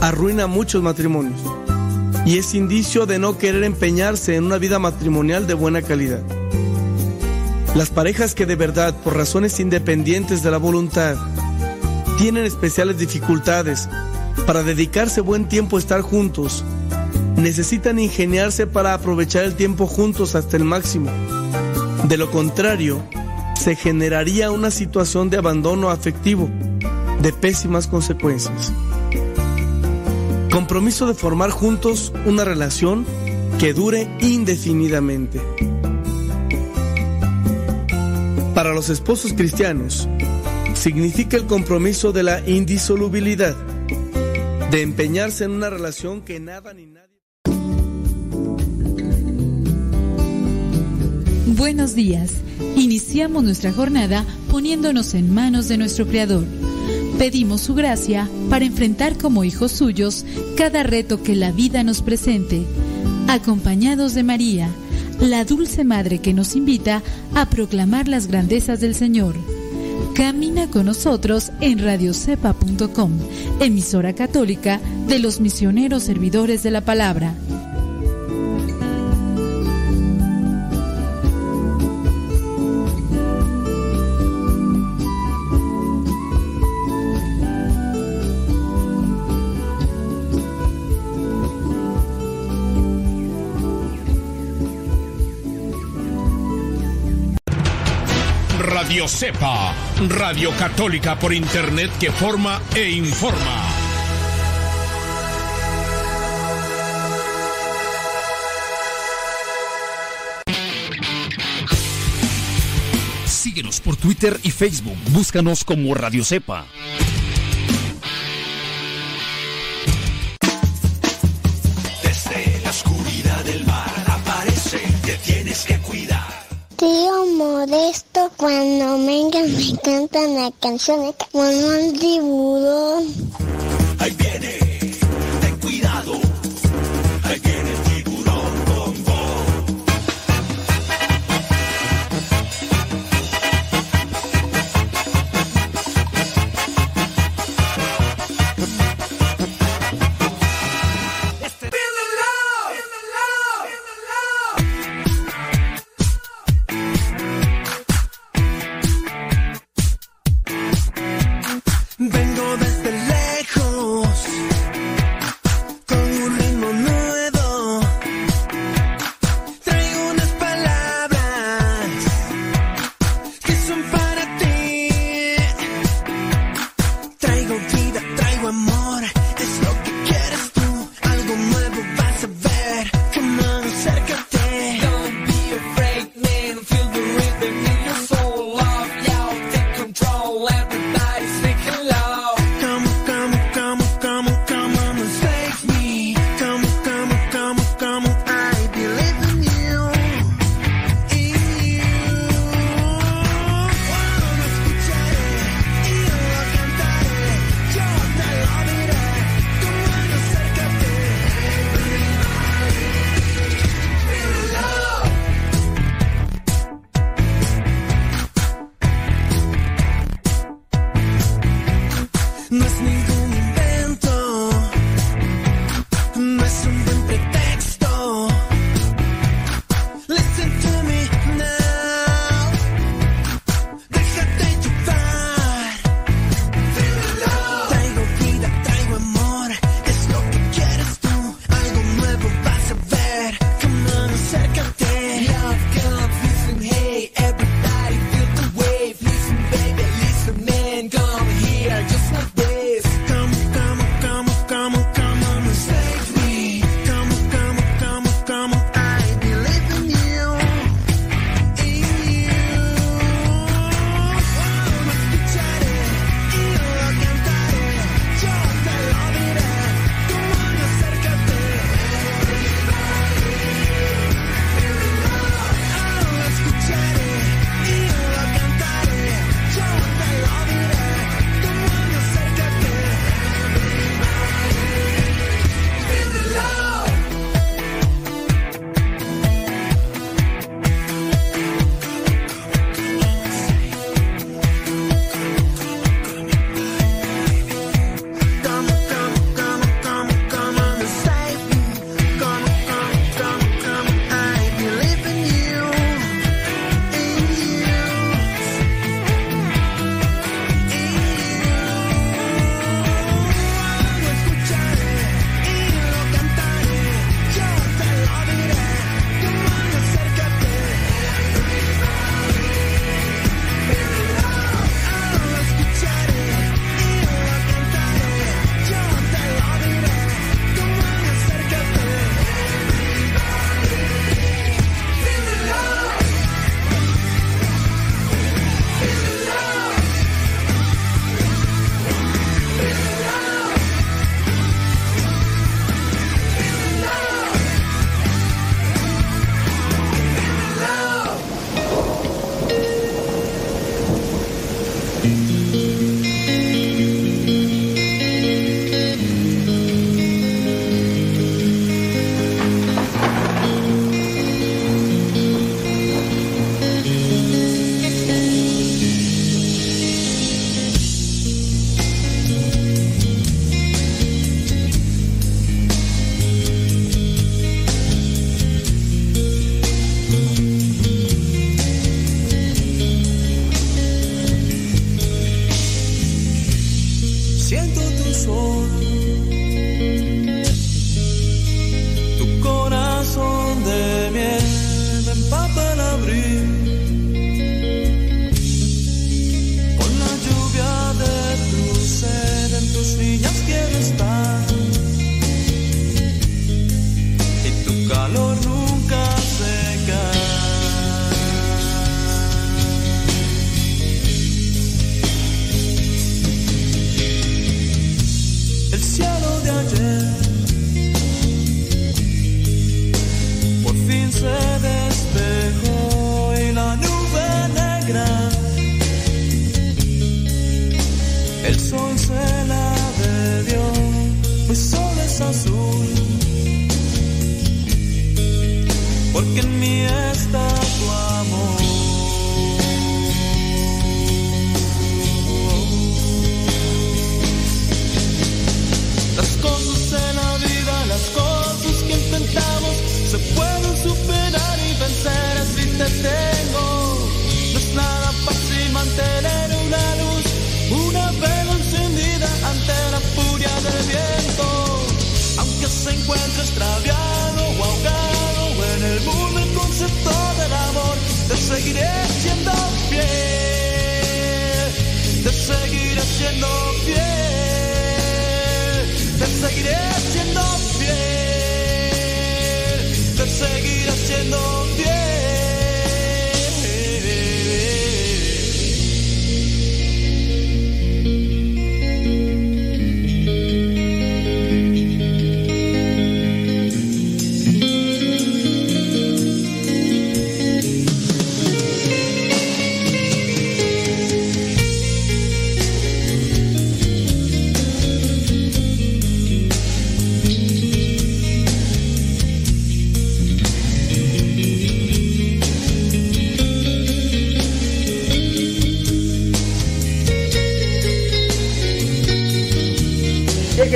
arruina muchos matrimonios y es indicio de no querer empeñarse en una vida matrimonial de buena calidad. Las parejas que de verdad, por razones independientes de la voluntad, tienen especiales dificultades para dedicarse buen tiempo a estar juntos, necesitan ingeniarse para aprovechar el tiempo juntos hasta el máximo. De lo contrario, se generaría una situación de abandono afectivo de pésimas consecuencias. Compromiso de formar juntos una relación que dure indefinidamente. Para los esposos cristianos, significa el compromiso de la indisolubilidad, de empeñarse en una relación que nada ni nadie... Buenos días. Iniciamos nuestra jornada poniéndonos en manos de nuestro Creador. Pedimos su gracia para enfrentar como hijos suyos cada reto que la vida nos presente, acompañados de María, la dulce madre que nos invita a proclamar las grandezas del Señor. Camina con nosotros en radiocepa.com, emisora católica de los misioneros servidores de la palabra. Radio Cepa, Radio Católica por Internet que forma e informa. Síguenos por Twitter y Facebook. Búscanos como Radio Cepa. Modesto, cuando vengan me cantan la canción de como el tiburón. Ahí viene,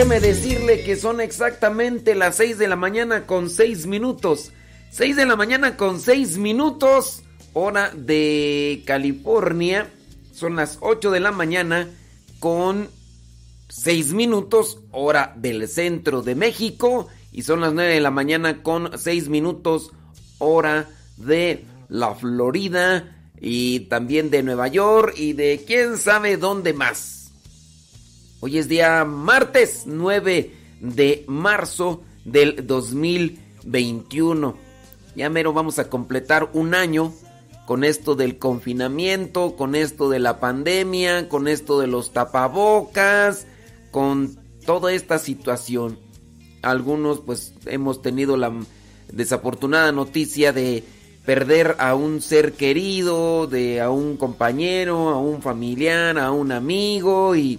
Déjeme decirle que son exactamente las 6 de la mañana con 6 minutos. 6 de la mañana con 6 minutos, hora de California. Son las 8 de la mañana con 6 minutos, hora del centro de México. Y son las 9 de la mañana con 6 minutos, hora de la Florida. Y también de Nueva York y de quién sabe dónde más. Hoy es día martes 9 de marzo del 2021. Ya mero vamos a completar un año con esto del confinamiento, con esto de la pandemia, con esto de los tapabocas, con toda esta situación. Algunos pues hemos tenido la desafortunada noticia de perder a un ser querido, de a un compañero, a un familiar, a un amigo y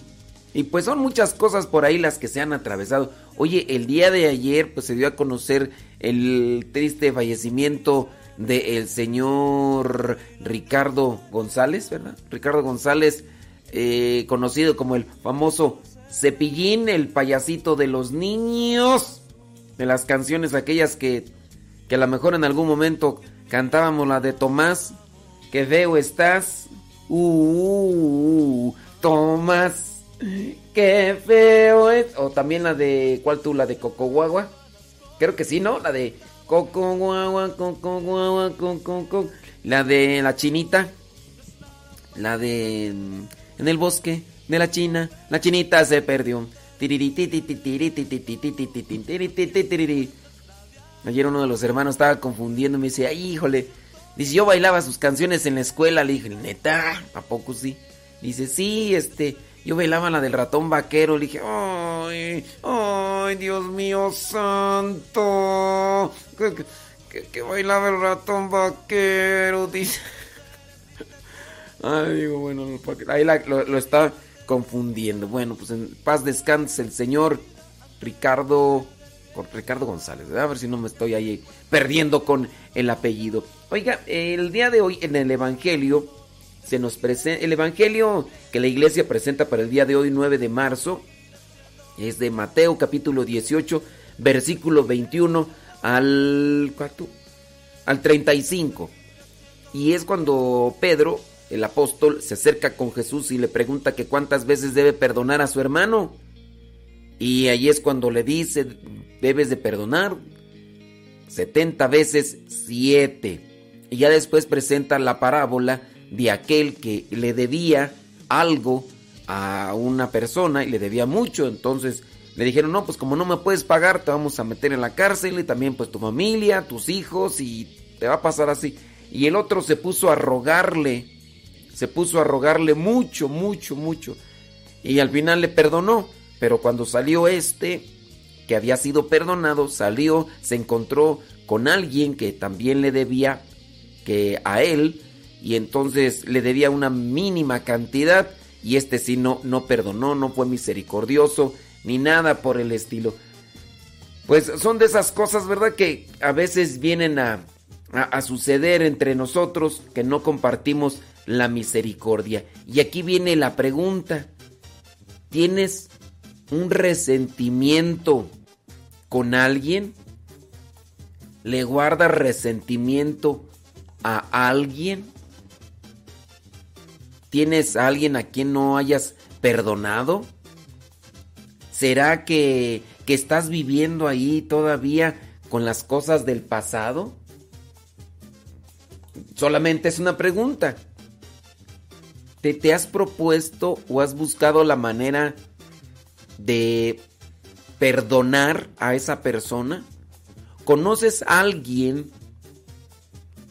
y pues son muchas cosas por ahí las que se han atravesado. Oye, el día de ayer pues se dio a conocer el triste fallecimiento del señor Ricardo González, ¿verdad? Ricardo González, eh, conocido como el famoso Cepillín, el payasito de los niños. De las canciones aquellas que, que a lo mejor en algún momento cantábamos la de Tomás. Que feo estás. Uh, uh, uh Tomás. Qué feo es. O también la de. ¿Cuál tú? La de Coco Guagua. Creo que sí, ¿no? La de Coco Guagua, Coco Guagua, Coco, La de la chinita. La de. En el bosque de la china. La chinita se perdió. Ayer uno de los hermanos estaba confundiendo. Me dice, ay, híjole. Dice, yo bailaba sus canciones en la escuela. Le dije, neta, ¿a poco sí? Dice, sí, este. Yo bailaba la del ratón vaquero, le dije, ay, ay, Dios mío santo, que, bailaba el ratón vaquero, dice. Ay, digo, bueno, ahí lo, está confundiendo. Bueno, pues en paz descanse el señor Ricardo, Ricardo González, a ver si no me estoy ahí perdiendo con el apellido. Oiga, el día de hoy en el Evangelio se nos presenta el evangelio que la iglesia presenta para el día de hoy 9 de marzo es de Mateo capítulo 18 versículo 21 al ¿cuánto? al 35 y es cuando Pedro el apóstol se acerca con Jesús y le pregunta que cuántas veces debe perdonar a su hermano. Y ahí es cuando le dice debes de perdonar 70 veces 7 y ya después presenta la parábola de aquel que le debía algo a una persona y le debía mucho, entonces le dijeron, no, pues como no me puedes pagar, te vamos a meter en la cárcel y también pues tu familia, tus hijos y te va a pasar así. Y el otro se puso a rogarle, se puso a rogarle mucho, mucho, mucho. Y al final le perdonó, pero cuando salió este, que había sido perdonado, salió, se encontró con alguien que también le debía que a él y entonces le debía una mínima cantidad y este sí no, no perdonó, no fue misericordioso ni nada por el estilo. Pues son de esas cosas, ¿verdad? Que a veces vienen a, a, suceder entre nosotros que no compartimos la misericordia. Y aquí viene la pregunta. ¿Tienes un resentimiento con alguien? ¿Le guardas resentimiento a alguien? ¿Tienes a alguien a quien no hayas perdonado? ¿Será que, que estás viviendo ahí todavía con las cosas del pasado? Solamente es una pregunta. ¿Te, ¿Te, has propuesto o has buscado la manera de perdonar a esa persona? ¿Conoces a alguien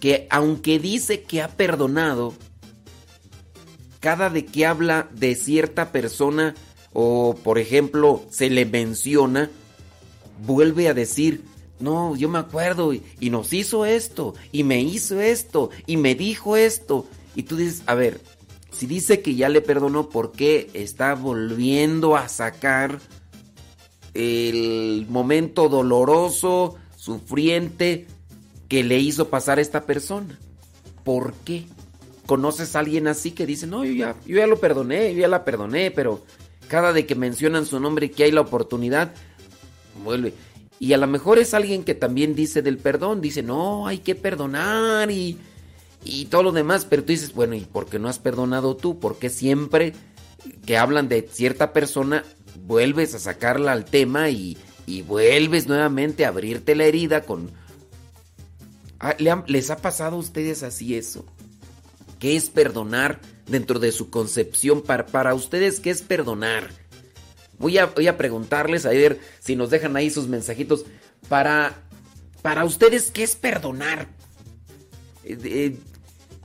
que aunque dice que ha perdonado, cada de que habla de cierta persona o por ejemplo se le menciona, vuelve a decir, no, yo me acuerdo y, nos hizo esto y me hizo esto y me dijo esto. Y tú dices, a ver, si dice que ya le perdonó, ¿por qué está volviendo a sacar el momento doloroso, sufriente que le hizo pasar esta persona? ¿Por qué? Conoces a alguien así que dice, no, yo ya, yo ya lo perdoné, yo ya la perdoné, pero cada de que mencionan su nombre que hay la oportunidad, vuelve. Y a lo mejor es alguien que también dice del perdón, dice, no, hay que perdonar y, y todo lo demás, pero tú dices, bueno, ¿y por qué no has perdonado tú? Porque siempre que hablan de cierta persona, vuelves a sacarla al tema y, y vuelves nuevamente a abrirte la herida con... Ah, ¿Les ha pasado a ustedes así eso? ¿Qué es perdonar dentro de su concepción? Para, para ustedes, ¿qué es perdonar? Voy a, voy a, preguntarles a ver si nos dejan ahí sus mensajitos. Para, para ustedes, ¿qué es perdonar? Eh, eh,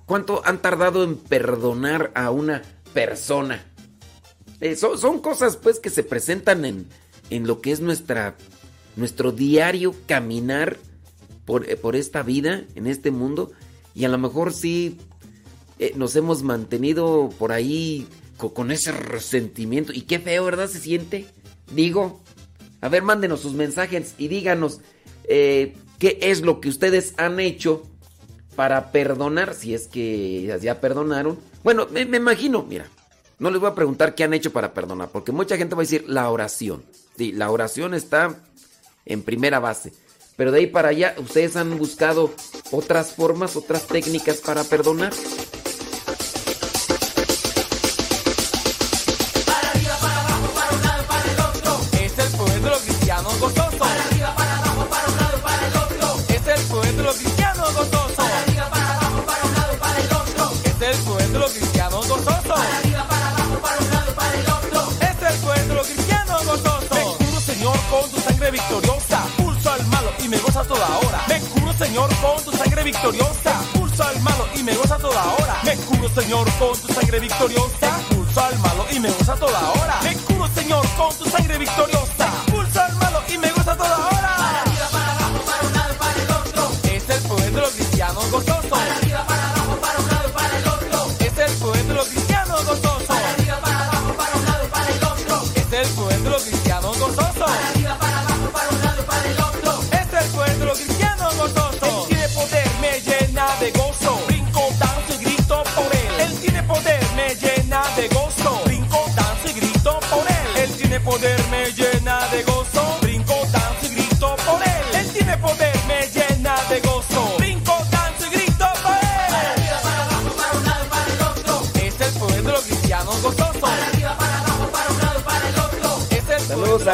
¿Cuánto han tardado en perdonar a una persona? Eh, son, cosas pues que se presentan en, en lo que es nuestra, nuestro diario caminar por, por esta vida, en este mundo. Y a lo mejor sí eh, nos hemos mantenido por ahí con, ese resentimiento. Y qué feo, ¿verdad? Se siente. Digo, a ver, mándenos sus mensajes y díganos eh, qué es lo que ustedes han hecho para perdonar, si es que ya perdonaron. Bueno, me, me, imagino, mira, no les voy a preguntar qué han hecho para perdonar, porque mucha gente va a decir la oración. Sí, la oración está en primera base. Pero de ahí para allá, ustedes han buscado otras formas, otras técnicas para perdonar. Victoriosa, pulso al malo y me goza toda hora. Me curo, Señor, con tu sangre victoriosa, pulso al malo y me goza toda hora. Me curo, Señor, con tu sangre victoriosa, pulso al malo y me goza toda hora. Me curo, Señor, con tu sangre victoriosa,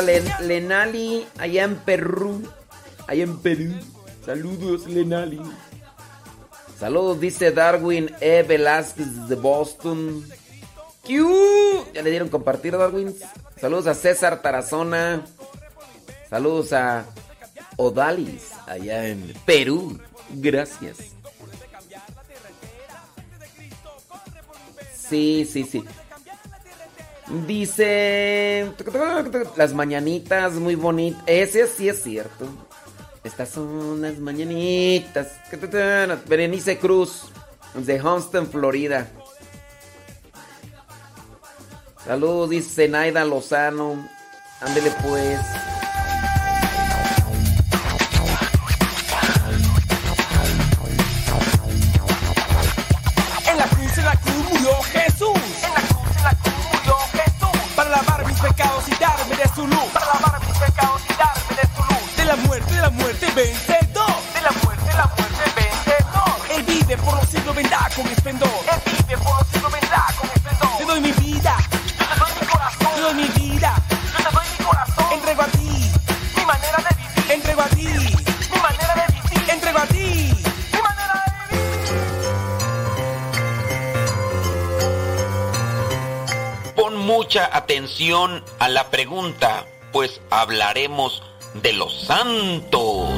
Lenali, allá en Perú. Allá en Perú. Saludos, Lenali. Saludos, dice Darwin E. Velázquez de Boston. ¡Q! Ya le dieron compartir, Darwin. Saludos a César Tarazona. Saludos a Odalis, allá en Perú. Gracias. Sí, sí, sí. Dice. Las mañanitas muy bonitas. Ese sí es cierto. Estas son las mañanitas. Berenice Cruz, de Homestead, Florida. Saludos, dice Naida Lozano. Ándele pues. A la pregunta, pues hablaremos de los santos.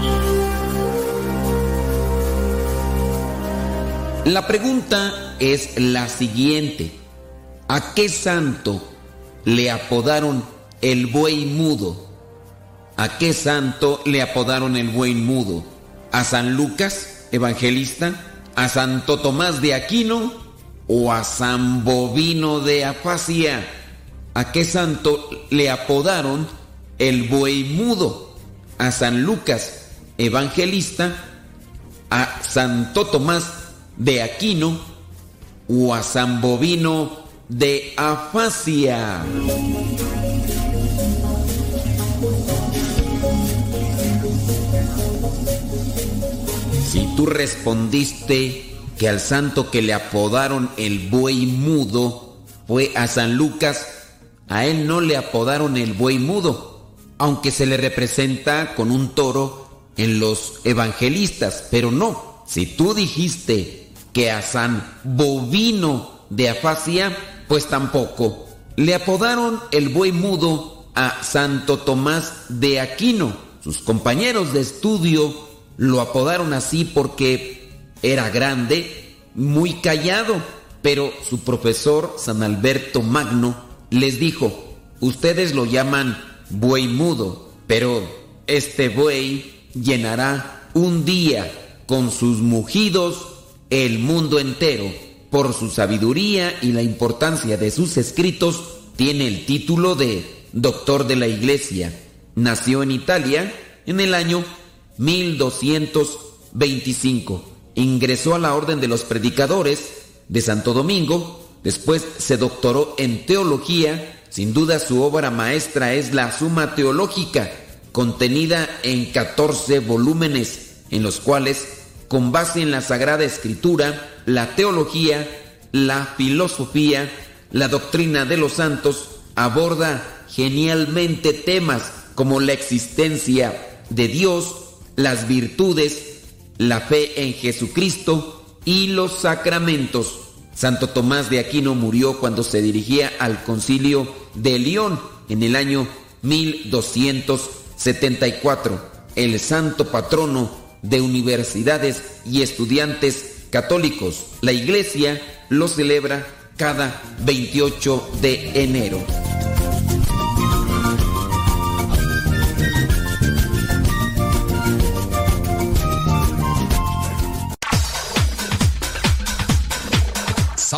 La pregunta es la siguiente. ¿A qué santo le apodaron el buey mudo? ¿A qué santo le apodaron el buey mudo? ¿A San Lucas, evangelista? ¿A Santo Tomás de Aquino? ¿O a San Bovino de Afasia? ¿A qué santo le apodaron el buey mudo? ¿A San Lucas, evangelista? ¿A Santo Tomás de Aquino? ¿O a San Bovino de Afasia? Si tú respondiste que al santo que le apodaron el buey mudo fue a San Lucas, a él no le apodaron el buey mudo, aunque se le representa con un toro en los evangelistas, pero no, si tú dijiste que a San Bovino de Afasia, pues tampoco. Le apodaron el buey mudo a Santo Tomás de Aquino. Sus compañeros de estudio lo apodaron así porque era grande, muy callado, pero su profesor San Alberto Magno les dijo, ustedes lo llaman buey mudo, pero este buey llenará un día con sus mugidos el mundo entero. Por su sabiduría y la importancia de sus escritos, tiene el título de Doctor de la Iglesia. Nació en Italia en el año 1225. Ingresó a la Orden de los Predicadores de Santo Domingo. Después se doctoró en teología. Sin duda su obra maestra es la Suma Teológica, contenida en 14 volúmenes, en los cuales, con base en la Sagrada Escritura, la teología, la filosofía, la doctrina de los santos, aborda genialmente temas como la existencia de Dios, las virtudes, la fe en Jesucristo y los sacramentos. Santo Tomás de Aquino murió cuando se dirigía al concilio de León en el año 1274. El santo patrono de universidades y estudiantes católicos. La iglesia lo celebra cada 28 de enero.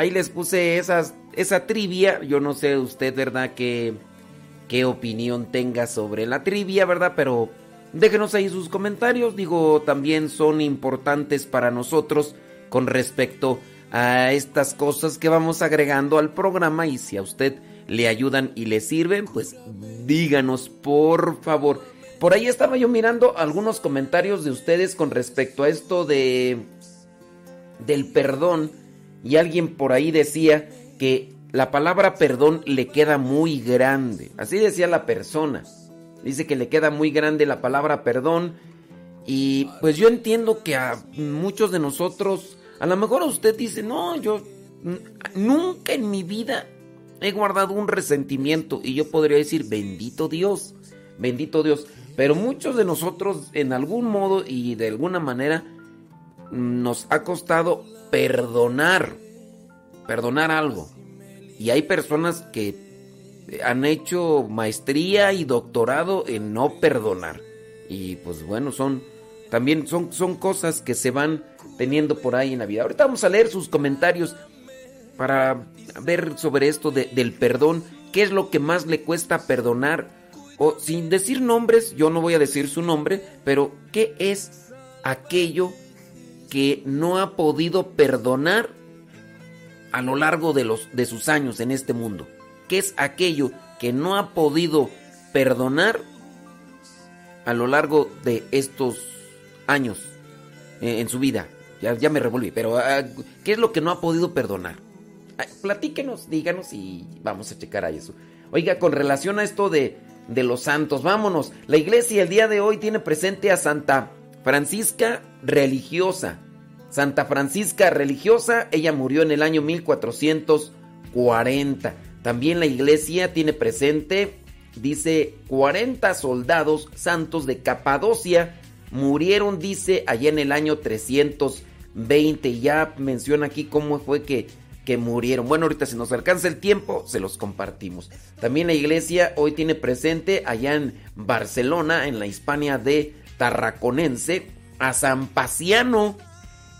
Ahí les puse esas, esa trivia. Yo no sé usted, ¿verdad? Que, qué opinión tenga sobre la trivia, ¿verdad? Pero déjenos ahí sus comentarios. Digo, también son importantes para nosotros con respecto a estas cosas que vamos agregando al programa. Y si a usted le ayudan y le sirven, pues díganos, por favor. Por ahí estaba yo mirando algunos comentarios de ustedes con respecto a esto de del perdón y alguien por ahí decía que la palabra perdón le queda muy grande. Así decía la persona. Dice que le queda muy grande la palabra perdón y pues yo entiendo que a muchos de nosotros, a lo mejor usted dice, "No, yo nunca en mi vida he guardado un resentimiento" y yo podría decir, "Bendito Dios, bendito Dios." Pero muchos de nosotros, en algún modo y de alguna manera, nos ha costado perdonar, perdonar algo. Y hay personas que han hecho maestría y doctorado en no perdonar. Y pues bueno, son también son, son cosas que se van teniendo por ahí en la vida. Ahorita vamos a leer sus comentarios para ver sobre esto de, del perdón. ¿Qué es lo que más le cuesta perdonar? o sin decir nombres, yo no voy a decir su nombre, pero ¿qué es aquello que no ha podido perdonar a lo largo de, los, de sus años en este mundo? ¿Qué es aquello que no ha podido perdonar a lo largo de estos años eh, en su vida? Ya, me revolví, pero uh, ¿qué es lo que no ha podido perdonar? Platíquenos, díganos y vamos a checar a eso. Oiga, con relación a esto de de los santos. Vámonos. La iglesia el día de hoy tiene presente a Santa Francisca Religiosa. Santa Francisca Religiosa, ella murió en el año 1440. También la iglesia tiene presente, dice, 40 soldados santos de Capadocia murieron, dice, allá en el año 320. Ya menciona aquí cómo fue que que murieron. Bueno, ahorita si nos alcanza el tiempo, se los compartimos. También la iglesia hoy tiene presente allá en Barcelona, en la Hispania de Tarraconense, a San Paciano.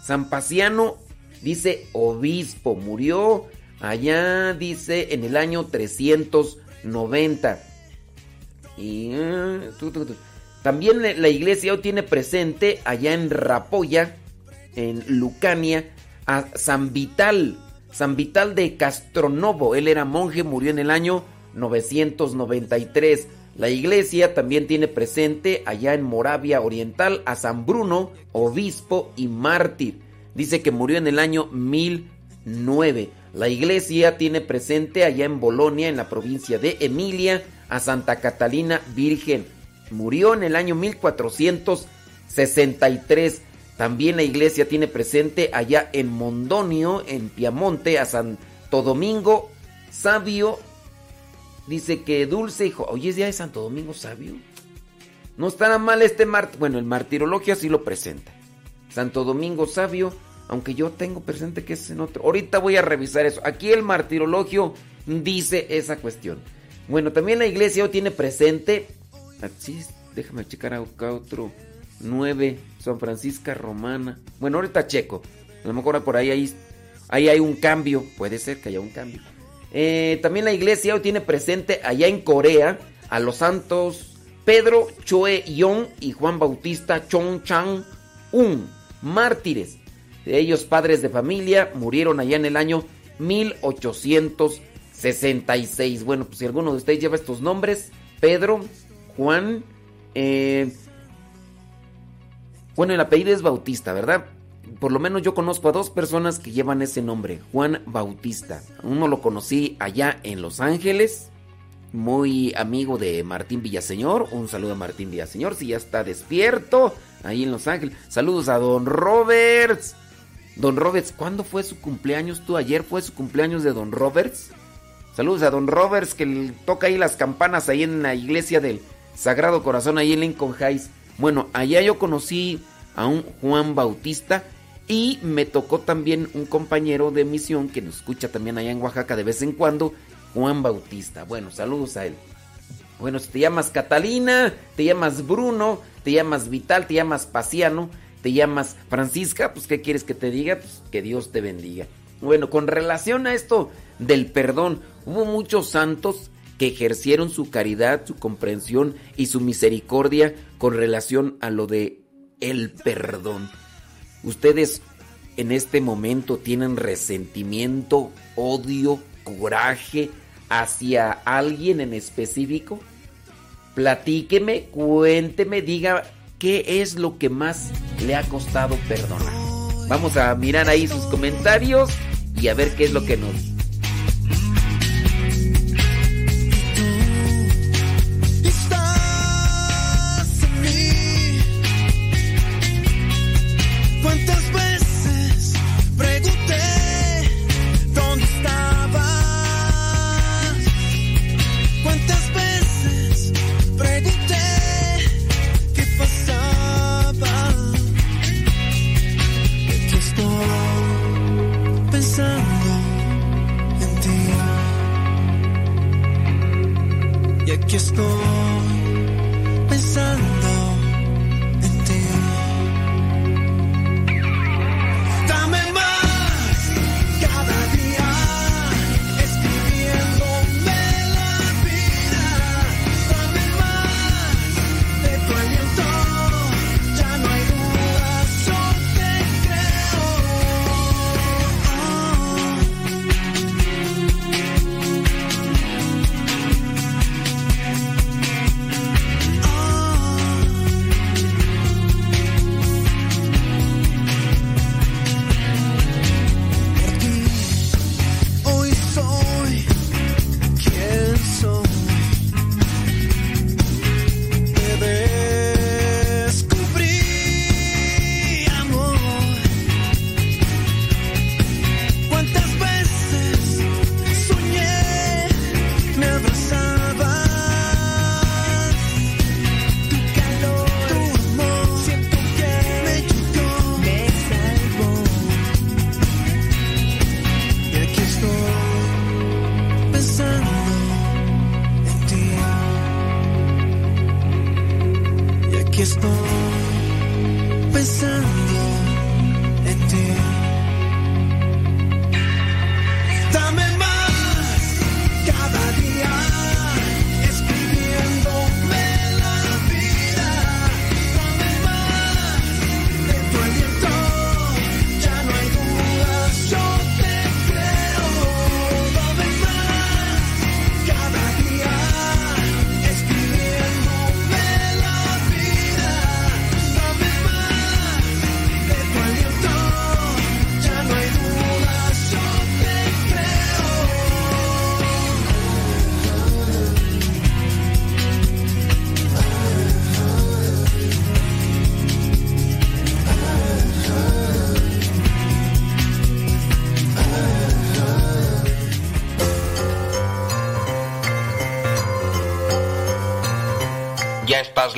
San Paciano dice obispo, murió allá, dice, en el año 390. Y tu. también la iglesia hoy tiene presente allá en Rapolla, en Lucania, a San Vital. San Vital de Castronovo, él era monje, murió en el año 993. La iglesia también tiene presente allá en Moravia Oriental a San Bruno, obispo y mártir. Dice que murió en el año 1009. La iglesia tiene presente allá en Bolonia, en la provincia de Emilia, a Santa Catalina Virgen. Murió en el año 1463. También la iglesia tiene presente allá en Mondonio, en Piamonte, a Santo Domingo Sabio. Dice que dulce hijo. Oye, es día de Santo Domingo Sabio. No estará mal este mart. Bueno, el martirologio así lo presenta. Santo Domingo Sabio, aunque yo tengo presente que es en otro. Ahorita voy a revisar eso. Aquí el martirologio dice esa cuestión. Bueno, también la iglesia hoy tiene presente. Así, déjame checar acá otro. 9, San Francisca Romana. Bueno, ahorita checo. A lo mejor por ahí hay, ahí hay un cambio. Puede ser que haya un cambio. Eh, también la iglesia hoy tiene presente allá en Corea a los santos Pedro Choe Yong y Juan Bautista Chong Chang Un, mártires. Ellos, padres de familia, murieron allá en el año 1866. Bueno, pues si alguno de ustedes lleva estos nombres, Pedro, Juan, eh, bueno, el apellido es Bautista, ¿verdad? Por lo menos yo conozco a dos personas que llevan ese nombre, Juan Bautista. Uno lo conocí allá en Los Ángeles, muy amigo de Martín Villaseñor. Un saludo a Martín Villaseñor, si ya está despierto, ahí en Los Ángeles. Saludos a Don Roberts. Don Roberts, ¿cuándo fue su cumpleaños? ¿Tú ayer fue su cumpleaños de Don Roberts? Saludos a Don Roberts que toca ahí las campanas ahí en la iglesia del Sagrado Corazón, ahí en Lincoln Heights. Bueno, allá yo conocí a un Juan Bautista y me tocó también un compañero de misión que nos escucha también allá en Oaxaca de vez en cuando, Juan Bautista. Bueno, saludos a él. Bueno, si te llamas Catalina, te llamas Bruno, te llamas Vital, te llamas Paciano, te llamas Francisca, pues ¿qué quieres que te diga? Pues que Dios te bendiga. Bueno, con relación a esto del perdón, hubo muchos santos que ejercieron su caridad, su comprensión y su misericordia con relación a lo de el perdón. Ustedes en este momento tienen resentimiento, odio, coraje hacia alguien en específico. Platíqueme, cuénteme, diga qué es lo que más le ha costado perdonar. Vamos a mirar ahí sus comentarios y a ver qué es lo que nos aquí estoy pensando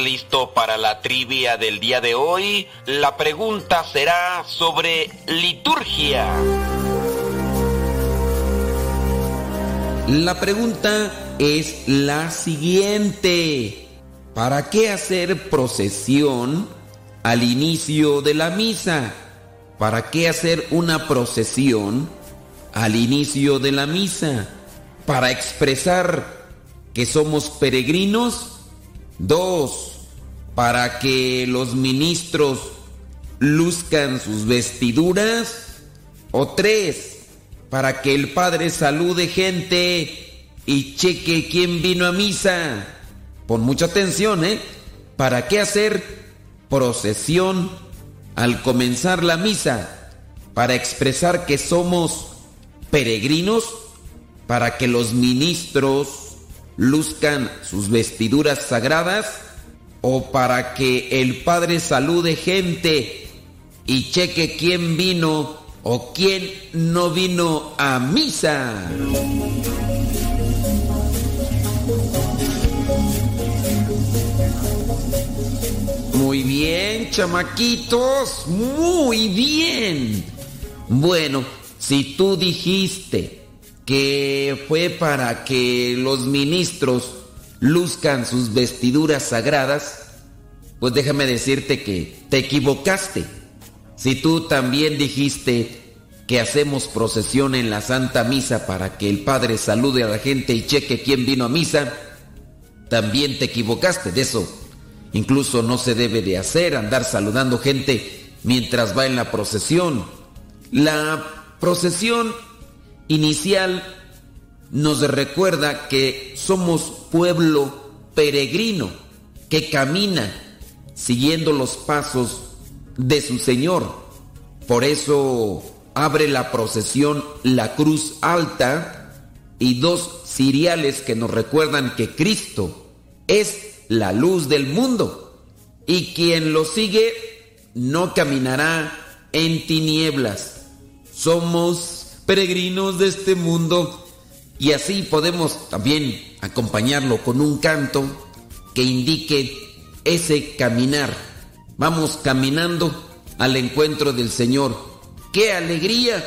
listo para la trivia del día de hoy? La pregunta será sobre liturgia. La pregunta es la siguiente. ¿Para qué hacer procesión al inicio de la misa? ¿Para qué hacer una procesión al inicio de la misa? ¿Para expresar que somos peregrinos? Dos, para que los ministros luzcan sus vestiduras. O tres, para que el Padre salude gente y cheque quién vino a misa. Pon mucha atención, ¿eh? ¿Para qué hacer procesión al comenzar la misa para expresar que somos peregrinos, para que los ministros luzcan sus vestiduras sagradas o para que el Padre salude gente y cheque quién vino o quién no vino a misa. Muy bien, chamaquitos, muy bien. Bueno, si tú dijiste que fue para que los ministros luzcan sus vestiduras sagradas, pues déjame decirte que te equivocaste. Si tú también dijiste que hacemos procesión en la Santa Misa para que el Padre salude a la gente y cheque quién vino a misa, también te equivocaste de eso. Incluso no se debe de hacer andar saludando gente mientras va en la procesión. La procesión inicial nos recuerda que somos pueblo peregrino que camina siguiendo los pasos de su Señor. Por eso abre la procesión la cruz alta y dos ciriales que nos recuerdan que Cristo es la luz del mundo y quien lo sigue no caminará en tinieblas. Somos peregrinos de este mundo y así podemos también acompañarlo con un canto que indique ese caminar. Vamos caminando al encuentro del Señor. ¡Qué alegría!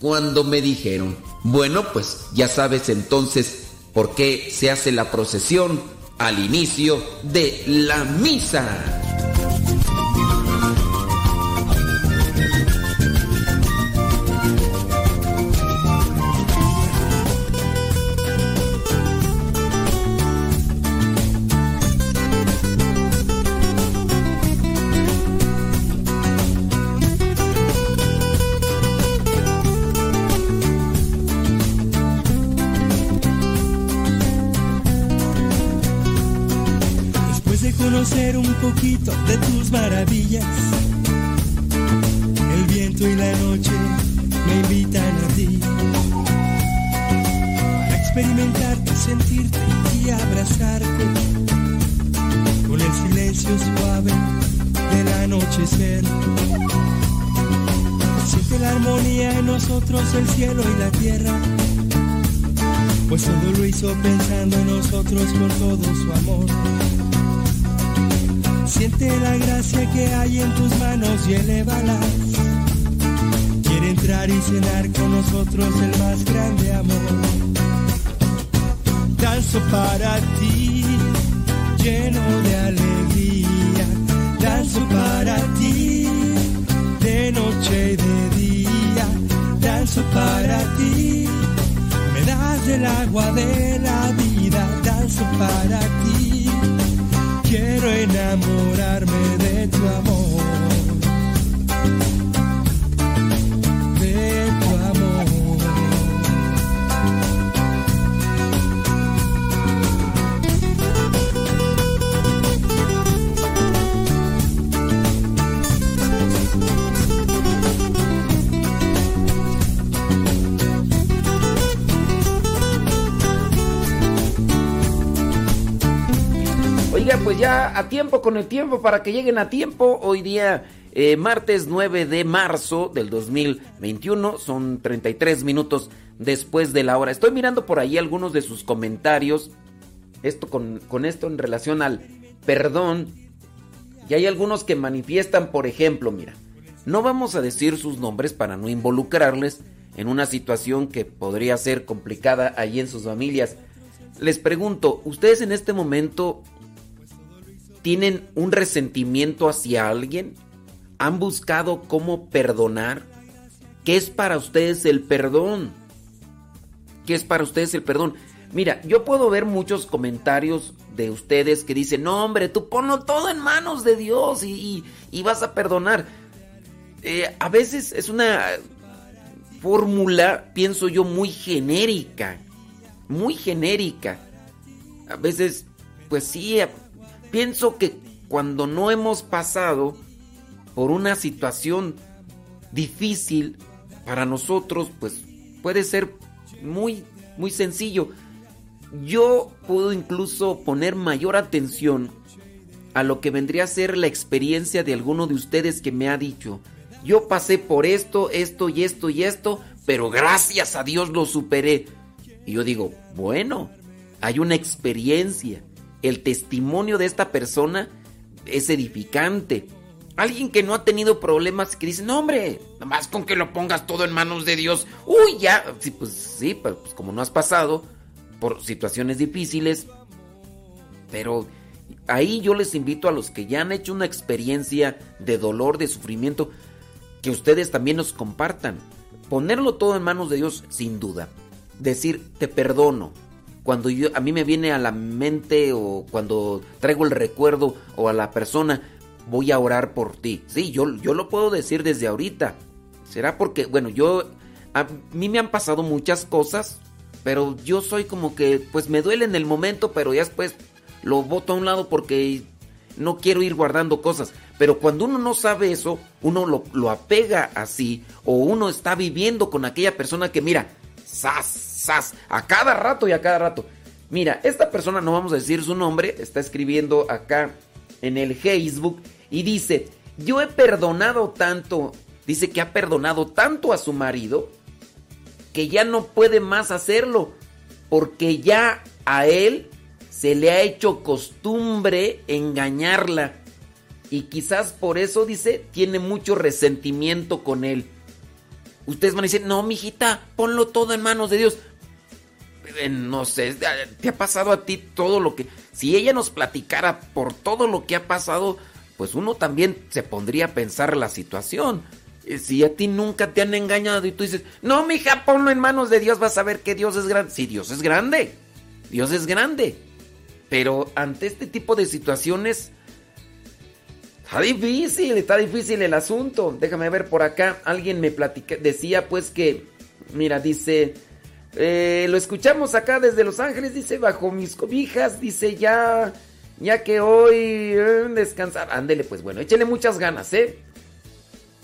Cuando me dijeron, bueno, pues ya sabes entonces por qué se hace la procesión al inicio de la misa. Poquito de tus maravillas, el viento y la noche me invitan a ti. Para experimentarte, sentirte y abrazarte con el silencio suave del anochecer. Siente la armonía en nosotros, el cielo y la tierra. Pues todo lo hizo pensando en nosotros con todo su amor. Siente la gracia que hay en tus manos y elévalas. Quiere entrar y cenar con nosotros el más grande amor. Danzo para ti, lleno de alegría. Danzo para ti, de noche y de día. Danzo para ti, me das el agua de la vida. Danzo para ti quiero enamorarme de tu amor. Pues ya a tiempo con el tiempo para que lleguen a tiempo. Hoy día, eh, martes 9 de marzo del 2021, son 33 minutos después de la hora. Estoy mirando por ahí algunos de sus comentarios. Esto con, con esto en relación al perdón. Y hay algunos que manifiestan, por ejemplo, mira, no vamos a decir sus nombres para no involucrarles en una situación que podría ser complicada allí en sus familias. Les pregunto, ¿ustedes en este momento tienen un resentimiento hacia alguien? ¿Han buscado cómo perdonar? ¿Qué es para ustedes el perdón? ¿Qué es para ustedes el perdón? Mira, yo puedo ver muchos comentarios de ustedes que dicen, no hombre, tú ponlo todo en manos de Dios y, vas a perdonar. Eh, a veces es una fórmula, pienso yo, muy genérica. Muy genérica. A veces, pues sí, pienso que cuando no hemos pasado por una situación difícil para nosotros, pues puede ser muy, muy sencillo. Yo puedo incluso poner mayor atención a lo que vendría a ser la experiencia de alguno de ustedes que me ha dicho, yo pasé por esto, esto y esto y esto, pero gracias a Dios lo superé. Y yo digo, bueno, hay una experiencia. El testimonio de esta persona es edificante. Alguien que no ha tenido problemas que dice, no hombre, nomás con que lo pongas todo en manos de Dios. Uy, ya. Sí, pues sí, pues como no has pasado por situaciones difíciles. Pero ahí yo les invito a los que ya han hecho una experiencia de dolor, de sufrimiento, que ustedes también nos compartan. Ponerlo todo en manos de Dios, sin duda. Decir, te perdono. Cuando yo, a mí me viene a la mente o cuando traigo el recuerdo o a la persona, voy a orar por ti. Sí, yo, yo lo puedo decir desde ahorita. Será porque, bueno, yo, a mí me han pasado muchas cosas, pero yo soy como que, pues me duele en el momento, pero ya después lo boto a un lado porque no quiero ir guardando cosas. Pero cuando uno no sabe eso, uno lo, lo apega así, o uno está viviendo con aquella persona que, mira, sas, a cada rato y a cada rato. Mira, esta persona, no vamos a decir su nombre, está escribiendo acá en el Facebook y dice, yo he perdonado tanto, dice que ha perdonado tanto a su marido, que ya no puede más hacerlo, porque ya a él se le ha hecho costumbre engañarla. Y quizás por eso, dice, tiene mucho resentimiento con él. Ustedes van a decir, no, mijita, ponlo todo en manos de Dios. No sé, ¿te ha pasado a ti todo lo que... Si ella nos platicara por todo lo que ha pasado, pues uno también se pondría a pensar la situación. Eh, Si a ti nunca te han engañado y tú dices, no, mija, ponlo en manos de Dios, vas a ver que Dios es grande. Sí, Dios es grande. Dios es grande. Pero ante este tipo de situaciones, está difícil, está difícil el asunto. Déjame ver por acá. Alguien me platica, decía pues que, mira, dice, eh, lo escuchamos acá desde Los Ángeles, dice, bajo mis cobijas, dice, ya, ya que hoy eh, descansar. Ándele, pues bueno, échele muchas ganas, ¿eh?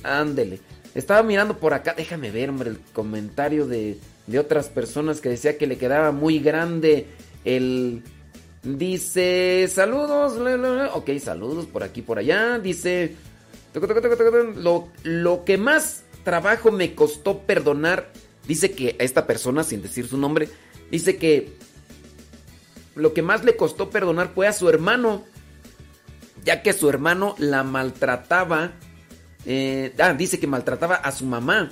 Ándele. Estaba mirando por acá, déjame ver, hombre, el comentario de, de otras personas que decía que le quedaba muy grande el... Dice, saludos, ok, saludos por aquí, por allá. Dice, lo, lo que más trabajo me costó perdonar, dice que a esta persona, sin decir su nombre, dice que lo que más le costó perdonar fue a su hermano, ya que su hermano la maltrataba. eh, ah, dice que maltrataba a su mamá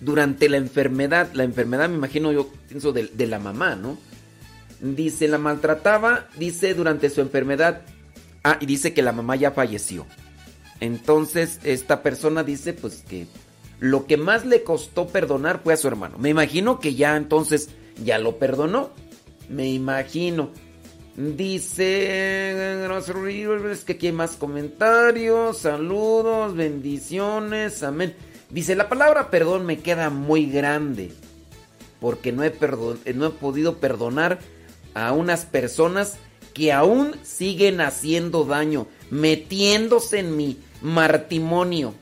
durante la enfermedad. La enfermedad, me imagino yo, pienso de, de la mamá, ¿no? Dice, la maltrataba, dice, durante su enfermedad. Ah, y dice que la mamá ya falleció. Entonces, esta persona dice, pues que lo que más le costó perdonar fue a su hermano. Me imagino que ya entonces ya lo perdonó. Me imagino. Dice, es que aquí hay más comentarios, saludos, bendiciones, amén. Dice, la palabra perdón me queda muy grande, porque no he, perdon no he podido perdonar a unas personas que aún siguen haciendo daño, metiéndose en mi martimonio.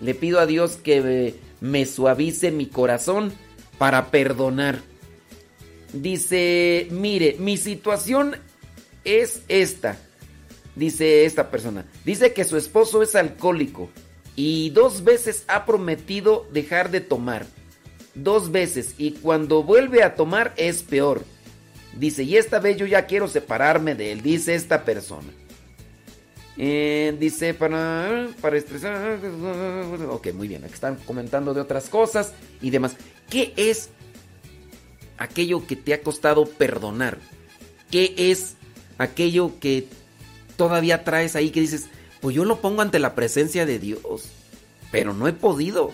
Le pido a Dios que me suavice mi corazón para perdonar. Dice, mire, mi situación es esta. Dice esta persona. Dice que su esposo es alcohólico y dos veces ha prometido dejar de tomar. Dos veces y cuando vuelve a tomar es peor. Dice, y esta vez yo ya quiero separarme de él, dice esta persona. Eh, dice, para, para estresar... Ok, muy bien, aquí están comentando de otras cosas y demás. ¿Qué es aquello que te ha costado perdonar? ¿Qué es aquello que todavía traes ahí que dices, pues yo lo pongo ante la presencia de Dios, pero no he podido?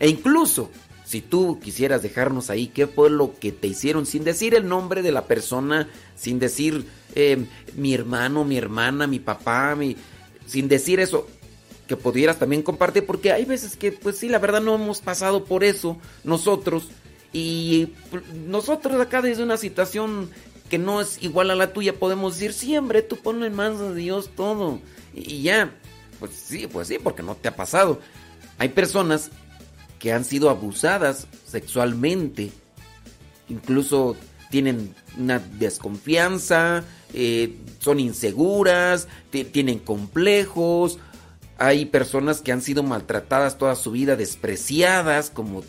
E incluso, si tú quisieras dejarnos ahí, ¿qué fue lo que te hicieron? Sin decir el nombre de la persona, sin decir eh, mi hermano, mi hermana, mi papá, mi... sin decir eso, que pudieras también compartir, porque hay veces que, pues sí, la verdad no hemos pasado por eso nosotros. Y nosotros acá desde una situación que no es igual a la tuya, podemos decir, siempre tú ponlo en manos de Dios todo. Y ya. Pues sí, pues sí, porque no te ha pasado. Hay personas que han sido abusadas sexualmente, incluso tienen una desconfianza, eh, son inseguras, tienen complejos. Hay personas que han sido maltratadas toda su vida, despreciadas, como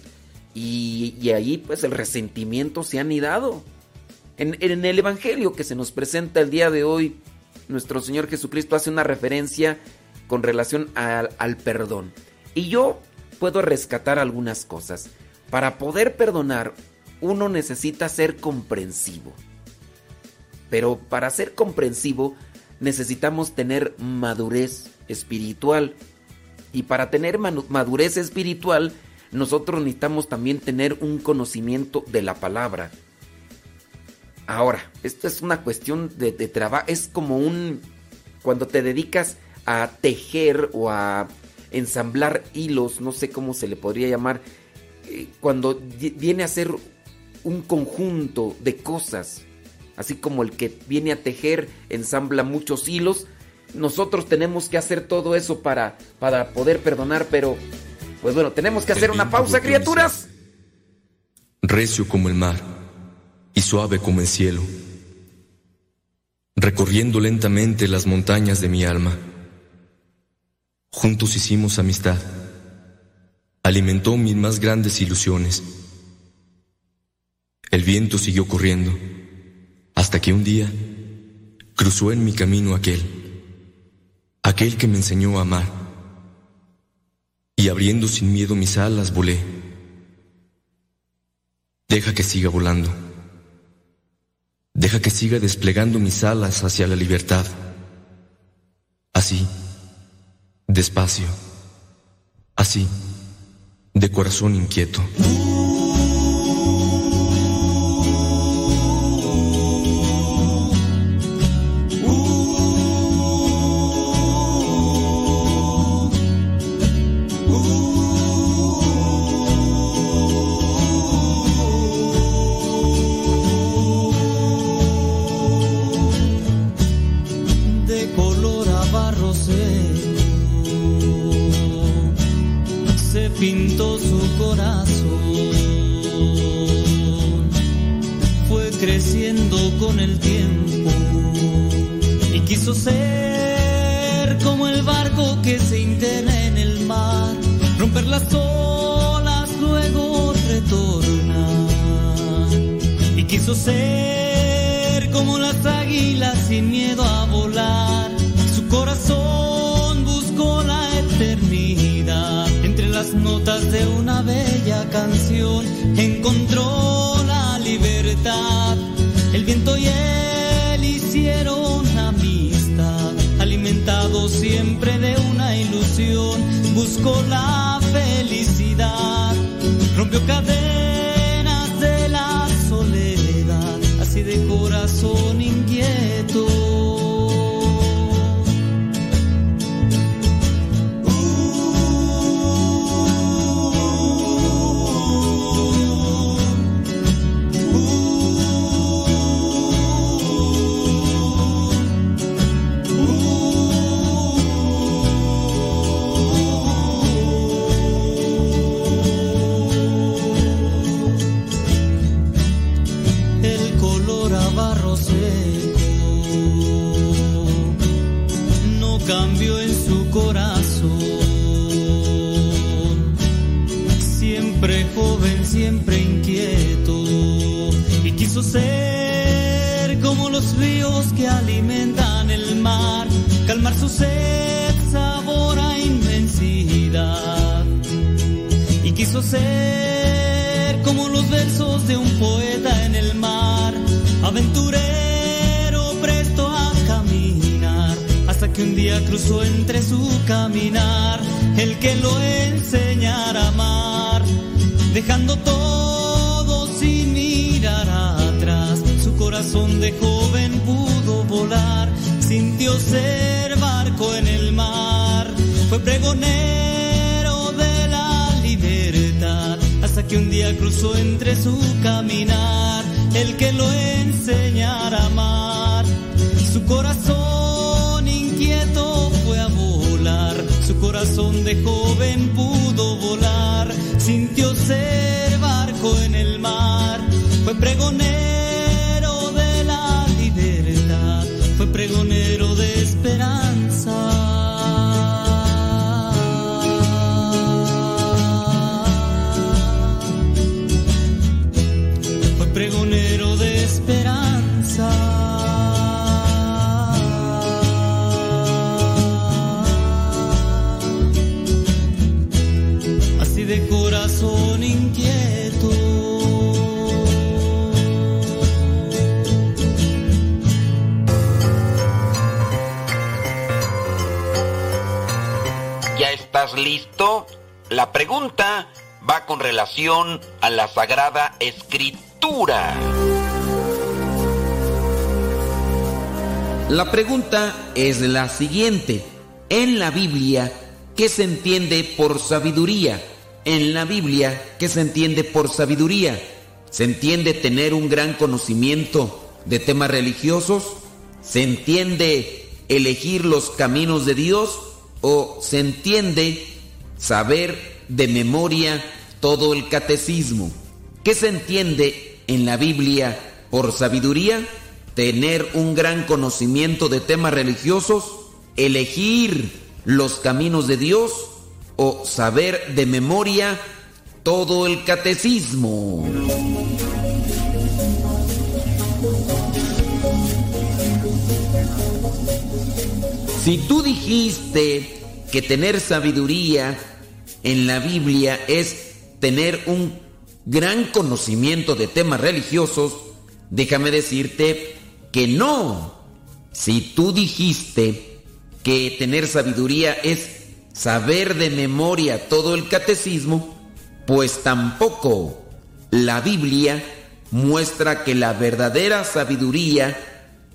y, ahí pues el resentimiento se ha anidado. En, el Evangelio que se nos presenta el día de hoy, nuestro Señor Jesucristo hace una referencia con relación al perdón. Y yo puedo rescatar algunas cosas. Para poder perdonar, uno necesita ser comprensivo. Pero para ser comprensivo necesitamos tener madurez espiritual. Y para tener madurez espiritual, nosotros necesitamos también tener un conocimiento de la palabra. Ahora, esto es una cuestión de, de trabajo, es como un... cuando te dedicas a tejer o a ensamblar hilos, no sé cómo se le podría llamar, eh, cuando viene a ser un conjunto de cosas, así como el que viene a tejer ensambla muchos hilos, nosotros tenemos que hacer todo eso para, para poder perdonar, pero pues bueno, tenemos que hacer una pausa, criaturas. Recio como el mar y suave como el cielo, recorriendo lentamente las montañas de mi alma. Juntos hicimos amistad. Alimentó mis más grandes ilusiones. El viento siguió corriendo hasta que un día cruzó en mi camino aquel, aquel que me enseñó a amar. Y abriendo sin miedo mis alas volé. Deja que siga volando. Deja que siga desplegando mis alas hacia la libertad. Así, despacio, así, de corazón inquieto. Que se interna en el mar, romper las olas, luego retornar. Y quiso ser como las águilas sin miedo a volar. Su corazón buscó la eternidad entre las notas de una bella canción encontró la libertad. El viento y él siempre de una ilusión, buscó la felicidad, rompió cadenas de la soledad, así de corazón inquieto. Ser como los ríos que alimentan el mar, calmar su sed, sabor inmensidad. Y quiso ser como los versos de un poeta en el mar, aventurero presto a caminar, hasta que un día cruzó entre su caminar el que lo enseñara a amar, dejando todo corazón de joven pudo volar, sintió ser barco en el mar, fue pregonero de la libertad, hasta que un día cruzó entre su caminar el que lo enseñara a amar. Su corazón inquieto fue a volar, su corazón de joven pudo volar, sintió ser barco en el mar, fue pregonero Así de corazón inquieto. ¿Ya estás listo? La pregunta va con relación a la Sagrada Escritura. La pregunta es la siguiente. En la Biblia, ¿qué se entiende por sabiduría? En la Biblia, ¿qué se entiende por sabiduría? ¿Se entiende tener un gran conocimiento de temas religiosos? ¿Se entiende elegir los caminos de Dios? ¿O se entiende saber de memoria todo el catecismo? ¿Qué se entiende en la Biblia por sabiduría? Tener un gran conocimiento de temas religiosos, elegir los caminos de Dios o saber de memoria todo el catecismo. Si tú dijiste que tener sabiduría en la Biblia es tener un gran conocimiento de temas religiosos, déjame decirte que no. Si tú dijiste que tener sabiduría es saber de memoria todo el catecismo, pues tampoco la Biblia muestra que la verdadera sabiduría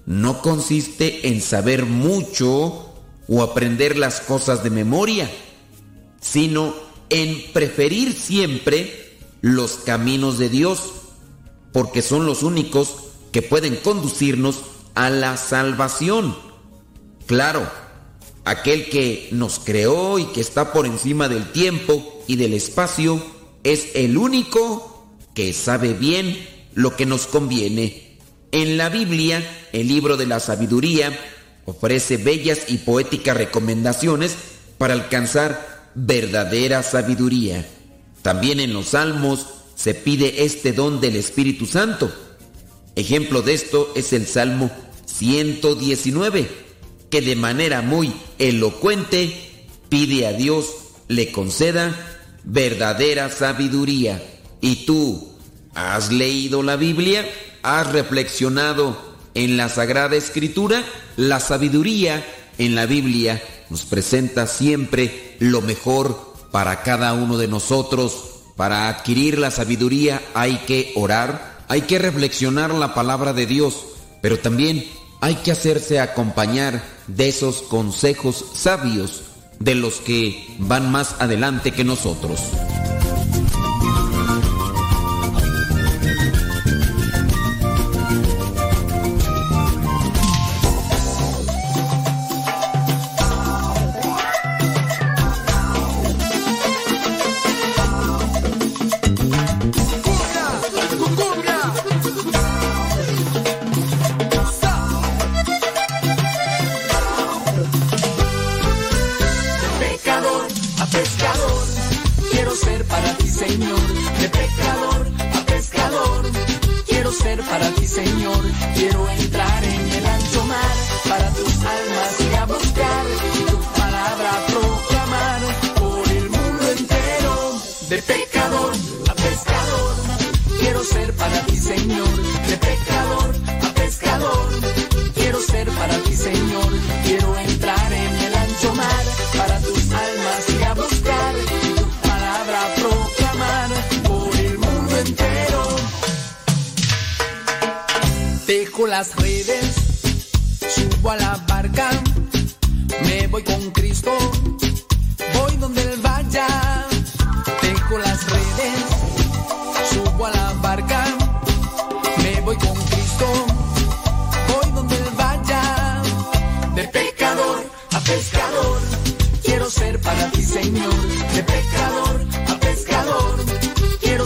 no consiste en saber mucho o aprender las cosas de memoria, sino en preferir siempre los caminos de Dios, porque son los únicos que pueden conducirnos a la salvación. Claro, aquel que nos creó y que está por encima del tiempo y del espacio es el único que sabe bien lo que nos conviene. En la Biblia, el libro de la sabiduría ofrece bellas y poéticas recomendaciones para alcanzar verdadera sabiduría. También en los salmos se pide este don del Espíritu Santo. Ejemplo de esto es el Salmo 119, que de manera muy elocuente pide a Dios le conceda verdadera sabiduría. ¿Y tú has leído la Biblia? ¿Has reflexionado en la Sagrada Escritura? La sabiduría en la Biblia nos presenta siempre lo mejor para cada uno de nosotros. Para adquirir la sabiduría hay que orar, hay que reflexionar la palabra de Dios, pero también hay que hacerse acompañar de esos consejos sabios de los que van más adelante que nosotros. Dejo las redes, subo a la barca, me voy con Cristo, voy donde Él vaya. Dejo las redes, subo a la barca, me voy con Cristo, voy donde Él vaya. De pecador a pescador, quiero ser para ti, Señor. De pecador a pescador,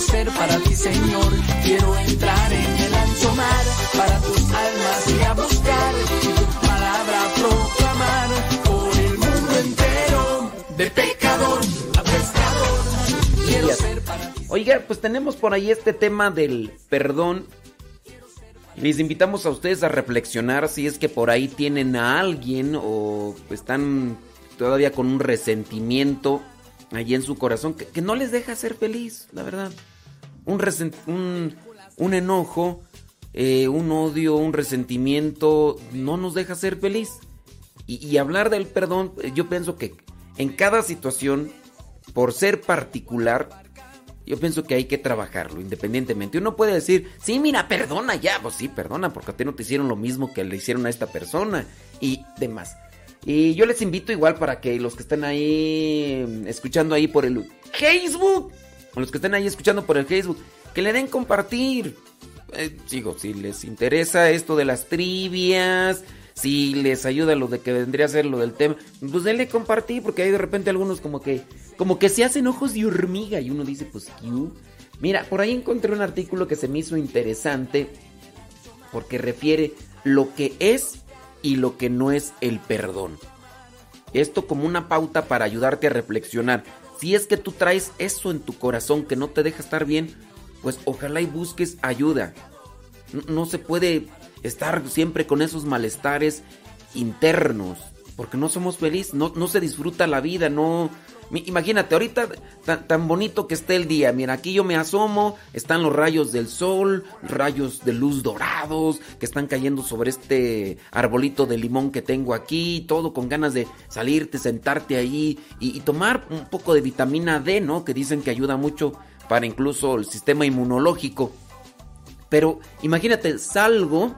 ser para ti, Señor. Quiero entrar en el ancho mar para tus almas y a buscar tu palabra proclamar por el mundo entero. De pecador a pescador. Quiero ser para ti. Oiga, pues tenemos por ahí este tema del perdón. Les invitamos a ustedes a reflexionar si es que por ahí tienen a alguien o están todavía con un resentimiento allí en su corazón que, que no les deja ser feliz, la verdad. Un, resent- un, un enojo, eh, un odio, un resentimiento no nos deja ser feliz. Y, hablar del perdón, eh, yo pienso que en cada situación, por ser particular, yo pienso que hay que trabajarlo independientemente. Uno puede decir, sí, mira, perdona ya. Pues sí, perdona, porque a ti no te hicieron lo mismo que le hicieron a esta persona y demás. Y yo les invito igual para que los que estén ahí mm, escuchando ahí por el Facebook, los que estén ahí escuchando por el Facebook, que le den compartir. Eh, si les interesa esto de las trivias, si les ayuda lo de que vendría a ser lo del tema, pues denle compartir, porque hay de repente algunos como que, como que se hacen ojos de hormiga y uno dice, pues. Mira, por ahí encontré un artículo que se me hizo interesante porque refiere lo que es y lo que no es el perdón. Esto como una pauta para ayudarte a reflexionar. Si es que tú traes eso en tu corazón que no te deja estar bien, pues ojalá y busques ayuda. No, se puede estar siempre con esos malestares internos, porque no somos felices, no, no se disfruta la vida, no... Imagínate, ahorita tan, tan bonito que esté el día, mira, aquí yo me asomo, están los rayos del sol, rayos de luz dorados que están cayendo sobre este arbolito de limón que tengo aquí, todo con ganas de salirte, sentarte ahí y, y tomar un poco de vitamina D, ¿no? Que dicen que ayuda mucho para incluso el sistema inmunológico. Pero imagínate, salgo,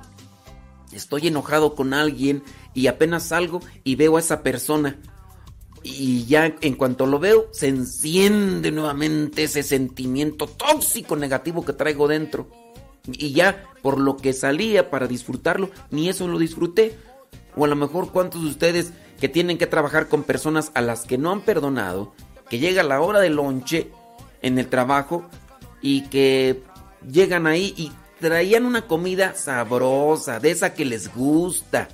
estoy enojado con alguien y apenas salgo y veo a esa persona. Y ya en cuanto lo veo, se enciende nuevamente ese sentimiento tóxico negativo que traigo dentro. Y ya por lo que salía para disfrutarlo, ni eso lo disfruté. O a lo mejor cuántos de ustedes que tienen que trabajar con personas a las que no han perdonado, que llega la hora del lonche en el trabajo y que llegan ahí y traían una comida sabrosa, de esa que les gusta.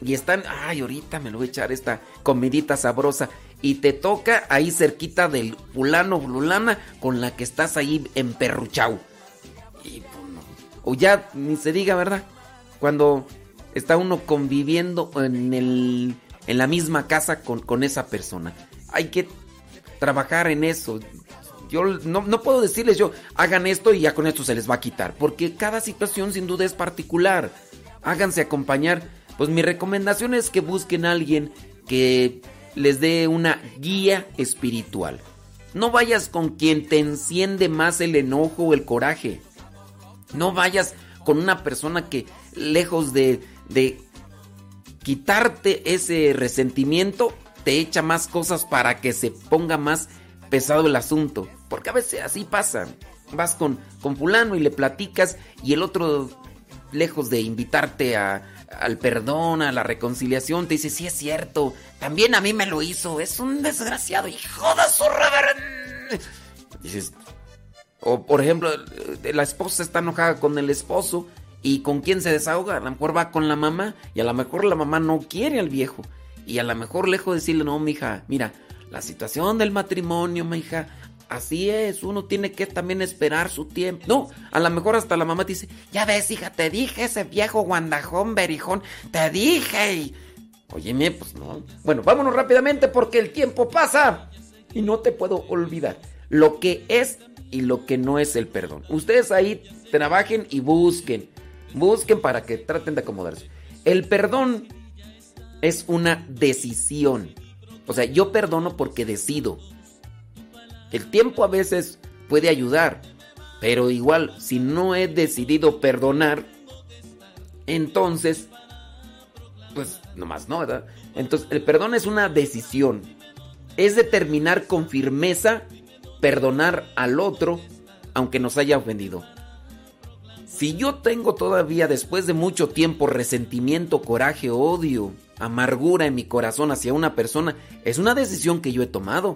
Y están, ay, ahorita me lo voy a echar esta comidita sabrosa. Y te toca ahí cerquita del fulano, fulana, con la que estás ahí emperruchao. Y. O ya ni se diga, ¿verdad? Cuando está uno conviviendo en, el, en la misma casa con, con esa persona. Hay que trabajar en eso. Yo no, no puedo decirles yo, hagan esto y ya con esto se les va a quitar. Porque cada situación sin duda es particular. Háganse acompañar. Pues mi recomendación es que busquen a alguien que les dé una guía espiritual. No vayas con quien te enciende más el enojo o el coraje. No vayas con una persona que lejos de, de quitarte ese resentimiento, te echa más cosas para que se ponga más pesado el asunto. Porque a veces así pasa. Vas con, con fulano y le platicas y el otro, lejos de invitarte a, al perdón, a la reconciliación, te dice, sí es cierto, también a mí me lo hizo, es un desgraciado, hijo de su reverend... Dices, o por ejemplo, la esposa está enojada con el esposo y con quién se desahoga, a lo mejor va con la mamá y a lo mejor la mamá no quiere al viejo y a lo mejor lejos de decirle, no, mija, mira, la situación del matrimonio, mija, así es, uno tiene que también esperar su tiempo. No, a lo mejor hasta la mamá dice, ya ves, hija, te dije ese viejo guandajón, berijón, te dije. Y, Óyeme, pues no. Bueno, vámonos rápidamente porque el tiempo pasa y no te puedo olvidar lo que es y lo que no es el perdón. Ustedes ahí trabajen y busquen, busquen para que traten de acomodarse. El perdón es una decisión. O sea, yo perdono porque decido. El tiempo a veces puede ayudar, pero igual, si no he decidido perdonar, entonces, pues nomás no, ¿verdad? Entonces, el perdón es una decisión. Es determinar con firmeza perdonar al otro, aunque nos haya ofendido. Si yo tengo todavía, después de mucho tiempo, resentimiento, coraje, odio, amargura en mi corazón hacia una persona, es una decisión que yo he tomado.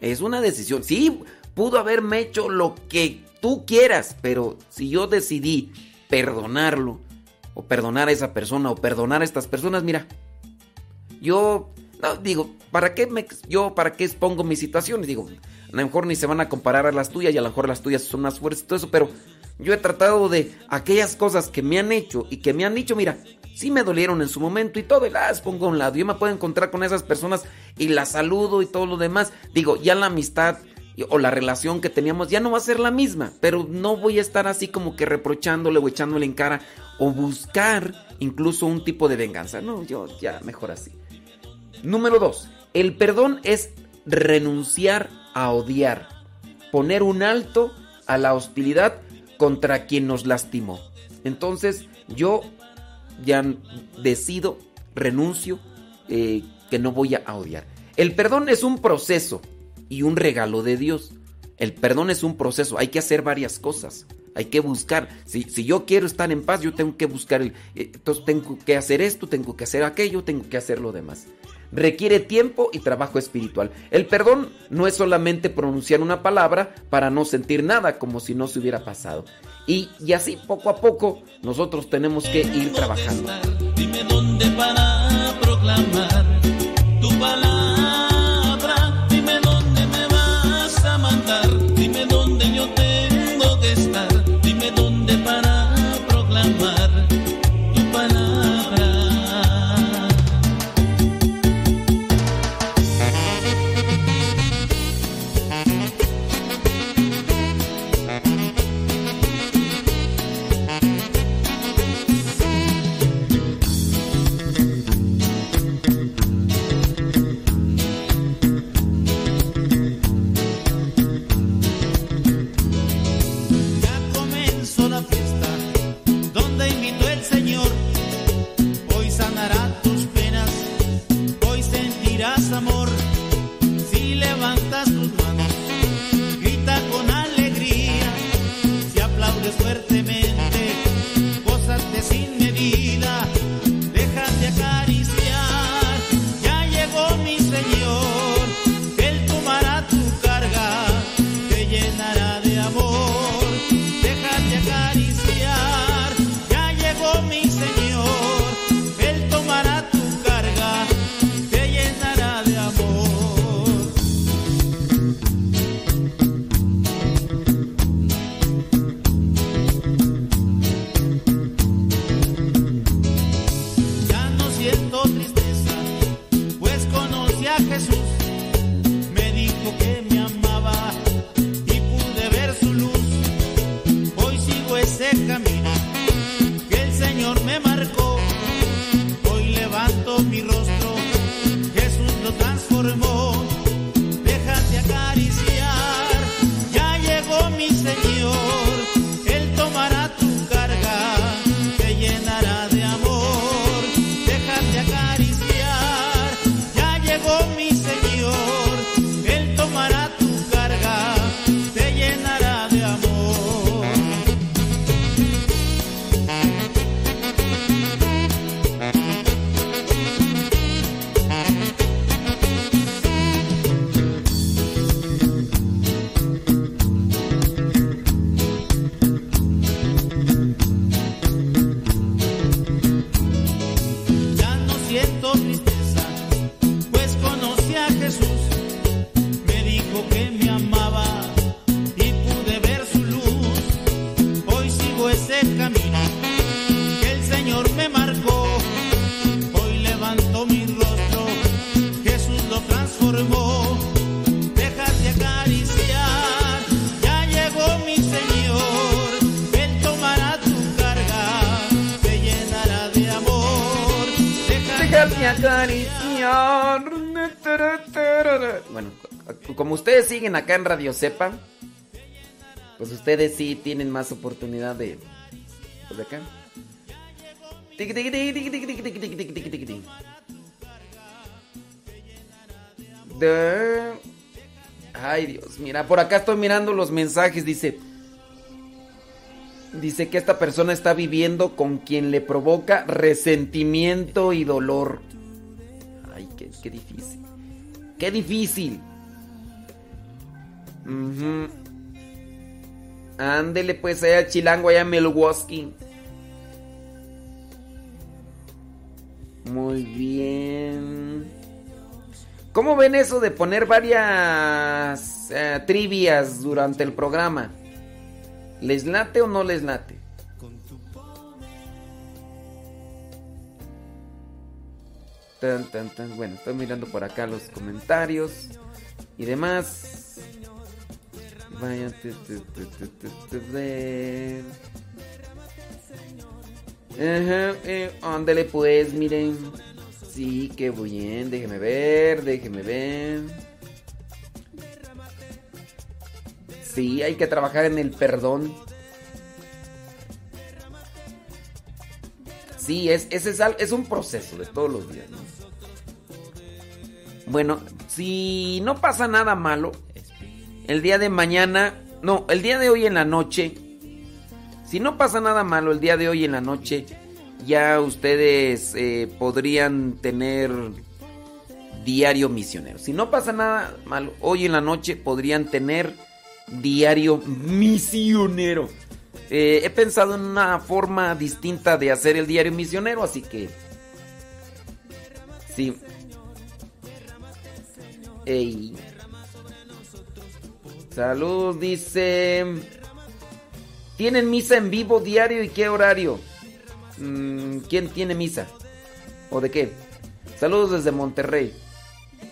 Es una decisión. Sí, pudo haberme hecho lo que tú quieras, pero si yo decidí perdonarlo, o perdonar a esa persona, o perdonar a estas personas, mira, yo no, digo, ¿para qué me, yo para qué expongo mis situaciones? Digo, a lo mejor ni se van a comparar a las tuyas y a lo mejor las tuyas son más fuertes y todo eso, pero yo he tratado de aquellas cosas que me han hecho y que me han dicho, mira, sí me dolieron en su momento y todo, y las pongo a un lado. Yo me puedo encontrar con esas personas y las saludo y todo lo demás. Digo, ya la amistad o la relación que teníamos ya no va a ser la misma, pero no voy a estar así como que reprochándole o echándole en cara o buscar incluso un tipo de venganza. No, yo ya mejor así. Número dos, el perdón es renunciar a odiar, poner un alto a la hostilidad contra quien nos lastimó. Entonces yo ya decido, renuncio, eh, que no voy a odiar. El perdón es un proceso y un regalo de Dios. El perdón es un proceso, hay que hacer varias cosas. Hay que buscar, si, si yo quiero estar en paz, yo tengo que buscar, eh, entonces tengo que hacer esto, tengo que hacer aquello, tengo que hacer lo demás requiere tiempo y trabajo espiritual. El perdón no es solamente pronunciar una palabra para no sentir nada como si no se hubiera pasado. Y, y así poco a poco nosotros tenemos que ir trabajando. Dime dónde para proclamar tu palabra. alguien acá en Radio Sepa, pues ustedes sí tienen más oportunidad de. Pues acá. De... Ay Dios, mira, por acá estoy mirando los mensajes, dice. Dice que esta persona está viviendo con quien le provoca resentimiento y dolor. Ay, qué, qué difícil. Qué difícil. Ujú. Ándele pues allá Chilango, allá Milwaukee. Muy bien. ¿Cómo ven eso de poner varias eh, trivias durante el programa? ¿Les late o no les late? Tan, tan, tan. Bueno, estoy mirando por acá los comentarios y demás. Vaya, te, te, te, te, te, te, te. Ajá, eh, ándale pues, miren. Sí, qué bien, déjeme ver, déjeme ver. Sí, hay que trabajar en el perdón. Sí, es, es, al- es un proceso de todos los días. ¿no? Bueno, si no pasa nada malo, el día de mañana, no, el día de hoy en la noche, si no pasa nada malo el día de hoy en la noche, ya ustedes eh, podrían tener diario misionero. Si no pasa nada malo, hoy en la noche podrían tener diario misionero. Eh, he pensado en una forma distinta de hacer el diario misionero, así que... Sí. Ey. Salud, dice... ¿Tienen misa en vivo diario y qué horario? Mm, ¿Quién tiene misa? ¿O de qué? Saludos desde Monterrey.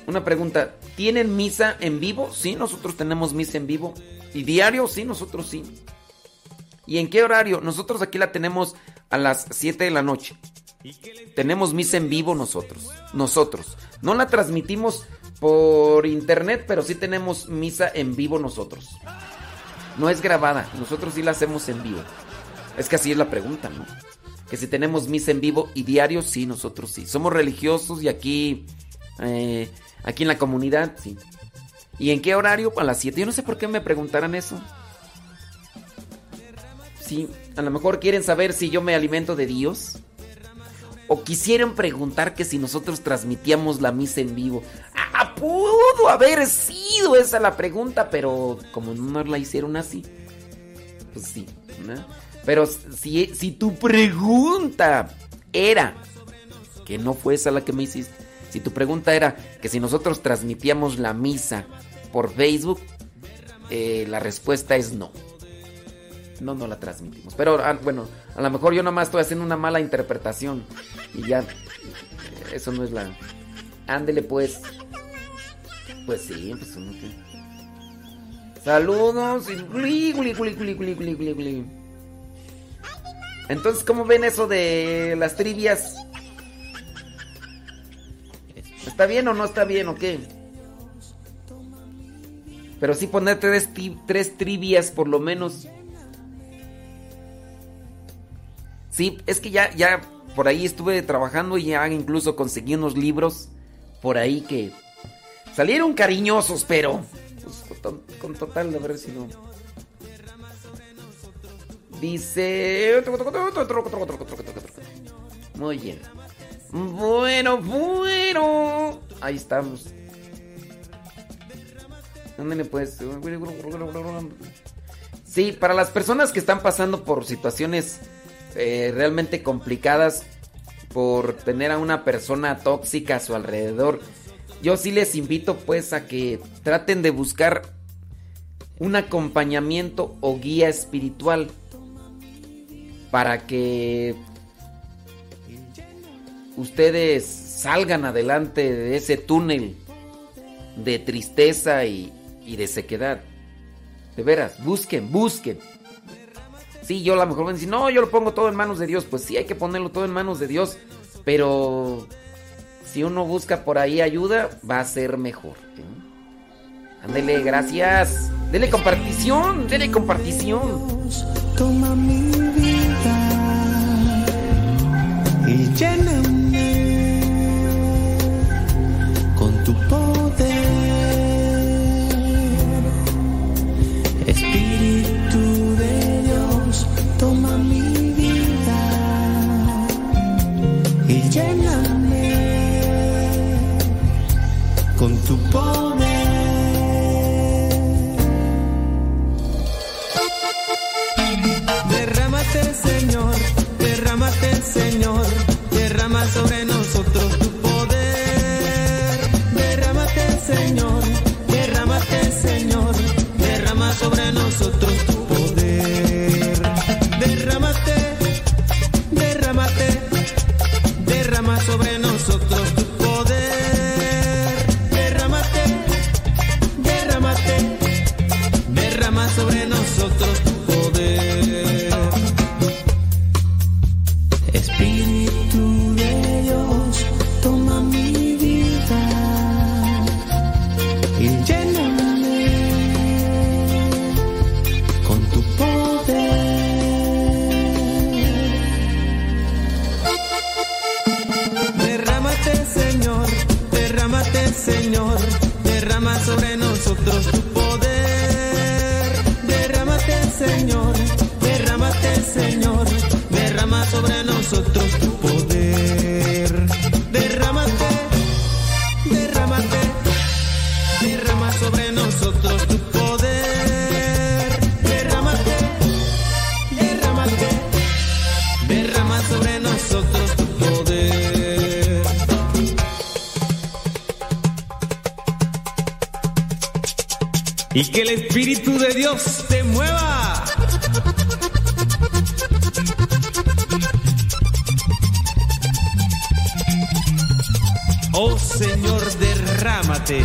Una pregunta, ¿tienen misa en vivo? Sí, nosotros tenemos misa en vivo. ¿Y diario? Sí, nosotros sí. ¿Y en qué horario? Nosotros aquí la tenemos a las 7 de la noche. Tenemos misa en vivo nosotros. Nosotros. No la transmitimos por internet, pero sí tenemos misa en vivo nosotros. No es grabada, nosotros sí la hacemos en vivo. Es que así es la pregunta, ¿no? Que si tenemos misa en vivo y diario, sí, nosotros sí. Somos religiosos y aquí, eh, aquí en la comunidad, sí. ¿Y en qué horario? A las 7. Yo no sé por qué me preguntaran eso. Sí, a lo mejor quieren saber si yo me alimento de Dios. O quisieran preguntar que si nosotros transmitíamos la misa en vivo. Ah, pudo haber sido esa la pregunta, pero como no la hicieron así, pues sí. Pero si, si tu pregunta era, que no fue esa la que me hiciste, si tu pregunta era que si nosotros transmitíamos la misa por Facebook, eh, la respuesta es no. No, no la transmitimos. Pero ah, bueno, a lo mejor yo nomás estoy haciendo una mala interpretación. Y ya, eh, eso no es la... Ándele pues. Pues sí, pues uno que... Saludos. Entonces, ¿cómo ven eso de las trivias? ¿Está bien o no está bien o qué? Pero sí poner tres, tres trivias por lo menos. Sí, es que ya, ya por ahí estuve trabajando y ya incluso conseguí unos libros por ahí que salieron cariñosos, pero pues, con, total, a ver si no. Dice. Muy bien. Bueno, bueno. Ahí estamos. Ándale pues. Sí, para las personas que están pasando por situaciones eh, realmente complicadas por tener a una persona tóxica a su alrededor, yo sí les invito pues a que traten de buscar un acompañamiento o guía espiritual para que ustedes salgan adelante de ese túnel de tristeza y, y de sequedad. De veras, busquen, busquen. Sí, yo a lo mejor van a decir, no, yo lo pongo todo en manos de Dios. Pues sí, hay que ponerlo todo en manos de Dios. Pero si uno busca por ahí ayuda, va a ser mejor. ¿eh? Ándele, gracias. Dele compartición, dele compartición. Toma mi vida y lléname lléname con tu poder. Derrámate, Señor, derrámate, Señor. Nosotros Y que el Espíritu de Dios te mueva. Oh Señor, derrámate.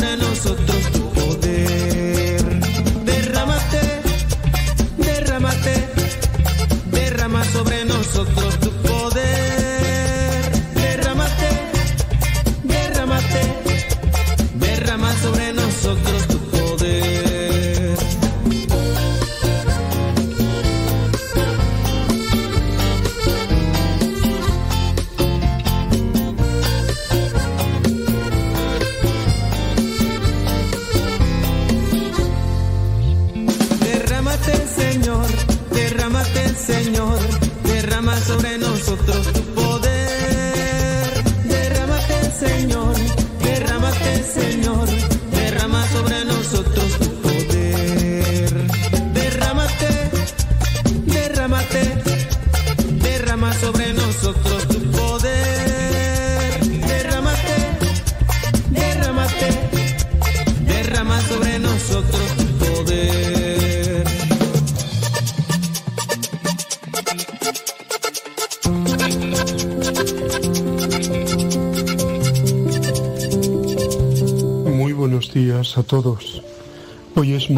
Sobre nosotros. tu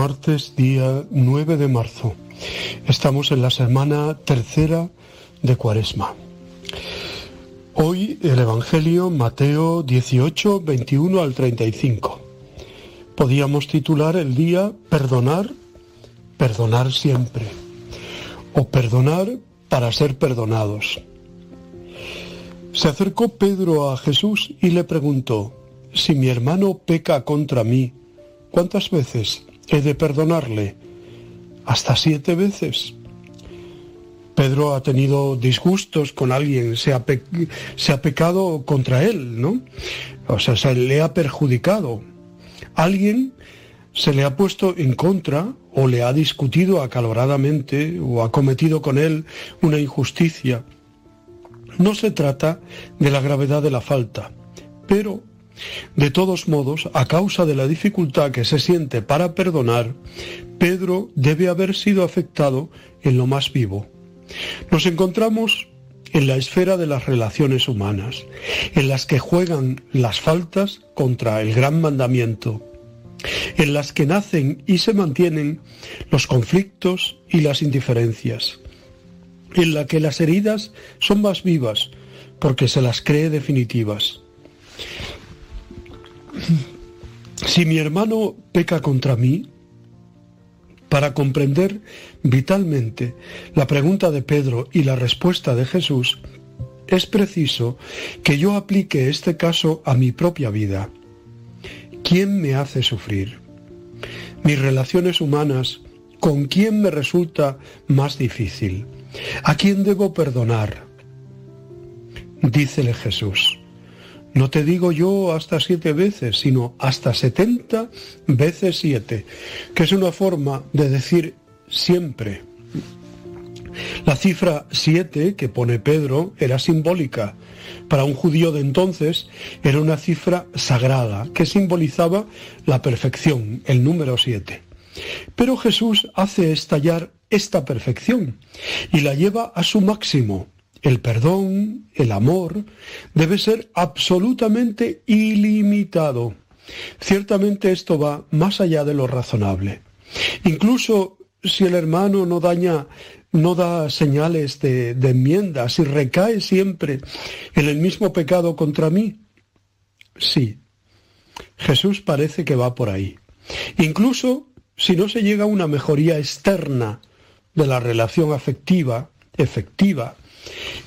martes, día 9 de marzo. Estamos en la semana tercera de Cuaresma. Hoy el Evangelio Mateo 18, 21 al 35. Podíamos titular el día Perdonar, perdonar siempre. O perdonar para ser perdonados. Se acercó Pedro a Jesús y le preguntó, si mi hermano peca contra mí, ¿cuántas veces he de perdonarle? ¿Hasta siete veces? Pedro ha tenido disgustos con alguien, se ha, se ha pecado contra él, ¿no? O sea, se le ha perjudicado. Alguien se le ha puesto en contra o le ha discutido acaloradamente o ha cometido con él una injusticia. No se trata de la gravedad de la falta, pero de todos modos, a causa de la dificultad que se siente para perdonar, Pedro debe haber sido afectado en lo más vivo. Nos encontramos en la esfera de las relaciones humanas, en las que juegan las faltas contra el gran mandamiento, en las que nacen y se mantienen los conflictos y las indiferencias, en la que las heridas son más vivas porque se las cree definitivas. Si mi hermano peca contra mí, para comprender vitalmente la pregunta de Pedro y la respuesta de Jesús, es preciso que yo aplique este caso a mi propia vida. ¿Quién me hace sufrir? Mis relaciones humanas, ¿con quién me resulta más difícil? ¿A quién debo perdonar? Dícele Jesús, No te digo yo hasta siete veces, sino hasta setenta veces siete, que es una forma de decir siempre. La cifra siete que pone Pedro era simbólica. Para un judío de entonces era una cifra sagrada que simbolizaba la perfección, el número siete. Pero Jesús hace estallar esta perfección y la lleva a su máximo. El perdón, el amor, debe ser absolutamente ilimitado. Ciertamente esto va más allá de lo razonable. Incluso si el hermano no daña, no da señales de, de enmienda, si recae siempre en el mismo pecado contra mí, sí, Jesús parece que va por ahí. Incluso si no se llega a una mejoría externa de la relación afectiva, efectiva,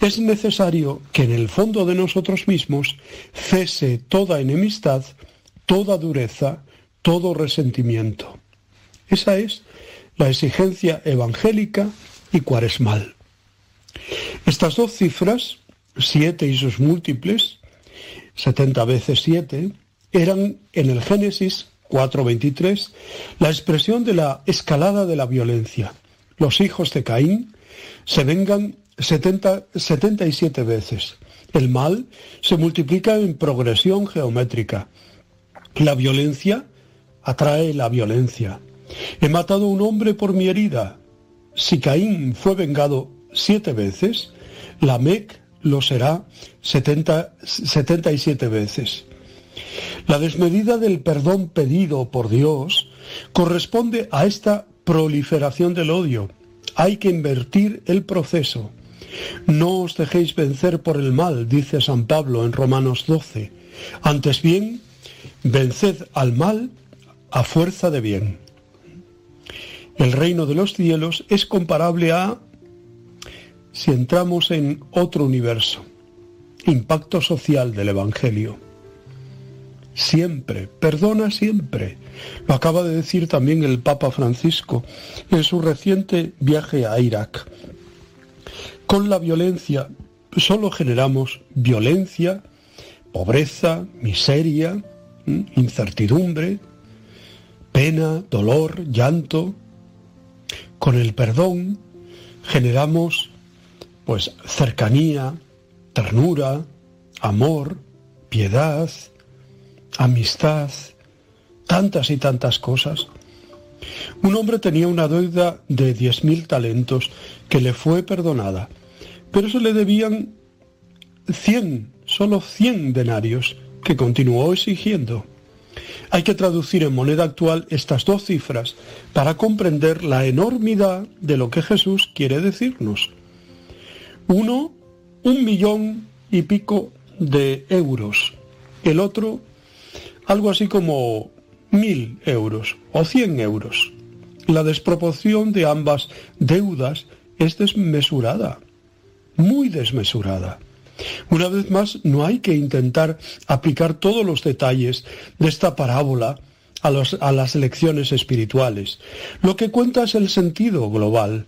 es necesario que en el fondo de nosotros mismos cese toda enemistad, toda dureza, todo resentimiento. Esa es la exigencia evangélica y cuaresmal. Estas dos cifras, siete y sus múltiples, 70 veces siete, eran en el Génesis 4.23 la expresión de la escalada de la violencia. Los hijos de Caín se vengan 70, 77 veces. El mal se multiplica en progresión geométrica. La violencia atrae la violencia. He matado a un hombre por mi herida. Si Caín fue vengado siete veces, la Mec lo será 70, 77 veces. La desmedida del perdón pedido por Dios corresponde a esta proliferación del odio. Hay que invertir el proceso. No os dejéis vencer por el mal, dice San Pablo en Romanos 12. Antes bien, venced al mal a fuerza de bien. El reino de los cielos es comparable a si entramos en otro universo, impacto social del Evangelio. Siempre, perdona siempre. Lo acaba de decir también el Papa Francisco en su reciente viaje a Irak. Con la violencia solo generamos violencia, pobreza, miseria, incertidumbre, pena, dolor, llanto. Con el perdón generamos pues cercanía, ternura, amor, piedad, amistad, tantas y tantas cosas. Un hombre tenía una deuda de diez mil talentos que le fue perdonada, pero se le debían cien, solo cien denarios, que continuó exigiendo. Hay que traducir en moneda actual estas dos cifras para comprender la enormidad de lo que Jesús quiere decirnos. Uno, un millón y pico de euros. El otro, algo así como mil euros o cien euros. La desproporción de ambas deudas es desmesurada, muy desmesurada. Una vez más, no hay que intentar aplicar todos los detalles de esta parábola a, a, las lecciones espirituales. Lo que cuenta es el sentido global.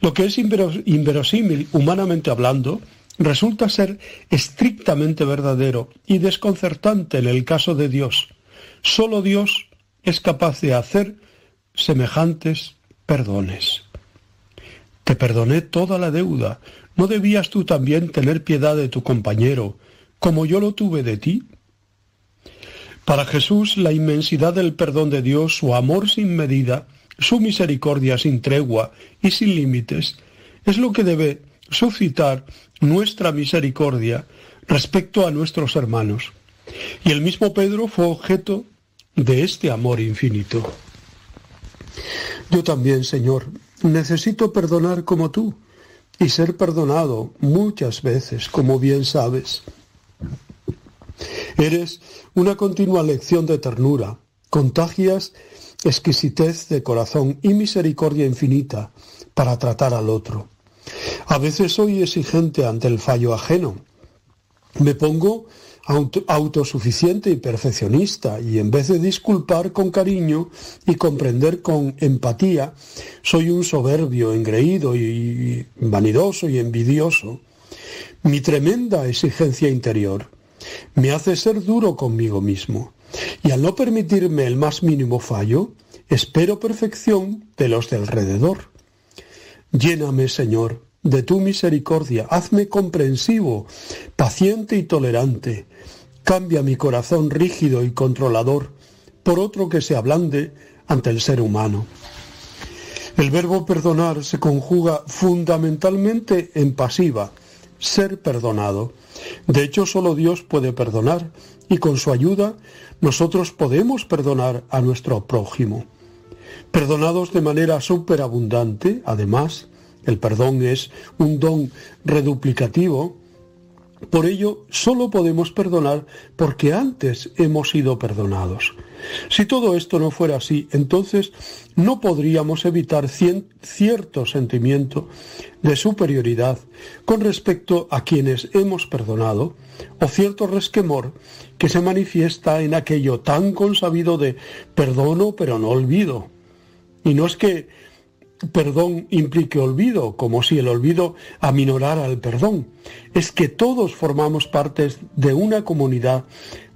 Lo que es inverosímil, humanamente hablando, resulta ser estrictamente verdadero y desconcertante en el caso de Dios. Solo Dios es capaz de hacer semejantes perdones. Te perdoné toda la deuda. ¿No debías tú también tener piedad de tu compañero, como yo lo tuve de ti? Para Jesús, la inmensidad del perdón de Dios, su amor sin medida, su misericordia sin tregua y sin límites, es lo que debe suscitar nuestra misericordia respecto a nuestros hermanos. Y el mismo Pedro fue objeto de este amor infinito. Yo también, Señor, necesito perdonar como tú y ser perdonado muchas veces, como bien sabes. Eres una continua lección de ternura, contagias exquisitez de corazón y misericordia infinita para tratar al otro. A veces soy exigente ante el fallo ajeno. Me pongo autosuficiente y perfeccionista y en vez de disculpar con cariño y comprender con empatía, soy un soberbio, engreído y vanidoso y envidioso. Mi tremenda exigencia interior me hace ser duro conmigo mismo. Y al no permitirme el más mínimo fallo, espero perfección de los de alrededor. Lléname, Señor, de tu misericordia, hazme comprensivo, paciente y tolerante. Cambia mi corazón rígido y controlador por otro que se ablande ante el ser humano. El verbo perdonar se conjuga fundamentalmente en pasiva, ser perdonado. De hecho, solo Dios puede perdonar y con su ayuda nosotros podemos perdonar a nuestro prójimo. Perdonados de manera superabundante, además, el perdón es un don reduplicativo, por ello solo podemos perdonar porque antes hemos sido perdonados. Si todo esto no fuera así, entonces no podríamos evitar cierto sentimiento de superioridad con respecto a quienes hemos perdonado o cierto resquemor que se manifiesta en aquello tan consabido de perdono pero no olvido. Y no es que perdón implique olvido, como si el olvido aminorara el perdón. Es que todos formamos partes de una comunidad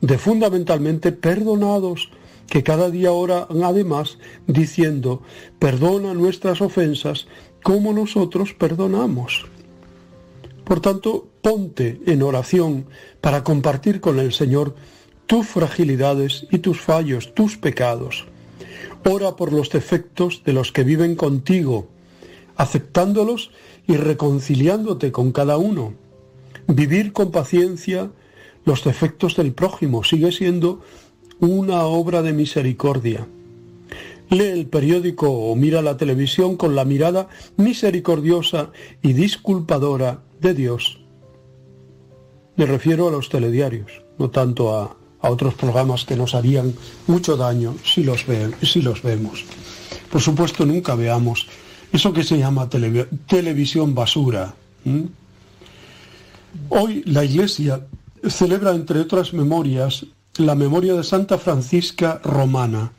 de fundamentalmente perdonados que cada día oran además diciendo, perdona nuestras ofensas como nosotros perdonamos. Por tanto, ponte en oración para compartir con el Señor tus fragilidades y tus fallos, tus pecados. Ora por los defectos de los que viven contigo, aceptándolos y reconciliándote con cada uno. Vivir con paciencia los defectos del prójimo sigue siendo una obra de misericordia. Lee el periódico o mira la televisión con la mirada misericordiosa y disculpadora de Dios. Me refiero a los telediarios, no tanto a, a otros programas que nos harían mucho daño si los, ve, si los vemos. Por supuesto, nunca veamos eso que se llama televisión basura. Hoy la Iglesia celebra, entre otras memorias, la memoria de Santa Francisca Romana.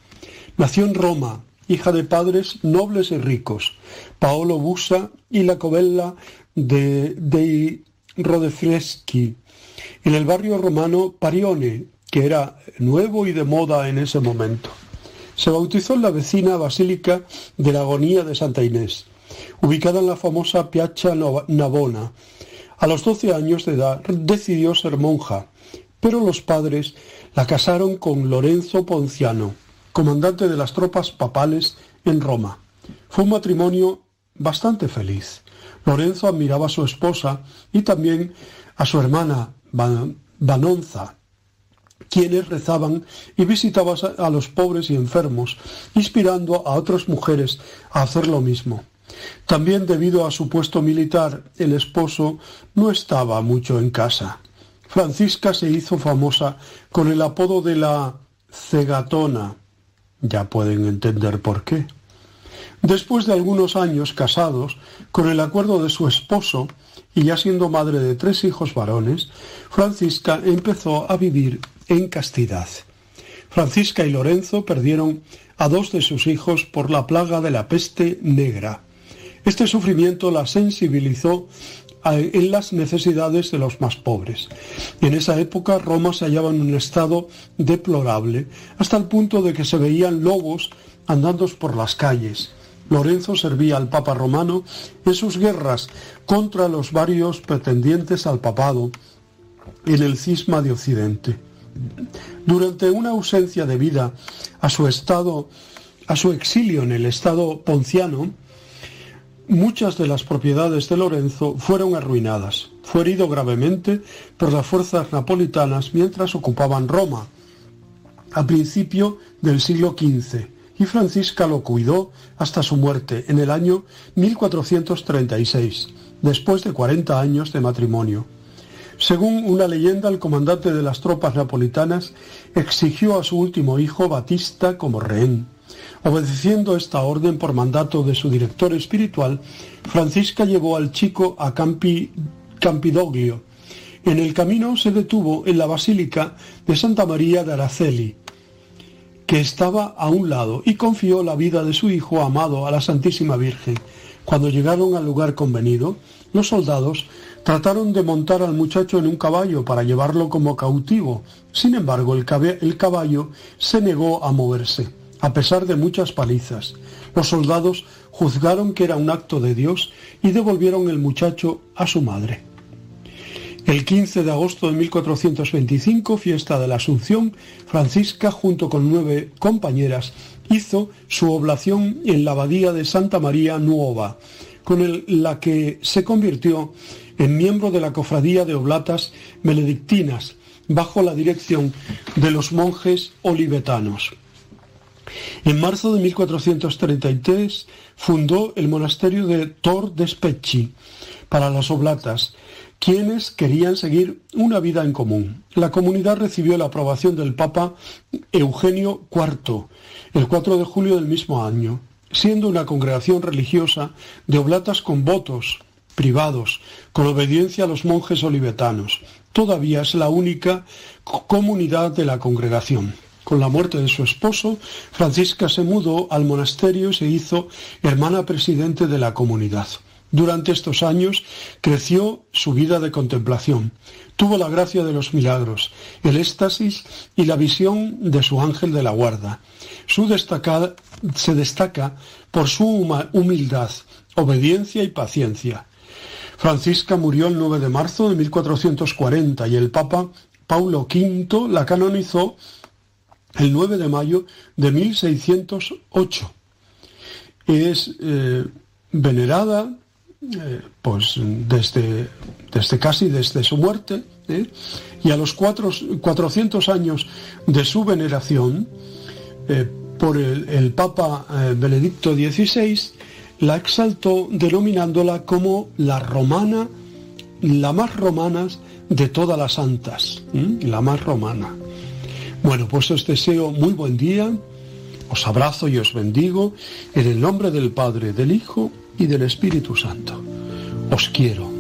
Nació en Roma, hija de padres nobles y ricos, Paolo Busa y la covella de, de Rodefreschi, en el barrio romano Parione, que era nuevo y de moda en ese momento. Se bautizó en la vecina Basílica de la Agonía de Santa Inés, ubicada en la famosa Piazza Navona. A los 12 años de edad decidió ser monja, pero los padres la casaron con Lorenzo Ponciano, comandante de las tropas papales en Roma. Fue un matrimonio bastante feliz. Lorenzo admiraba a su esposa y también a su hermana Banonza, quienes rezaban y visitaban a los pobres y enfermos, inspirando a otras mujeres a hacer lo mismo. También debido a su puesto militar, el esposo no estaba mucho en casa. Francisca se hizo famosa con el apodo de la cegatona. Ya pueden entender por qué. Después de algunos años casados, con el acuerdo de su esposo, y ya siendo madre de tres hijos varones, Francisca empezó a vivir en castidad. Francisca y Lorenzo perdieron a dos de sus hijos por la plaga de la peste negra. Este sufrimiento la sensibilizó en las necesidades de los más pobres. En esa época Roma se hallaba en un estado deplorable, hasta el punto de que se veían lobos andando por las calles. Lorenzo servía al Papa romano en sus guerras contra los varios pretendientes al papado en el cisma de Occidente. Durante una ausencia de vida a su estado, a su exilio en el estado ponciano, muchas de las propiedades de Lorenzo fueron arruinadas. Fue herido gravemente por las fuerzas napolitanas mientras ocupaban Roma, a principio del siglo XV, y Francisca lo cuidó hasta su muerte en el año 1436, después de 40 años de matrimonio. Según una leyenda, el comandante de las tropas napolitanas exigió a su último hijo, Batista, como rehén. Obedeciendo esta orden por mandato de su director espiritual, Francisca llevó al chico a Campi, Campidoglio. En el camino se detuvo en la Basílica de Santa María de Araceli, que estaba a un lado, y confió la vida de su hijo amado a la Santísima Virgen. Cuando llegaron al lugar convenido, los soldados Trataron de montar al muchacho en un caballo para llevarlo como cautivo. Sin embargo, el, el caballo se negó a moverse, a pesar de muchas palizas. Los soldados juzgaron que era un acto de Dios y devolvieron el muchacho a su madre. El 15 de agosto de 1425, fiesta de la Asunción, Francisca, junto con nueve compañeras, hizo su oblación en la abadía de Santa María Nuova, con la que se convirtió en miembro de la cofradía de oblatas benedictinas, bajo la dirección de los monjes olivetanos. En marzo de 1433 fundó el monasterio de Tor de Specchi para las oblatas, quienes querían seguir una vida en común. La comunidad recibió la aprobación del Papa Eugenio IV el 4 de julio del mismo año, siendo una congregación religiosa de oblatas con votos privados, con obediencia a los monjes olivetanos. Todavía es la única comunidad de la congregación. Con la muerte de su esposo, Francisca se mudó al monasterio y se hizo hermana presidente de la comunidad. Durante estos años creció su vida de contemplación. Tuvo la gracia de los milagros, el éxtasis y la visión de su ángel de la guarda. Su se destaca por su humildad, obediencia y paciencia. Francisca murió el 9 de marzo de 1440 y el Papa Paulo V la canonizó el 9 de mayo de 1608. Es eh, venerada eh, pues desde, desde, casi desde su muerte, ¿eh? y a los cuatro, 400 años de su veneración por el, Papa Benedicto XVI, la exaltó denominándola como la romana, la más romana de todas las santas, la más romana. Bueno, pues os deseo muy buen día, os abrazo y os bendigo en el nombre del Padre, del Hijo y del Espíritu Santo. Os quiero.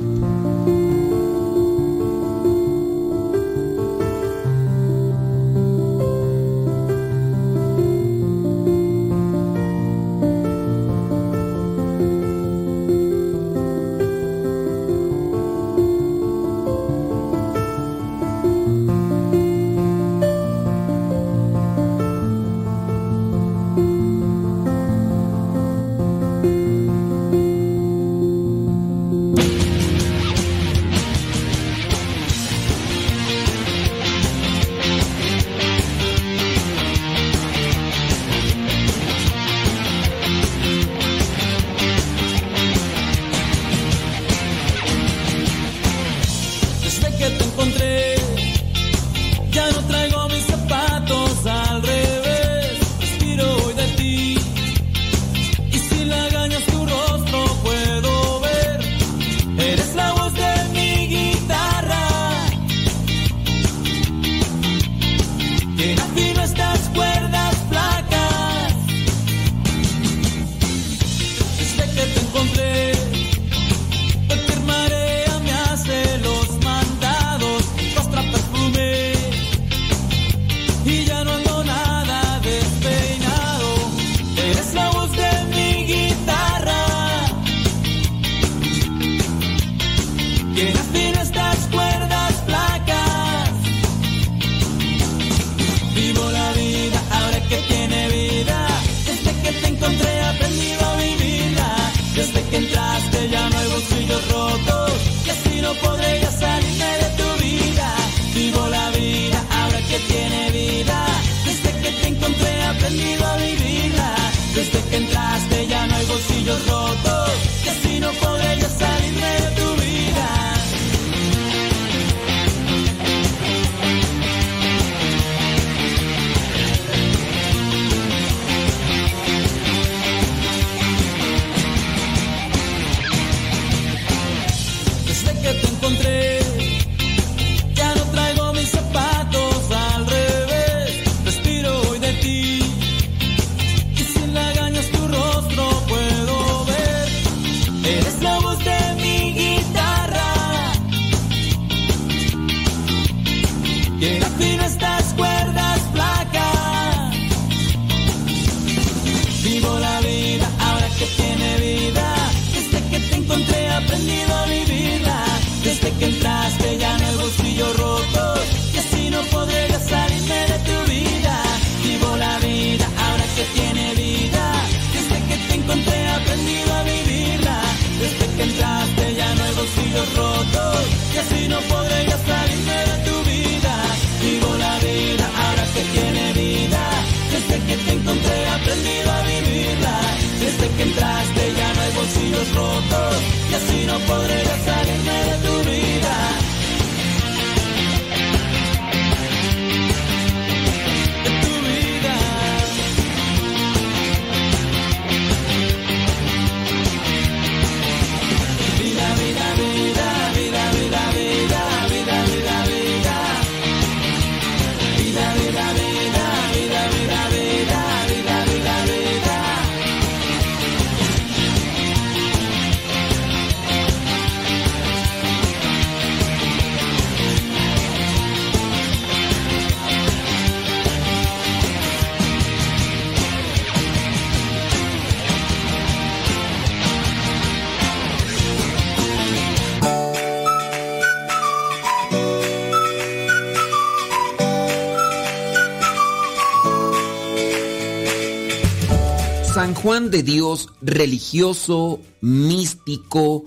Juan de Dios, religioso, místico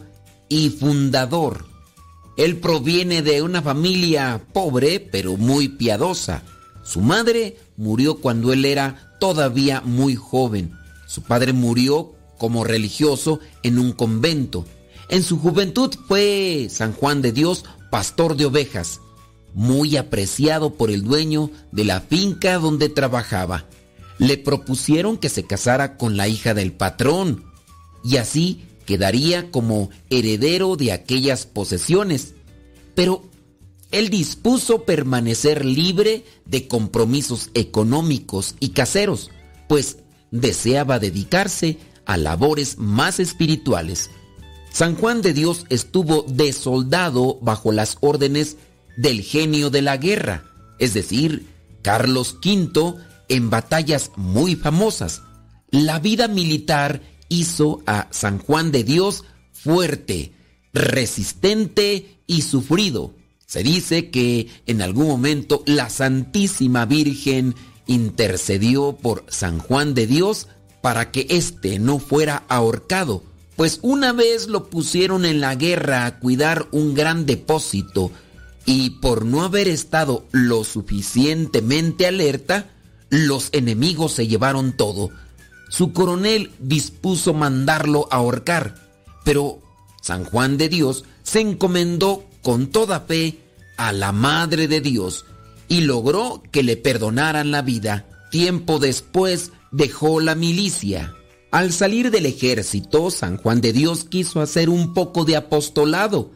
y fundador. Él proviene de una familia pobre, pero muy piadosa. Su madre murió cuando él era todavía muy joven. Su padre murió como religioso en un convento. En su juventud fue San Juan de Dios pastor de ovejas, muy apreciado por el dueño de la finca donde trabajaba. Le propusieron que se casara con la hija del patrón y así quedaría como heredero de aquellas posesiones. Pero él dispuso permanecer libre de compromisos económicos y caseros, pues deseaba dedicarse a labores más espirituales. San Juan de Dios estuvo de soldado bajo las órdenes del genio de la guerra, es decir, Carlos V, en batallas muy famosas. La vida militar hizo a San Juan de Dios fuerte, resistente y sufrido. Se dice que en algún momento la Santísima Virgen intercedió por San Juan de Dios para que éste no fuera ahorcado, pues una vez lo pusieron en la guerra a cuidar un gran depósito y por no haber estado lo suficientemente alerta, los enemigos se llevaron todo. Su coronel dispuso mandarlo ahorcar, pero San Juan de Dios se encomendó con toda fe a la Madre de Dios y logró que le perdonaran la vida. Tiempo después dejó la milicia. Al salir del ejército, San Juan de Dios quiso hacer un poco de apostolado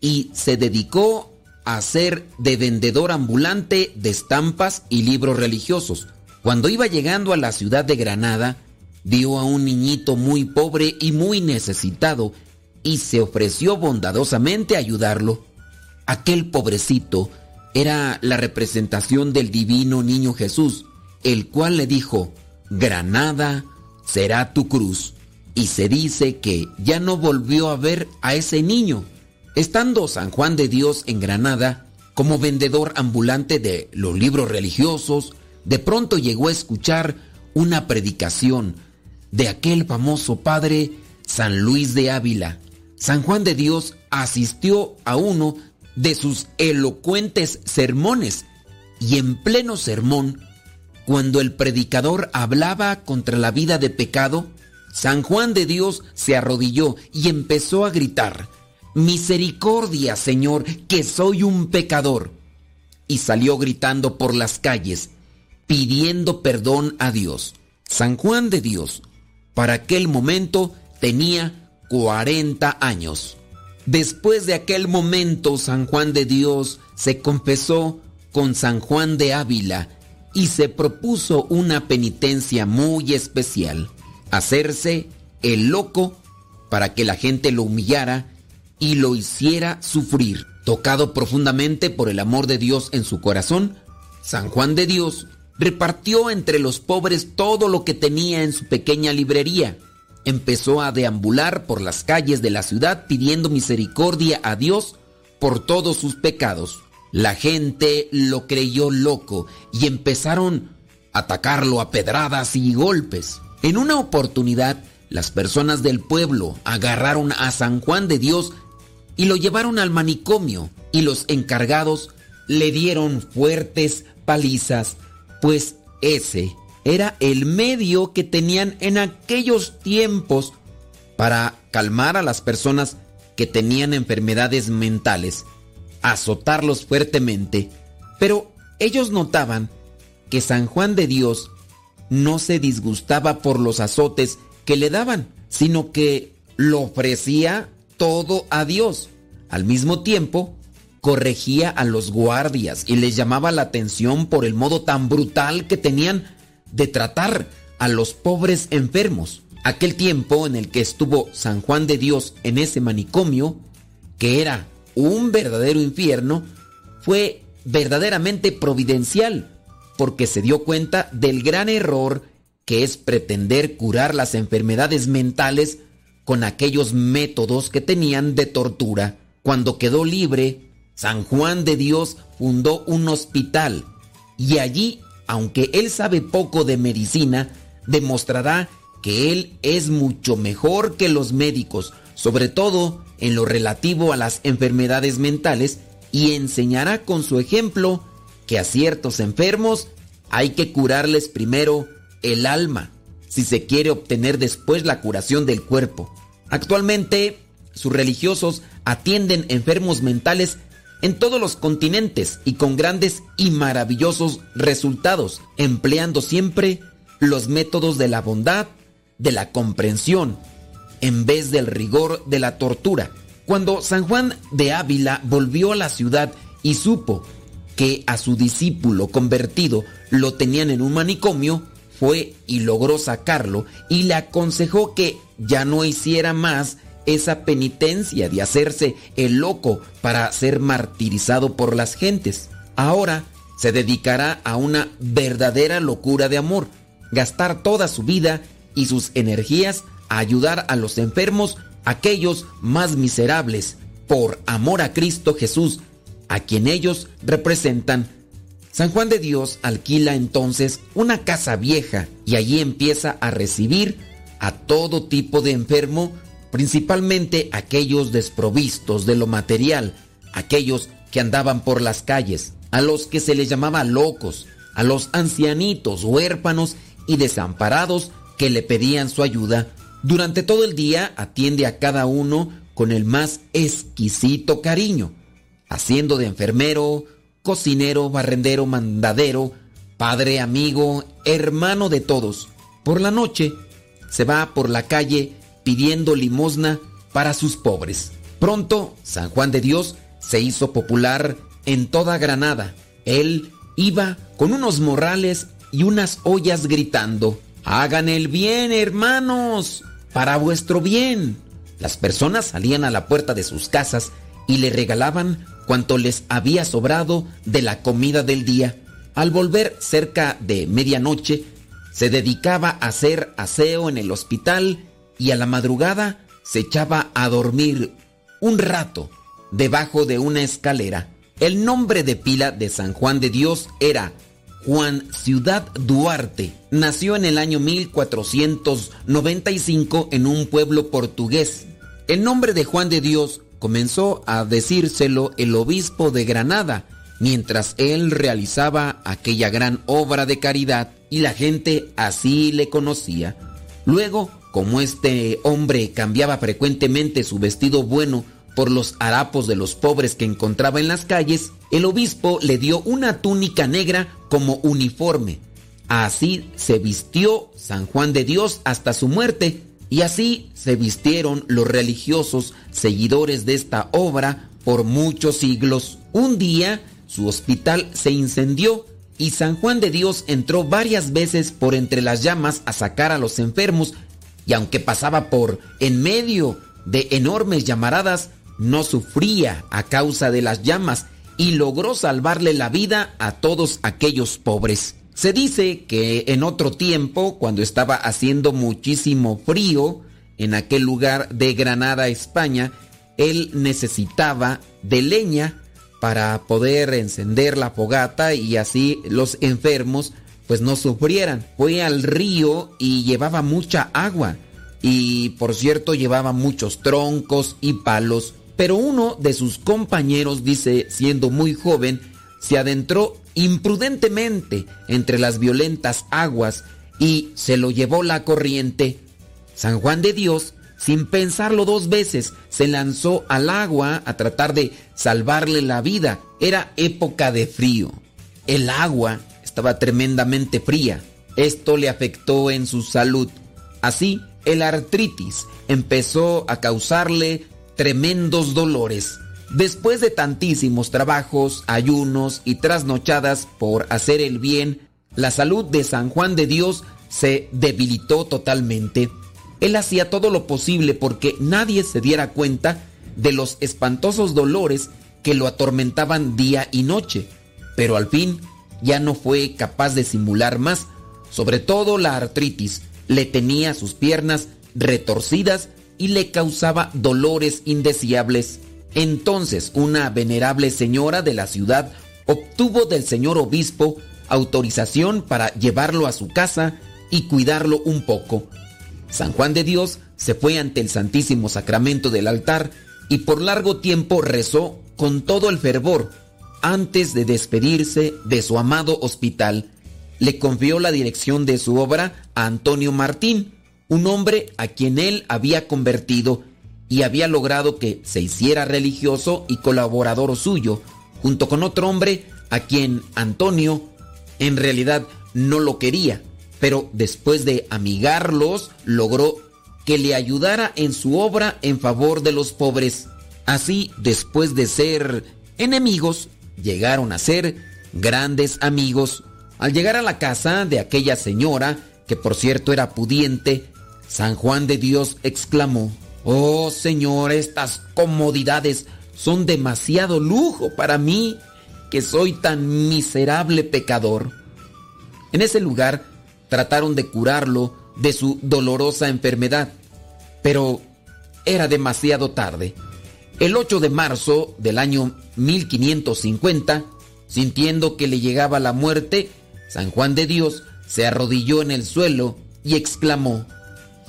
y se dedicó a ser de vendedor ambulante de estampas y libros religiosos. Cuando iba llegando a la ciudad de Granada, vio a un niñito muy pobre y muy necesitado y se ofreció bondadosamente a ayudarlo. Aquel pobrecito era la representación del divino niño Jesús, el cual le dijo, Granada será tu cruz. Y se dice que ya no volvió a ver a ese niño. Estando San Juan de Dios en Granada, como vendedor ambulante de los libros religiosos, de pronto llegó a escuchar una predicación de aquel famoso padre San Luis de Ávila. San Juan de Dios asistió a uno de sus elocuentes sermones y en pleno sermón, cuando el predicador hablaba contra la vida de pecado, San Juan de Dios se arrodilló y empezó a gritar, Misericordia, Señor, que soy un pecador. Y salió gritando por las calles, pidiendo perdón a Dios. San Juan de Dios, para aquel momento, tenía 40 años. Después de aquel momento, San Juan de Dios se confesó con San Juan de Ávila y se propuso una penitencia muy especial, hacerse el loco para que la gente lo humillara y lo hiciera sufrir. Tocado profundamente por el amor de Dios en su corazón, San Juan de Dios repartió entre los pobres todo lo que tenía en su pequeña librería empezó a deambular por las calles de la ciudad pidiendo misericordia a Dios por todos sus pecados. La gente lo creyó loco y empezaron a atacarlo a pedradas y golpes. En una oportunidad, las personas del pueblo agarraron a San Juan de Dios y lo llevaron al manicomio y los encargados le dieron fuertes palizas, pues ese era el medio que tenían en aquellos tiempos para calmar a las personas que tenían enfermedades mentales, azotarlos fuertemente. Pero ellos notaban que San Juan de Dios no se disgustaba por los azotes que le daban, sino que lo ofrecía todo a Dios. Al mismo tiempo, corregía a los guardias y les llamaba la atención por el modo tan brutal que tenían de tratar a los pobres enfermos. Aquel tiempo en el que estuvo San Juan de Dios en ese manicomio, que era un verdadero infierno, fue verdaderamente providencial, porque se dio cuenta del gran error que es pretender curar las enfermedades mentales con aquellos métodos que tenían de tortura. Cuando quedó libre, San Juan de Dios fundó un hospital y allí aunque él sabe poco de medicina, demostrará que él es mucho mejor que los médicos, sobre todo en lo relativo a las enfermedades mentales, y enseñará con su ejemplo que a ciertos enfermos hay que curarles primero el alma, si se quiere obtener después la curación del cuerpo. Actualmente, sus religiosos atienden enfermos mentales en todos los continentes y con grandes y maravillosos resultados, empleando siempre los métodos de la bondad, de la comprensión, en vez del rigor de la tortura. Cuando San Juan de Ávila volvió a la ciudad y supo que a su discípulo convertido lo tenían en un manicomio, fue y logró sacarlo y le aconsejó que ya no hiciera más esa penitencia de hacerse el loco para ser martirizado por las gentes. Ahora se dedicará a una verdadera locura de amor, gastar toda su vida y sus energías a ayudar a los enfermos, aquellos más miserables, por amor a Cristo Jesús, a quien ellos representan. San Juan de Dios alquila entonces una casa vieja y allí empieza a recibir a todo tipo de enfermo, principalmente aquellos desprovistos de lo material, aquellos que andaban por las calles, a los que se les llamaba locos, a los ancianitos, huérfanos y desamparados que le pedían su ayuda. Durante todo el día atiende a cada uno con el más exquisito cariño, haciendo de enfermero, cocinero, barrendero, mandadero, padre, amigo, hermano de todos. Por la noche se va por la calle pidiendo limosna para sus pobres. Pronto, San Juan de Dios se hizo popular en toda Granada. Él iba con unos morrales y unas ollas gritando, Hagan el bien, hermanos, para vuestro bien. Las personas salían a la puerta de sus casas y le regalaban cuanto les había sobrado de la comida del día. Al volver cerca de medianoche, se dedicaba a hacer aseo en el hospital y a la madrugada se echaba a dormir un rato debajo de una escalera. El nombre de pila de San Juan de Dios era Juan Ciudad Duarte. Nació en el año 1495 en un pueblo portugués. El nombre de Juan de Dios comenzó a decírselo el obispo de Granada, mientras él realizaba aquella gran obra de caridad y la gente así le conocía. Luego, como este hombre cambiaba frecuentemente su vestido bueno por los harapos de los pobres que encontraba en las calles, el obispo le dio una túnica negra como uniforme. Así se vistió San Juan de Dios hasta su muerte y así se vistieron los religiosos seguidores de esta obra por muchos siglos. Un día su hospital se incendió y San Juan de Dios entró varias veces por entre las llamas a sacar a los enfermos y aunque pasaba por en medio de enormes llamaradas, no sufría a causa de las llamas y logró salvarle la vida a todos aquellos pobres. Se dice que en otro tiempo, cuando estaba haciendo muchísimo frío en aquel lugar de Granada, España, él necesitaba de leña para poder encender la fogata y así los enfermos pues no sufrieran. Fue al río y llevaba mucha agua y por cierto llevaba muchos troncos y palos, pero uno de sus compañeros dice, siendo muy joven, se adentró imprudentemente entre las violentas aguas y se lo llevó la corriente. San Juan de Dios sin pensarlo dos veces, se lanzó al agua a tratar de salvarle la vida. Era época de frío. El agua estaba tremendamente fría. Esto le afectó en su salud. Así, el artritis empezó a causarle tremendos dolores. Después de tantísimos trabajos, ayunos y trasnochadas por hacer el bien, la salud de San Juan de Dios se debilitó totalmente. Él hacía todo lo posible porque nadie se diera cuenta de los espantosos dolores que lo atormentaban día y noche, pero al fin ya no fue capaz de simular más, sobre todo la artritis, le tenía sus piernas retorcidas y le causaba dolores indeseables. Entonces una venerable señora de la ciudad obtuvo del señor obispo autorización para llevarlo a su casa y cuidarlo un poco. San Juan de Dios se fue ante el Santísimo Sacramento del altar y por largo tiempo rezó con todo el fervor antes de despedirse de su amado hospital. Le confió la dirección de su obra a Antonio Martín, un hombre a quien él había convertido y había logrado que se hiciera religioso y colaborador suyo, junto con otro hombre a quien Antonio en realidad no lo quería, pero después de amigarlos logró que le ayudara en su obra en favor de los pobres. Así, después de ser enemigos, llegaron a ser grandes amigos. Al llegar a la casa de aquella señora, que por cierto era pudiente, San Juan de Dios exclamó, Oh Señor, estas comodidades son demasiado lujo para mí, que soy tan miserable pecador. En ese lugar trataron de curarlo de su dolorosa enfermedad, pero era demasiado tarde. El 8 de marzo del año 1550, sintiendo que le llegaba la muerte, San Juan de Dios se arrodilló en el suelo y exclamó,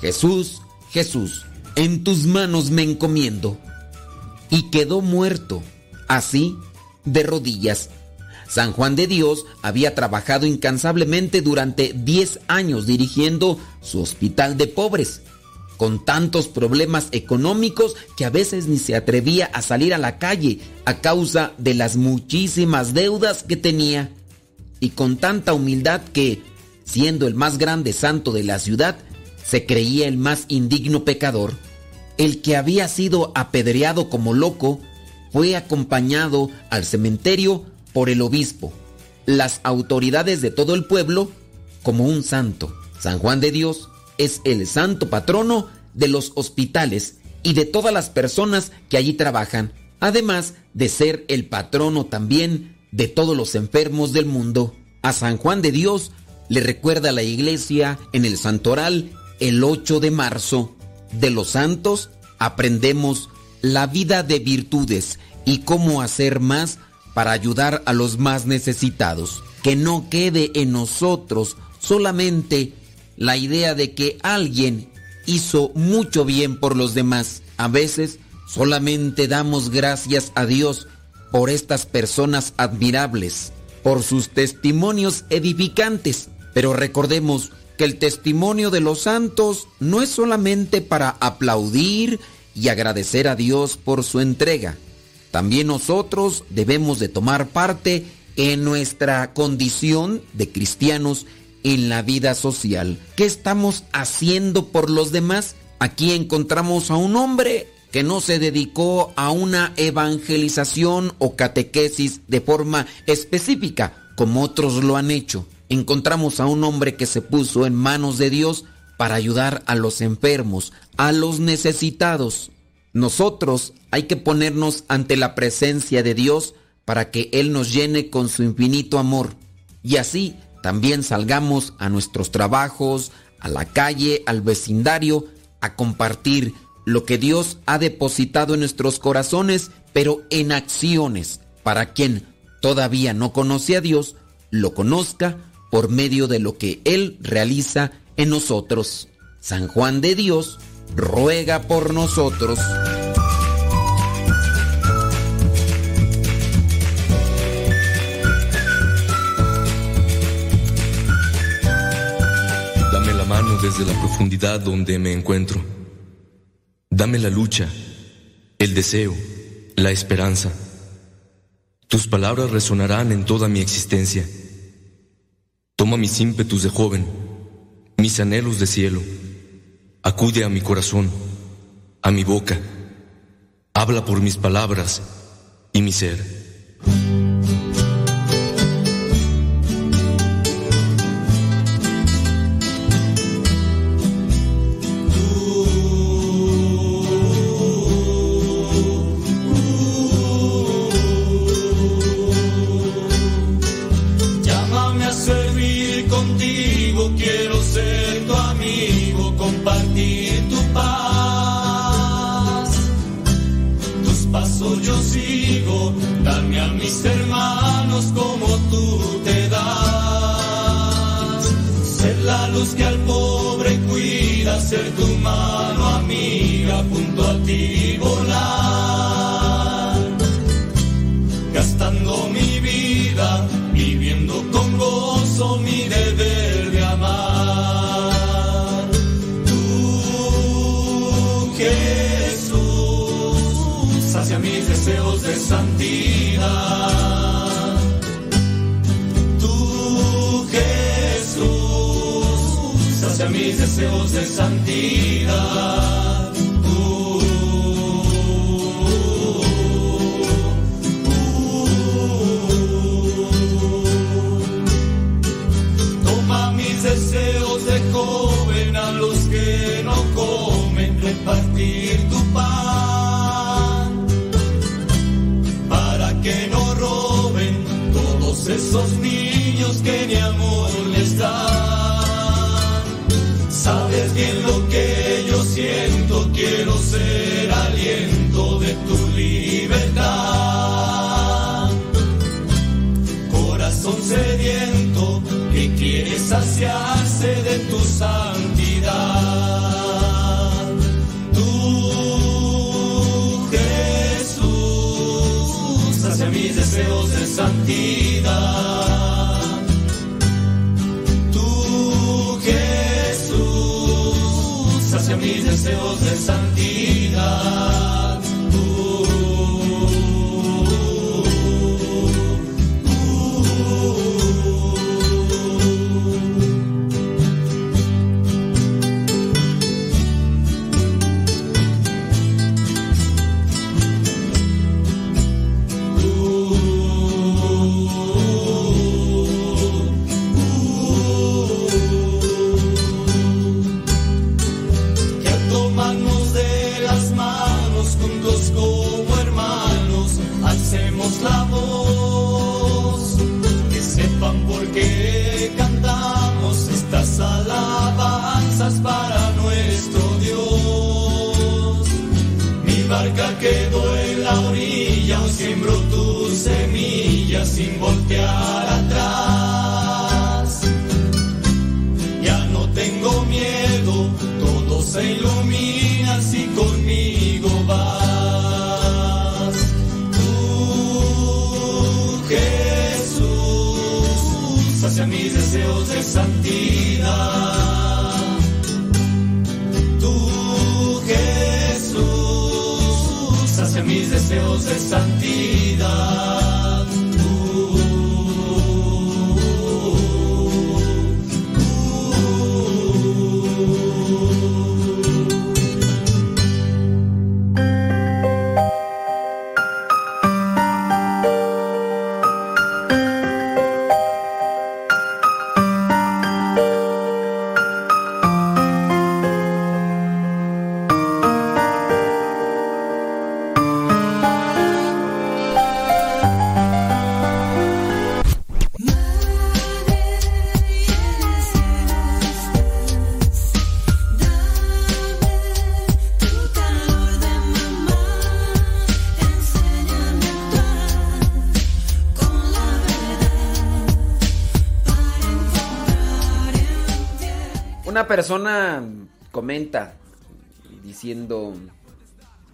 Jesús, Jesús, en tus manos me encomiendo. Y quedó muerto, así, de rodillas. San Juan de Dios había trabajado incansablemente durante 10 años dirigiendo su hospital de pobres, con tantos problemas económicos que a veces ni se atrevía a salir a la calle a causa de las muchísimas deudas que tenía, y con tanta humildad que, siendo el más grande santo de la ciudad, se creía el más indigno pecador. El que había sido apedreado como loco fue acompañado al cementerio por el obispo, las autoridades de todo el pueblo, como un santo. San Juan de Dios es el santo patrono de los hospitales y de todas las personas que allí trabajan, además de ser el patrono también de todos los enfermos del mundo. A San Juan de Dios le recuerda la iglesia en el santoral el 8 de marzo. De los santos aprendemos la vida de virtudes y cómo hacer más para ayudar a los más necesitados. Que no quede en nosotros solamente la idea de que alguien hizo mucho bien por los demás. A veces solamente damos gracias a Dios por estas personas admirables, por sus testimonios edificantes. Pero recordemos que el testimonio de los santos no es solamente para aplaudir y agradecer a Dios por su entrega. También nosotros debemos de tomar parte en nuestra condición de cristianos en la vida social. ¿Qué estamos haciendo por los demás? Aquí encontramos a un hombre que no se dedicó a una evangelización o catequesis de forma específica, como otros lo han hecho. Encontramos a un hombre que se puso en manos de Dios para ayudar a los enfermos, a los necesitados. Nosotros hay que ponernos ante la presencia de Dios para que Él nos llene con su infinito amor. Y así también salgamos a nuestros trabajos, a la calle, al vecindario, a compartir lo que Dios ha depositado en nuestros corazones, pero en acciones, para quien todavía no conoce a Dios, lo conozca por medio de lo que Él realiza en nosotros. San Juan de Dios ruega por nosotros. Dame la mano desde la profundidad donde me encuentro. Dame la lucha, el deseo, la esperanza. Tus palabras resonarán en toda mi existencia. Toma mis ímpetus de joven, mis anhelos de cielo. Acude a mi corazón, a mi boca. Habla por mis palabras y mi ser. Ser tu mano amiga junto a ti volar. Gastando mi vida, viviendo con gozo mi deber de amar. Tú, Jesús, sacia mis deseos de santidad. Mis deseos de santidad. Toma mis deseos de joven a los que no comen, repartir tu pan para que no roben todos esos niños que ni amor les dan. Sabes bien lo que yo siento, quiero ser aliento de tu libertad. Corazón sediento que quiere saciarse de tu santidad. Mis deseos de santidad. Deseos de santidad. Se ilumina si conmigo vas. Tú, Jesús, hacia mis deseos de santidad. Tú, Jesús, hacia mis deseos de santidad.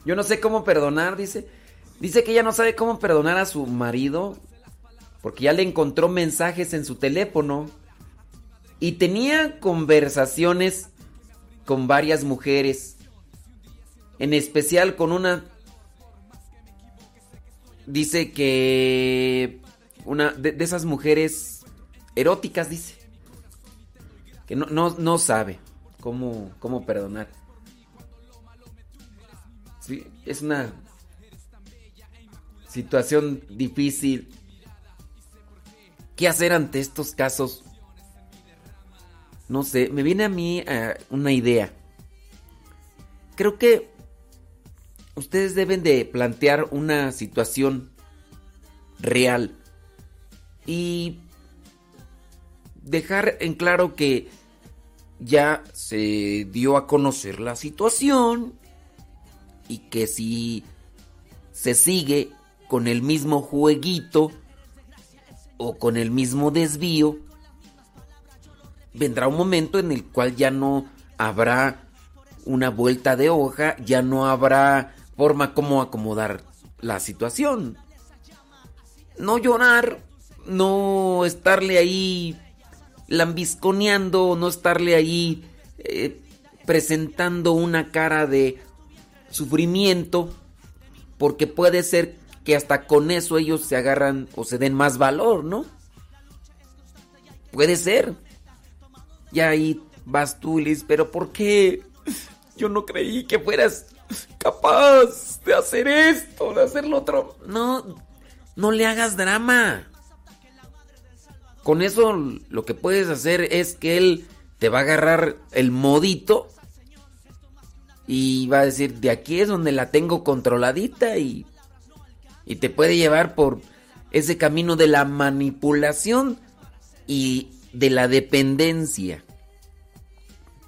Yo no sé cómo perdonar, dice. Dice que ella no sabe cómo perdonar a su marido porque ya le encontró mensajes en su teléfono y tenía conversaciones con varias mujeres, en especial con una dice que una de, esas mujeres eróticas dice que no, no, no sabe cómo, cómo perdonar. Es una situación difícil. ¿Qué hacer ante estos casos? No sé, me viene a mí eh, una idea. Creo que ustedes deben de plantear una situación real y dejar en claro que ya se dio a conocer la situación y que si se sigue con el mismo jueguito o con el mismo desvío, vendrá un momento en el cual ya no habrá una vuelta de hoja, ya no habrá forma como acomodar la situación. No llorar, no estarle ahí lambisconeando, no estarle ahí eh, presentando una cara de sufrimiento, porque puede ser que hasta con eso ellos se agarran o se den más valor, ¿no? Puede ser. Y ahí vas tú dices, pero ¿por qué? Yo no creí que fueras capaz de hacer esto, de hacer lo otro. No, no le hagas drama. Con eso lo que puedes hacer es que él te va a agarrar el modito y va a decir, de aquí es donde la tengo controladita y, y te puede llevar por ese camino de la manipulación y de la dependencia.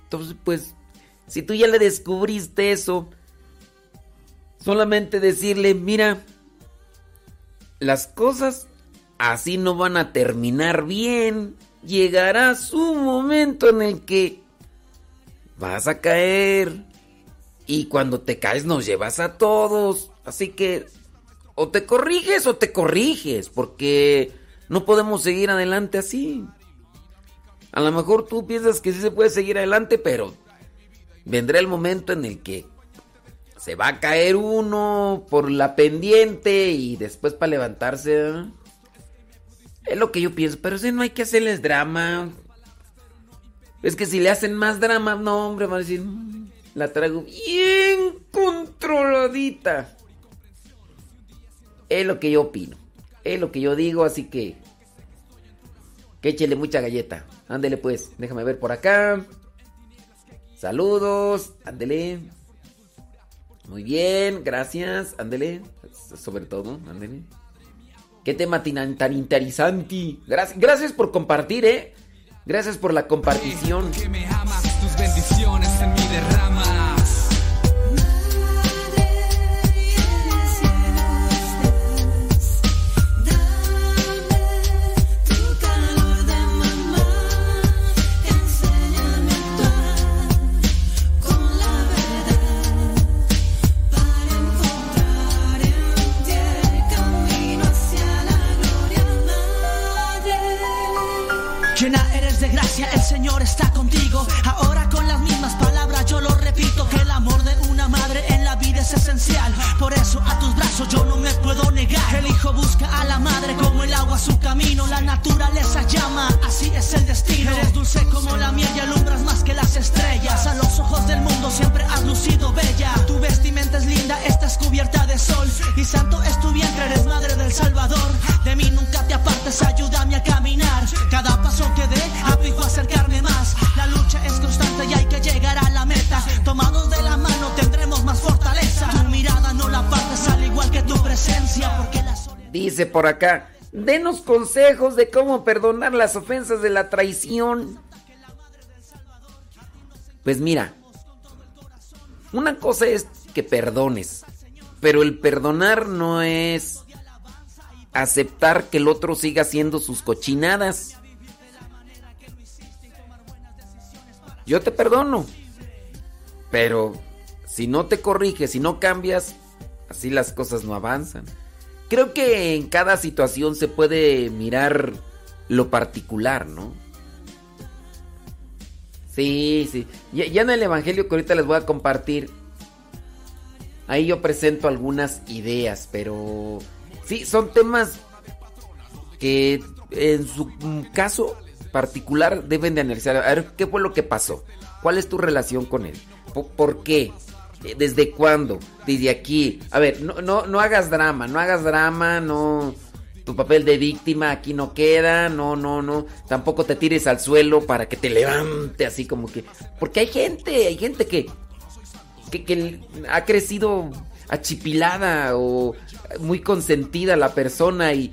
Entonces, pues, si tú ya le descubriste eso, solamente decirle, mira, las cosas así no van a terminar bien. Llegará su momento en el que vas a caer. Y cuando te caes nos llevas a todos. Así que o te corriges o te corriges. Porque no podemos seguir adelante así. A lo mejor tú piensas que sí se puede seguir adelante, pero vendrá el momento en el que se va a caer uno por la pendiente y después para levantarse. ¿eh? Es lo que yo pienso, pero si no hay que hacerles drama. Es que si le hacen más drama, no, hombre, van a decir, "Mm, la traigo bien controladita. Es lo que yo opino. Es lo que yo digo, así que. Que échele mucha galleta. Ándele pues, déjame ver por acá. Saludos, ándele. Muy bien, gracias, ándele. Sobre todo, ándele. Qué tema tan, interesante. Gracias, gracias por compartir, eh. Gracias por la compartición. Que me tus bendiciones en mí derramas. Es esencial. Por eso a tus brazos yo no me puedo negar. El hijo busca a la madre como el agua su camino. La naturaleza llama, así es el destino. Eres dulce como la miel y alumbras más que las estrellas. A los ojos del mundo siempre has lucido bella. Tu vestimenta es linda, estás cubierta de sol. Y santo es tu vientre, eres madre del Salvador. De mí nunca te apartes, ayúdame a caminar. Cada paso que dé, a acercarme más. La lucha es constante y hay Dice por acá, denos consejos de cómo perdonar las ofensas de la traición. Pues mira, una cosa es que perdones, pero el perdonar no es aceptar que el otro siga haciendo sus cochinadas. Yo te perdono, pero si no te corriges, si no cambias, así las cosas no avanzan. Creo que en cada situación se puede mirar lo particular, ¿no? Sí, sí. Ya, en el Evangelio que ahorita les voy a compartir, ahí yo presento algunas ideas, pero sí, son temas que en su caso particular deben de analizar. A ver, ¿qué fue lo que pasó? ¿Cuál es tu relación con él? ¿Por, por qué? Eh, ¿Desde cuándo? Desde aquí. A ver, no, no, no hagas drama, no hagas drama, no. Tu papel de víctima aquí no queda, no, no, no. Tampoco te tires al suelo para que te levante así como que. Porque hay gente, hay gente que. que, que ha crecido achipilada o muy consentida la persona y.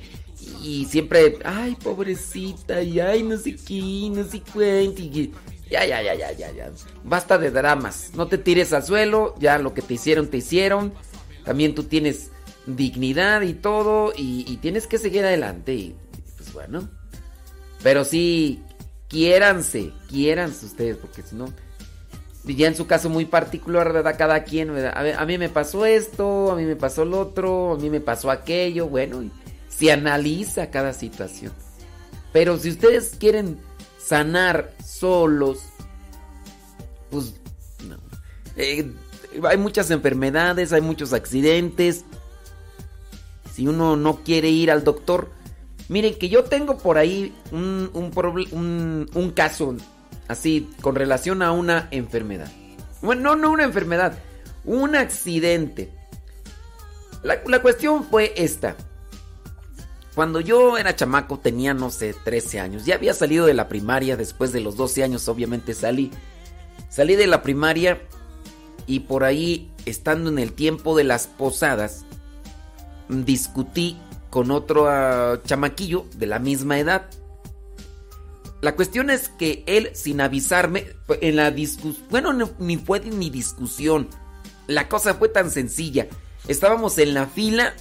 Y siempre, ay, pobrecita, y ay, no sé qué, no sé cuánto. Ya, ya, ya, ya, ya, ya. Basta de dramas. No te tires al suelo. Ya lo que te hicieron, te hicieron. También tú tienes dignidad y todo. Y, tienes que seguir adelante. Y pues bueno. Pero sí, quiéranse, quiéranse ustedes, porque si no, ya en su caso muy particular, ¿verdad? Cada quien, ¿verdad? A, mí me pasó esto, a mí me pasó lo otro, a mí me pasó aquello, bueno, se analiza cada situación. Pero si ustedes quieren sanar solos, pues no. Eh, hay muchas enfermedades, hay muchos accidentes. Si uno no quiere ir al doctor, miren que yo tengo por ahí un, un, un caso así con relación a una enfermedad. Bueno, no, no una enfermedad, un accidente. La, la cuestión fue esta. Cuando yo era chamaco tenía, no sé, 13 años. Ya había salido de la primaria, después de los 12 años obviamente salí. Salí de la primaria y por ahí, estando en el tiempo de las posadas, discutí con otro uh, chamaquillo de la misma edad. La cuestión es que él, sin avisarme, en la discusión, bueno, no, ni fue ni discusión, la cosa fue tan sencilla. Estábamos en la fila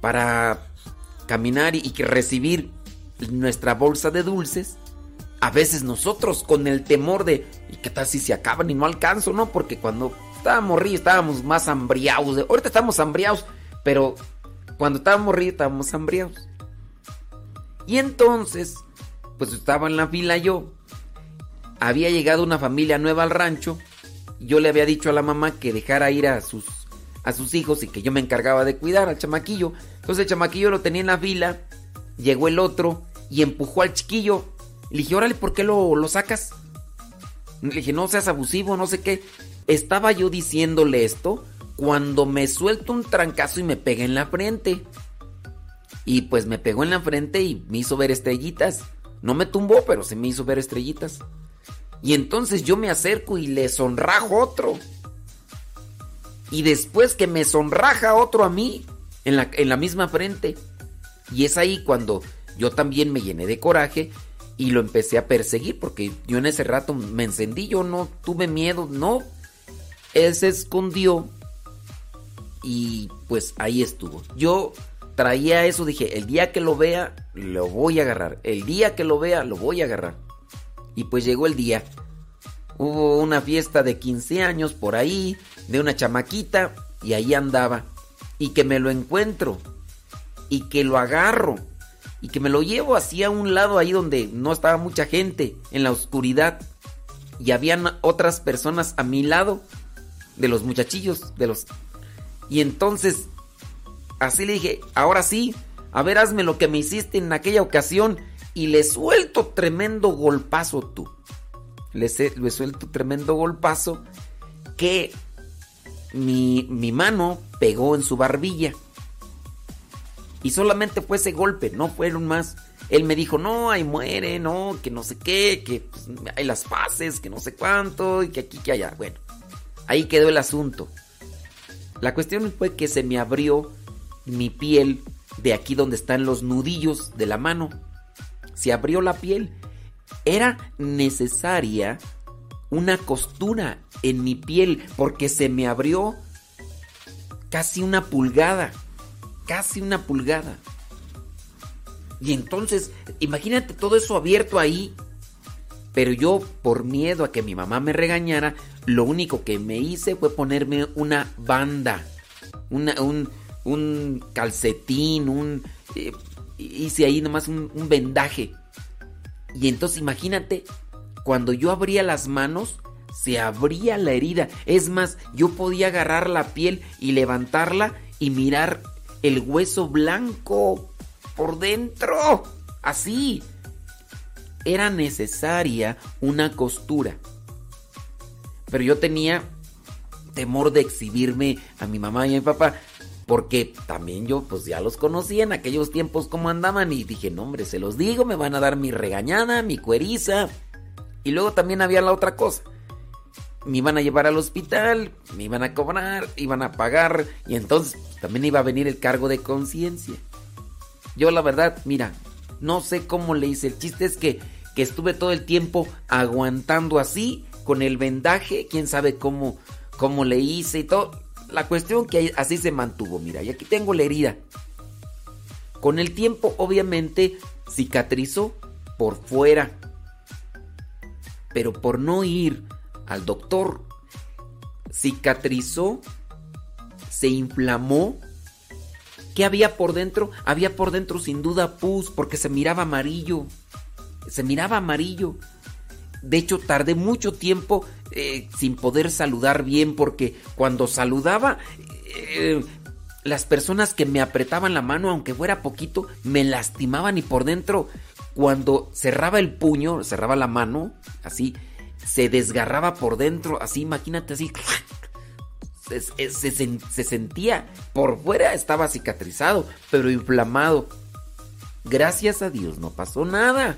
para caminar y, y recibir nuestra bolsa de dulces. A veces nosotros con el temor de, ¿y qué tal si se acaban y no alcanzo? No, porque cuando estábamos ríos estábamos más hambriados. Ahorita estamos hambriados, pero cuando estábamos ríos estábamos hambriados. Y entonces, pues estaba en la fila yo. Había llegado una familia nueva al rancho. Yo le había dicho a la mamá que dejara ir a sus a sus hijos y que yo me encargaba de cuidar al chamaquillo. Entonces el chamaquillo lo tenía en la fila, llegó el otro y empujó al chiquillo. Le dije, órale, ¿por qué lo, lo sacas? Le dije, no seas abusivo, no sé qué. Estaba yo diciéndole esto cuando me suelto un trancazo y me pega en la frente. Y pues me pegó en la frente y me hizo ver estrellitas. No me tumbó, pero se me hizo ver estrellitas. Y entonces yo me acerco y le sonrajo otro. Y después que me sonraja otro a mí, en la, en la misma frente. Y es ahí cuando yo también me llené de coraje y lo empecé a perseguir porque yo en ese rato me encendí, yo no tuve miedo, no. Él se escondió y pues ahí estuvo. Yo traía eso, dije, el día que lo vea, lo voy a agarrar. El día que lo vea, lo voy a agarrar. Y pues llegó el día. Hubo una fiesta de 15 años por ahí, de una chamaquita, y ahí andaba. Y que me lo encuentro. Y que lo agarro. Y que me lo llevo así a un lado ahí donde no estaba mucha gente, en la oscuridad. Y habían otras personas a mi lado, de los muchachillos, de los... Y entonces, así le dije, ahora sí, a ver, hazme lo que me hiciste en aquella ocasión. Y le suelto tremendo golpazo tú le, le suelto tremendo golpazo que mi, mi, mano pegó en su barbilla. Y solamente fue ese golpe, no fueron más. Él me dijo, no, ahí muere, no, que no sé qué, que pues, hay las fases, que no sé cuánto, y que aquí, que allá. Bueno, ahí quedó el asunto. La cuestión fue que se me abrió mi piel de aquí donde están los nudillos de la mano. Se abrió la piel era necesaria una costura en mi piel porque se me abrió casi una pulgada, casi una pulgada. Y entonces, imagínate todo eso abierto ahí. Pero yo, por miedo a que mi mamá me regañara, lo único que me hice fue ponerme una banda, una, un, un, calcetín, un... Eh, hice ahí nomás un, un vendaje y entonces imagínate, cuando yo abría las manos, se abría la herida. Es más, yo podía agarrar la piel y levantarla y mirar el hueso blanco por dentro. Así. Era necesaria una costura. Pero yo tenía temor de exhibirme a mi mamá y a mi papá. Porque también yo pues ya los conocía en aquellos tiempos como andaban y dije, no hombre, se los digo, me van a dar mi regañada, mi cueriza. Y luego también había la otra cosa. Me iban a llevar al hospital, me iban a cobrar, iban a pagar y entonces también iba a venir el cargo de conciencia. Yo la verdad, mira, no sé cómo le hice. El chiste es que, que estuve todo el tiempo aguantando así, con el vendaje, quién sabe cómo, cómo le hice y todo la cuestión que así se mantuvo, mira, y aquí tengo la herida. Con el tiempo, obviamente, cicatrizó por fuera. Pero por no ir al doctor, cicatrizó, se inflamó. ¿Qué había por dentro? Había por dentro sin duda pus, porque se miraba amarillo. Se miraba amarillo. De hecho, tardé mucho tiempo eh, sin poder saludar bien, porque cuando saludaba, eh, las personas que me apretaban la mano, aunque fuera poquito, me lastimaban y por dentro, cuando cerraba el puño, cerraba la mano, así, se desgarraba por dentro, así, imagínate así. Se, se, se, sentía, por fuera estaba cicatrizado, pero inflamado. Gracias a Dios no pasó nada.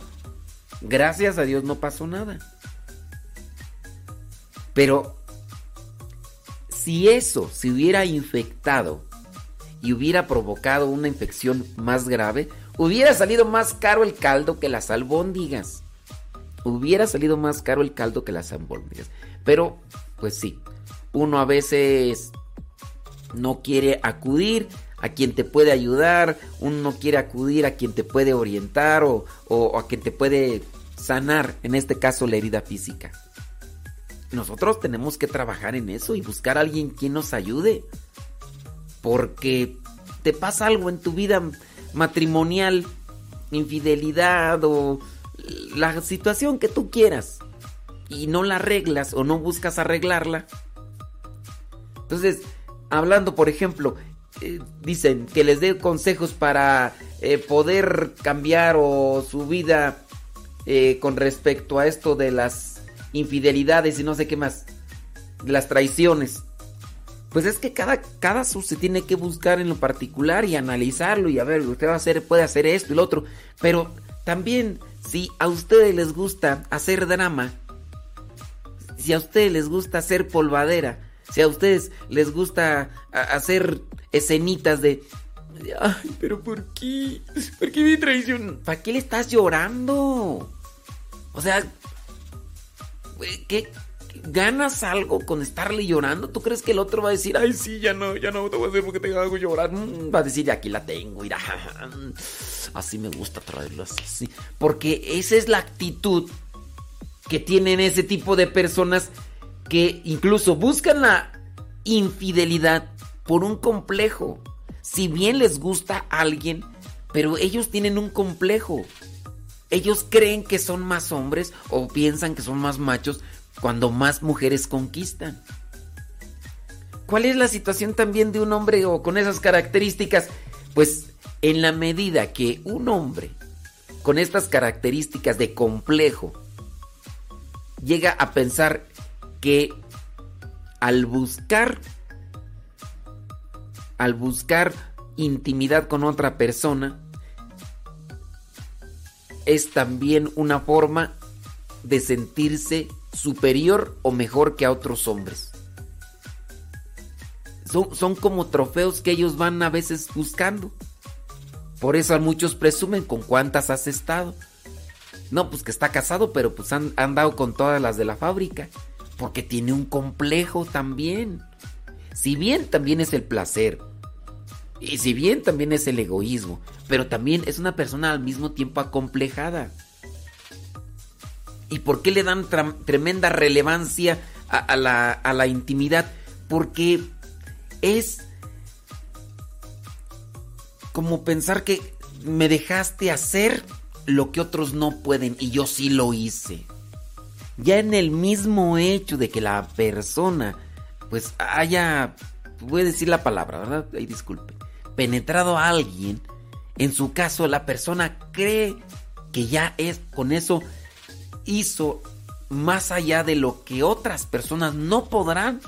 Gracias a Dios no pasó nada. Pero si eso se hubiera infectado y hubiera provocado una infección más grave, hubiera salido más caro el caldo que las albóndigas. Hubiera salido más caro el caldo que las albóndigas. Pero, pues sí, uno a veces no quiere acudir a quien te puede ayudar, uno no quiere acudir a quien te puede orientar o, a quien te puede sanar, en este caso la herida física. Nosotros tenemos que trabajar en eso y buscar a alguien quien nos ayude porque te pasa algo en tu vida matrimonial, infidelidad o la situación que tú quieras y no la arreglas o no buscas arreglarla. Entonces, hablando, por ejemplo, eh, dicen que les dé consejos para eh, poder cambiar o su vida eh, con respecto a esto de las infidelidades y no sé qué más, las traiciones. Pues es que cada caso se tiene que buscar en lo particular y analizarlo y a ver, usted va a hacer, puede hacer esto y lo otro. Pero también, si a ustedes les gusta hacer drama, si a ustedes les gusta hacer polvadera, si a ustedes les gusta hacer escenitas de... Ay, pero ¿por qué? ¿Por qué mi traición? ¿Para qué le estás llorando? O sea, ¿qué, ganas algo con estarle llorando. ¿Tú crees que el otro va a decir, ay, sí, ya no, ya no te voy a hacer porque te hago llorar? Mm, va a decir, aquí la tengo, mira. Así me gusta traerlo así. Porque esa es la actitud que tienen ese tipo de personas que incluso buscan la infidelidad por un complejo. Si bien les gusta alguien, pero ellos tienen un complejo. Ellos creen que son más hombres o piensan que son más machos cuando más mujeres conquistan. ¿Cuál es la situación también de un hombre o con esas características? Pues en la medida que un hombre con estas características de complejo llega a pensar que al buscar al buscar intimidad con otra persona es también una forma de sentirse superior o mejor que a otros hombres. Son, como trofeos que ellos van a veces buscando. Por eso muchos presumen con cuántas has estado. No, pues que está casado, pero pues han, han dado con todas las de la fábrica. Porque tiene un complejo también. Si bien también es el placer. Y si bien también es el egoísmo. Pero también es una persona al mismo tiempo acomplejada. ¿Y por qué le dan tremenda relevancia a, la, a la intimidad? Porque es como pensar que me dejaste hacer lo que otros no pueden y yo sí lo hice. Ya en el mismo hecho de que la persona pues haya, voy a decir la palabra, ¿verdad? Ay, disculpe, penetrado a alguien, en su caso la persona cree que ya es con eso hizo más allá de lo que otras personas no podrán.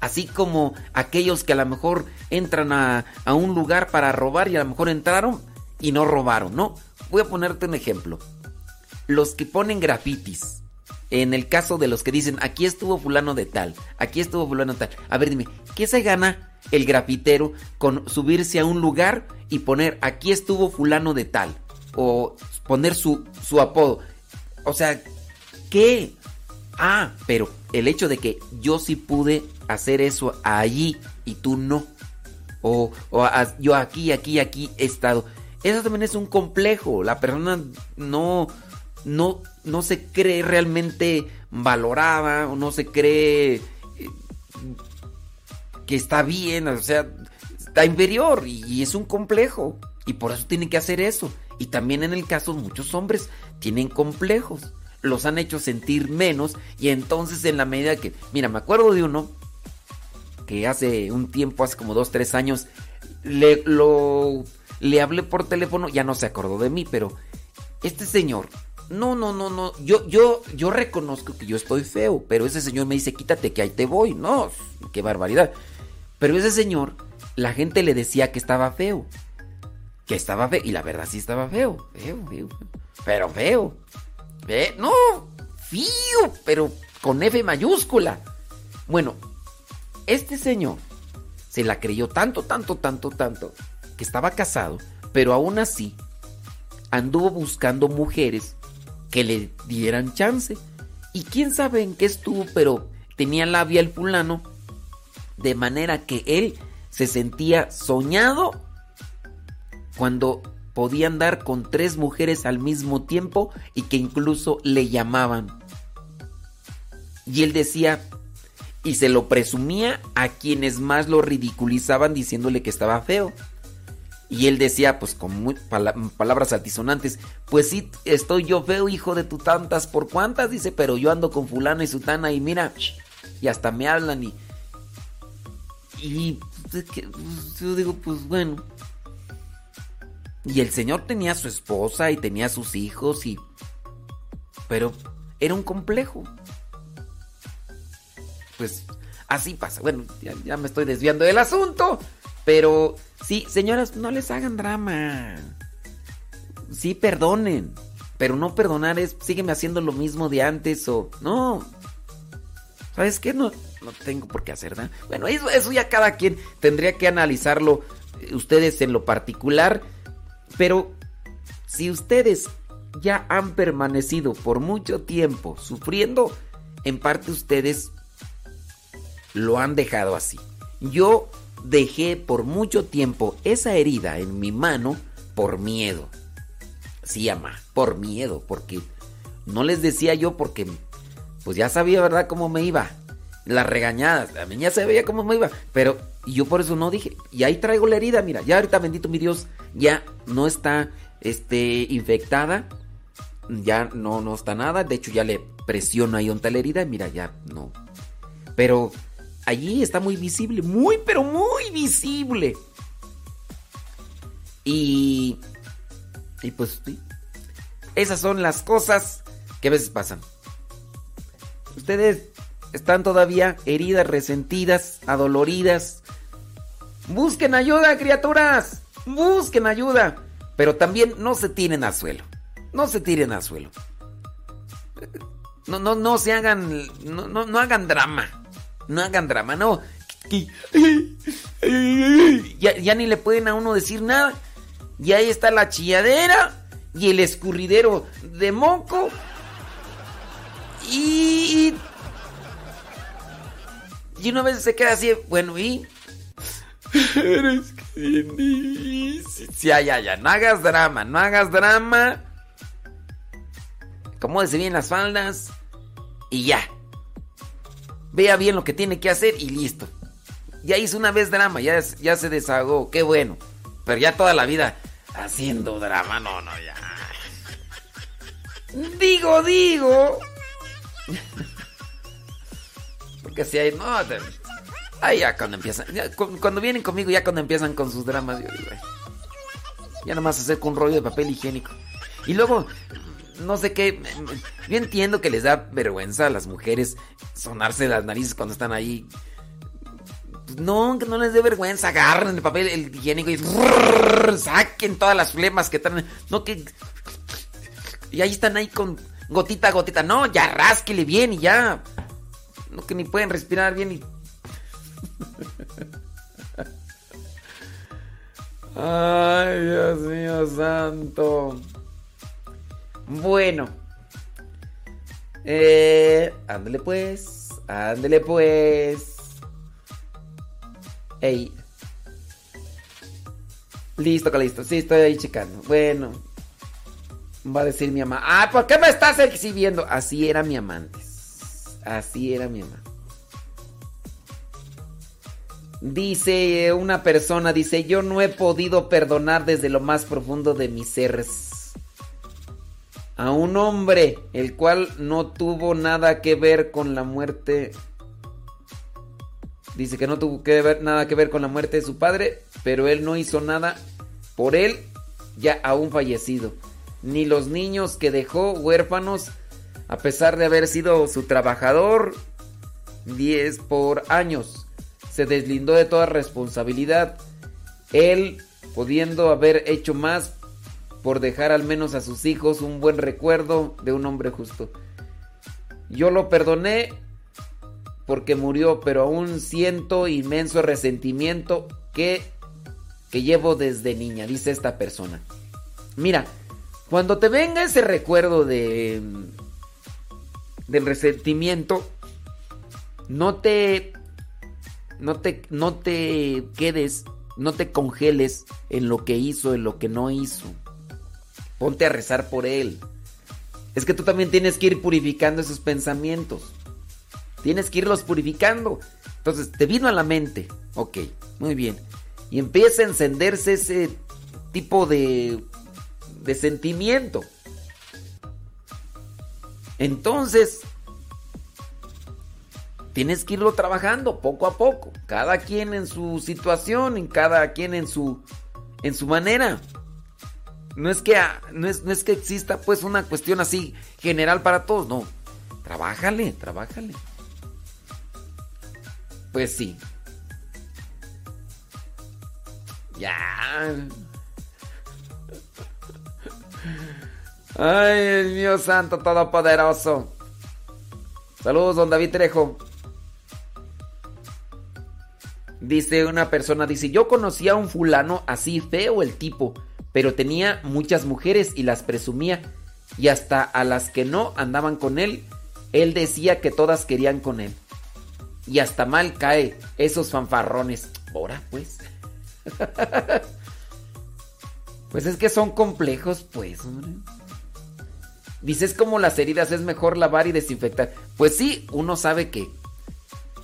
Así como aquellos que a lo mejor entran a, un lugar para robar y a lo mejor entraron y no robaron, ¿no? Voy a ponerte un ejemplo. Los que ponen grafitis. En el caso de los que dicen, aquí estuvo fulano de tal, aquí estuvo fulano de tal. A ver, dime, ¿qué se gana el grafitero con subirse a un lugar y poner, aquí estuvo fulano de tal? O poner su, su apodo. O sea, ¿qué? Ah, pero el hecho de que yo sí pude hacer eso allí y tú no. O, yo aquí, aquí, aquí he estado. Eso también es un complejo. La persona no, no, no se cree realmente valorada o no se cree eh, que está bien, o sea, está inferior y, es un complejo. Y por eso tiene que hacer eso. Y también en el caso muchos hombres tienen complejos. Los han hecho sentir menos y entonces en la medida que... Mira, me acuerdo de uno que hace un tiempo, hace como dos, tres años, le, le hablé por teléfono, ya no se acordó de mí, pero este señor, no, no, no, no, yo, yo, yo reconozco que yo estoy feo, pero ese señor me dice, quítate que ahí te voy, no, qué barbaridad. Pero ese señor, la gente le decía que estaba feo, que estaba feo, y la verdad sí estaba feo, feo, feo, pero feo, ¿Ve? no, fío, pero con F mayúscula. Bueno, este señor se la creyó tanto, tanto, tanto, tanto, que estaba casado, pero aún así anduvo buscando mujeres que le dieran chance. Y quién sabe en qué estuvo, pero tenía labia el fulano, de manera que él se sentía soñado cuando podía andar con tres mujeres al mismo tiempo y que incluso le llamaban. Y él decía, y se lo presumía a quienes más lo ridiculizaban diciéndole que estaba feo. Y él decía, pues con palabras altisonantes, pues sí, estoy yo feo, hijo de tu tantas por cuantas, dice, pero yo ando con fulano y sutana y mira, y hasta me hablan y... Y pues, pues, yo digo, pues bueno. Y el señor tenía su esposa y tenía sus hijos y... Pero era un complejo. Pues así pasa. Bueno, ya, ya me estoy desviando del asunto. Pero sí, señoras, no les hagan drama. Sí, perdonen. Pero no perdonar es, sígueme haciendo lo mismo de antes o... No. ¿Sabes qué? No, no tengo por qué hacer nada. Bueno, eso, eso ya cada quien tendría que analizarlo eh, ustedes en lo particular. Pero si ustedes ya han permanecido por mucho tiempo sufriendo, en parte ustedes lo han dejado así. Yo dejé por mucho tiempo esa herida en mi mano por miedo. Sí, ama, por miedo, porque no les decía yo porque pues ya sabía, ¿verdad?, cómo me iba. Las regañadas, a mí ya sabía cómo me iba, pero yo por eso no dije. Y ahí traigo la herida, mira, ya ahorita bendito mi Dios, ya no está este infectada. Ya no no está nada, de hecho ya le presiono ahí onta la herida, mira, ya no. Pero allí está muy visible, muy pero muy visible. Y y pues. Esas son las cosas que a veces pasan. Ustedes están todavía heridas, resentidas, adoloridas. Busquen ayuda, criaturas. Busquen ayuda. Pero también no se tiren al suelo. No se tiren al suelo. No, no, no se hagan. No, no, no hagan drama. No hagan drama, no. Ya, ya ni le pueden a uno decir nada. Y ahí está la chilladera y el escurridero de moco. Y. Y una vez se queda así, bueno, y. Eres que. Ya, ya, ya, no hagas drama, no hagas drama. Acomódese bien las faldas. Y ya. Vea bien lo que tiene que hacer y listo. Ya hizo una vez drama, ya, ya se desahogó, qué bueno. Pero ya toda la vida haciendo drama, no, no, ya. Digo, digo. Porque si hay, no, de- ahí ya cuando empiezan, cuando vienen conmigo, ya cuando empiezan con sus dramas, yo digo, "Ay, ya nomás hacer con un rollo de papel higiénico. Y luego, no sé qué, yo entiendo que les da vergüenza a las mujeres sonarse las narices cuando están ahí. Pues No, que no les dé vergüenza, agarren el papel el higiénico y saquen todas las flemas que traen. No que y ahí están ahí con gotita a gotita. No, ya rásquele bien y ya. No que ni pueden respirar bien y. Ay, Dios mío santo. Bueno. Eh, ándale pues. Ándale pues. Ey. Listo, listo. Sí, estoy ahí checando. Bueno. Va a decir mi mamá, ah, ¿por qué me estás exhibiendo? Así era mi amante. Así era mi mamá. Dice una persona, dice, yo no he podido perdonar desde lo más profundo de mis seres a un hombre el cual no tuvo nada que ver con la muerte. Dice que no tuvo que ver, nada que ver con la muerte de su padre, pero él no hizo nada por él, ya aún fallecido. Ni los niños que dejó huérfanos, a pesar de haber sido su trabajador 10 por años se deslindó de toda responsabilidad. Él, pudiendo haber hecho más por dejar al menos a sus hijos un buen recuerdo de un hombre justo. Yo lo perdoné porque murió, pero aún siento inmenso resentimiento que, que llevo desde niña, dice esta persona. Mira, cuando te venga ese recuerdo de del resentimiento, no te no te, no te quedes, no te congeles en lo que hizo, en lo que no hizo. Ponte a rezar por él. Es que tú también tienes que ir purificando esos pensamientos. Tienes que irlos purificando. Entonces, te vino a la mente. Ok, muy bien. Y empieza a encenderse ese tipo de, de sentimiento. Entonces, tienes que irlo trabajando poco a poco, cada quien en su situación, en cada quien en su en su manera. No es que no es, no es que exista pues una cuestión así general para todos, no. Trabájale, trabájale. Pues sí. Ya. Ay, mío santo todopoderoso. Saludos, don David Trejo. Dice una persona, dice, yo conocía a un fulano así feo el tipo, pero tenía muchas mujeres y las presumía, y hasta a las que no andaban con él, él decía que todas querían con él. Y hasta mal cae esos fanfarrones. Ahora, pues. pues es que son complejos, pues, hombre. Dices como las heridas es mejor lavar y desinfectar. Pues sí, uno sabe que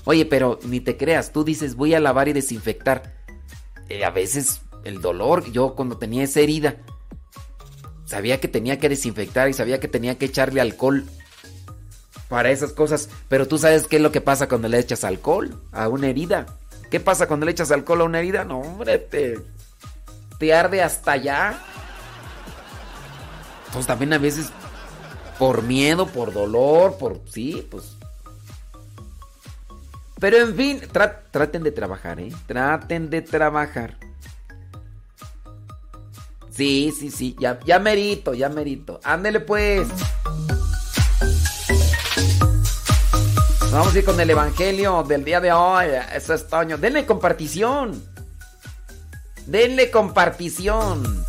Oye, pero ni te creas, tú dices voy a lavar y desinfectar. Eh, a veces el dolor, yo cuando tenía esa herida, sabía que tenía que desinfectar y sabía que tenía que echarle alcohol para esas cosas. Pero tú sabes qué es lo que pasa cuando le echas alcohol a una herida. ¿Qué pasa cuando le echas alcohol a una herida? No, hombre, te, te arde hasta allá. Entonces también a veces por miedo, por dolor, por... Sí, pues pero en fin, traten de trabajar, ¿eh? Traten de trabajar. Sí, sí, sí, ya, ya merito, ya merito. Ándele pues. Vamos a ir con el evangelio del día de hoy. Eso es Toño. Denle compartición. Denle compartición.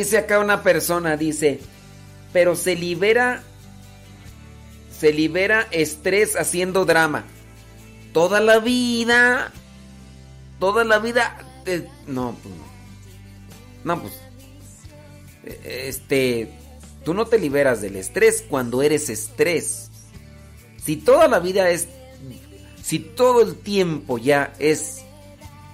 Dice acá una persona, dice, pero se libera, se libera estrés haciendo drama. Toda la vida, toda la vida, no, pues no. No, pues, este, tú no te liberas del estrés cuando eres estrés. Si toda la vida es, si todo el tiempo ya es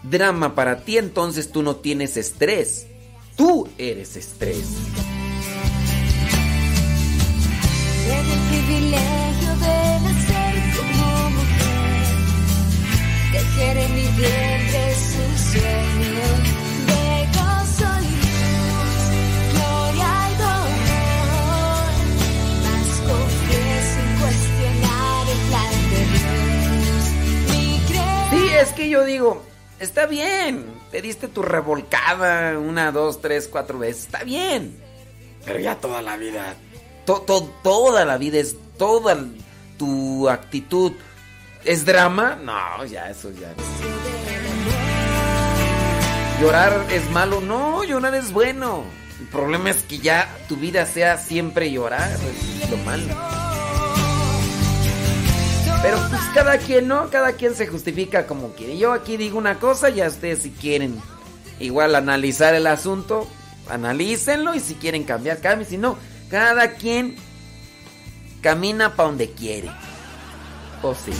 drama para ti, entonces tú no tienes estrés. Tú eres estrés. Tengo el privilegio de nacer como mujer, tejer en mi vientre su sueño es que yo digo, está bien, te diste tu revolcada una, dos, tres, cuatro veces, está bien. Pero ya toda la vida, to- to- toda la vida es toda tu actitud. ¿Es drama? No, ya eso ya. ¿Llorar es malo? No, llorar es bueno. El problema es que ya tu vida sea siempre llorar, es lo malo. Pero pues cada quien, ¿no? Cada quien se justifica como quiere. Yo aquí digo una cosa, ya ustedes si quieren igual analizar el asunto, analícenlo y si quieren cambiar, cambien. Si no, cada quien camina para donde quiere. O sí.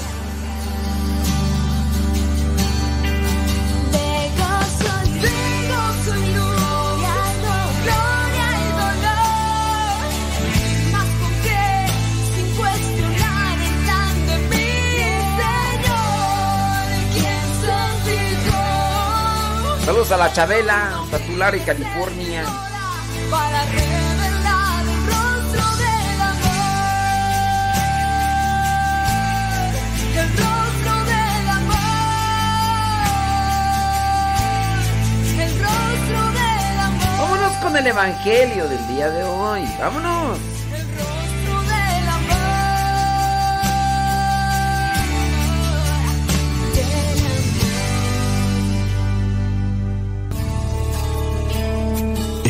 Saludos a la Chabela, Tatular y California. para revelar el rostro del amor, el rostro del amor, el rostro del amor. Vámonos con el Evangelio del día de hoy. Vámonos.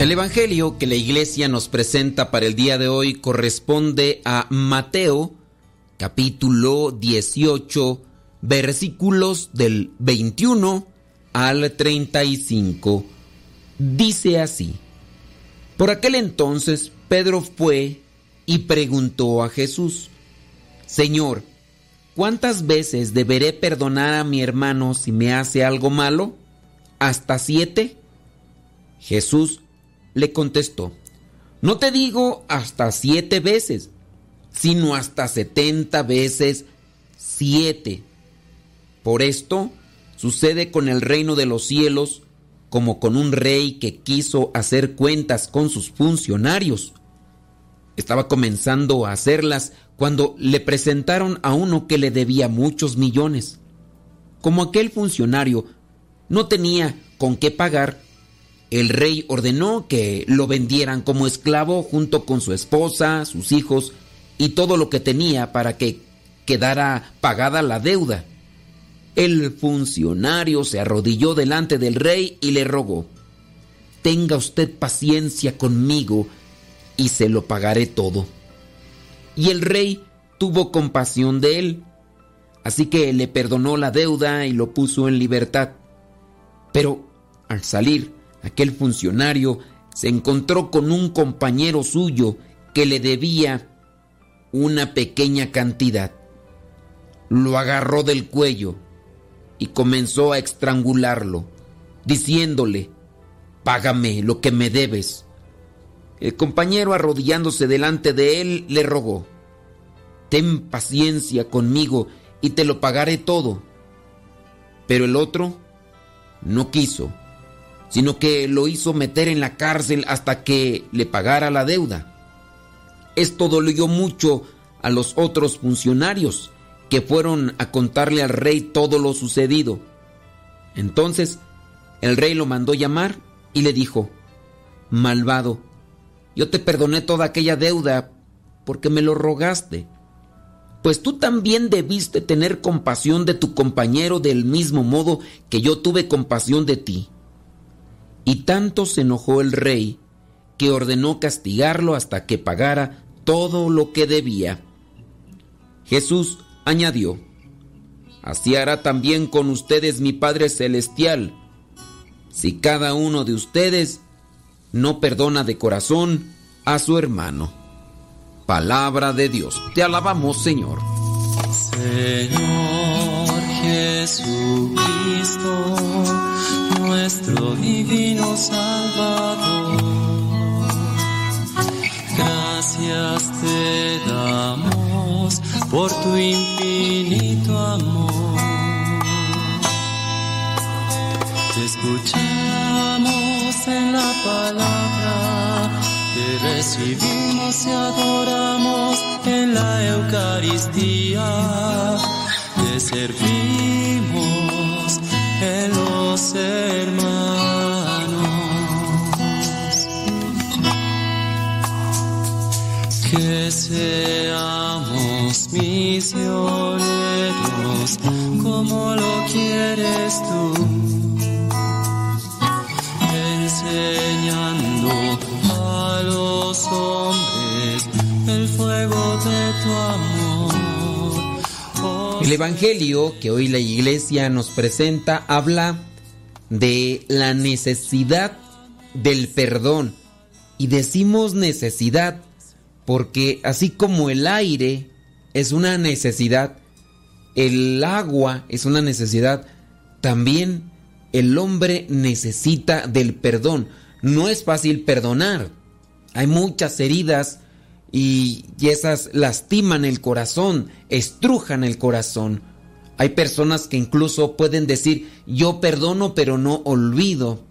El Evangelio que la iglesia nos presenta para el día de hoy corresponde a Mateo, capítulo 18, versículos del 21 al 35. Dice así, por aquel entonces Pedro fue y preguntó a Jesús, Señor, ¿cuántas veces deberé perdonar a mi hermano si me hace algo malo? ¿Hasta siete? Jesús le contestó, no te digo hasta siete veces, sino hasta setenta veces siete. Por esto sucede con el reino de los cielos como con un rey que quiso hacer cuentas con sus funcionarios. Estaba comenzando a hacerlas cuando le presentaron a uno que le debía muchos millones. Como aquel funcionario no tenía con qué pagar, el rey ordenó que lo vendieran como esclavo junto con su esposa, sus hijos y todo lo que tenía para que quedara pagada la deuda. El funcionario se arrodilló delante del rey y le rogó, Tenga usted paciencia conmigo y se lo pagaré todo. Y el rey tuvo compasión de él, así que le perdonó la deuda y lo puso en libertad. Pero al salir, aquel funcionario se encontró con un compañero suyo que le debía una pequeña cantidad. Lo agarró del cuello y comenzó a estrangularlo, diciéndole, Págame lo que me debes. El compañero arrodillándose delante de él le rogó, Ten paciencia conmigo y te lo pagaré todo. Pero el otro no quiso, sino que lo hizo meter en la cárcel hasta que le pagara la deuda. Esto dolió mucho a los otros funcionarios que fueron a contarle al rey todo lo sucedido. Entonces el rey lo mandó llamar y le dijo, Malvado, yo te perdoné toda aquella deuda porque me lo rogaste. pues tú también debiste tener compasión de tu compañero del mismo modo que yo tuve compasión de ti. Y tanto se enojó el rey que ordenó castigarlo hasta que pagara todo lo que debía. Jesús añadió, Así hará también con ustedes mi Padre Celestial, si cada uno de ustedes no perdona de corazón a su hermano. Palabra de Dios. Te alabamos, Señor. Señor Jesucristo, nuestro divino Salvador, gracias te damos por tu infinito amor. Te escuchamos en la palabra, te recibimos y adoramos en la Eucaristía, te servimos en los hermanos. Que seamos misioneros como lo quieres tú enseñando a los hombres El Evangelio que hoy la iglesia nos presenta habla de la necesidad del perdón. Y decimos necesidad porque así como el aire es una necesidad, el agua es una necesidad, también el hombre necesita del perdón. No es fácil perdonar. Hay muchas heridas y, y esas lastiman el corazón, estrujan el corazón. Hay personas que incluso pueden decir, yo perdono pero no olvido.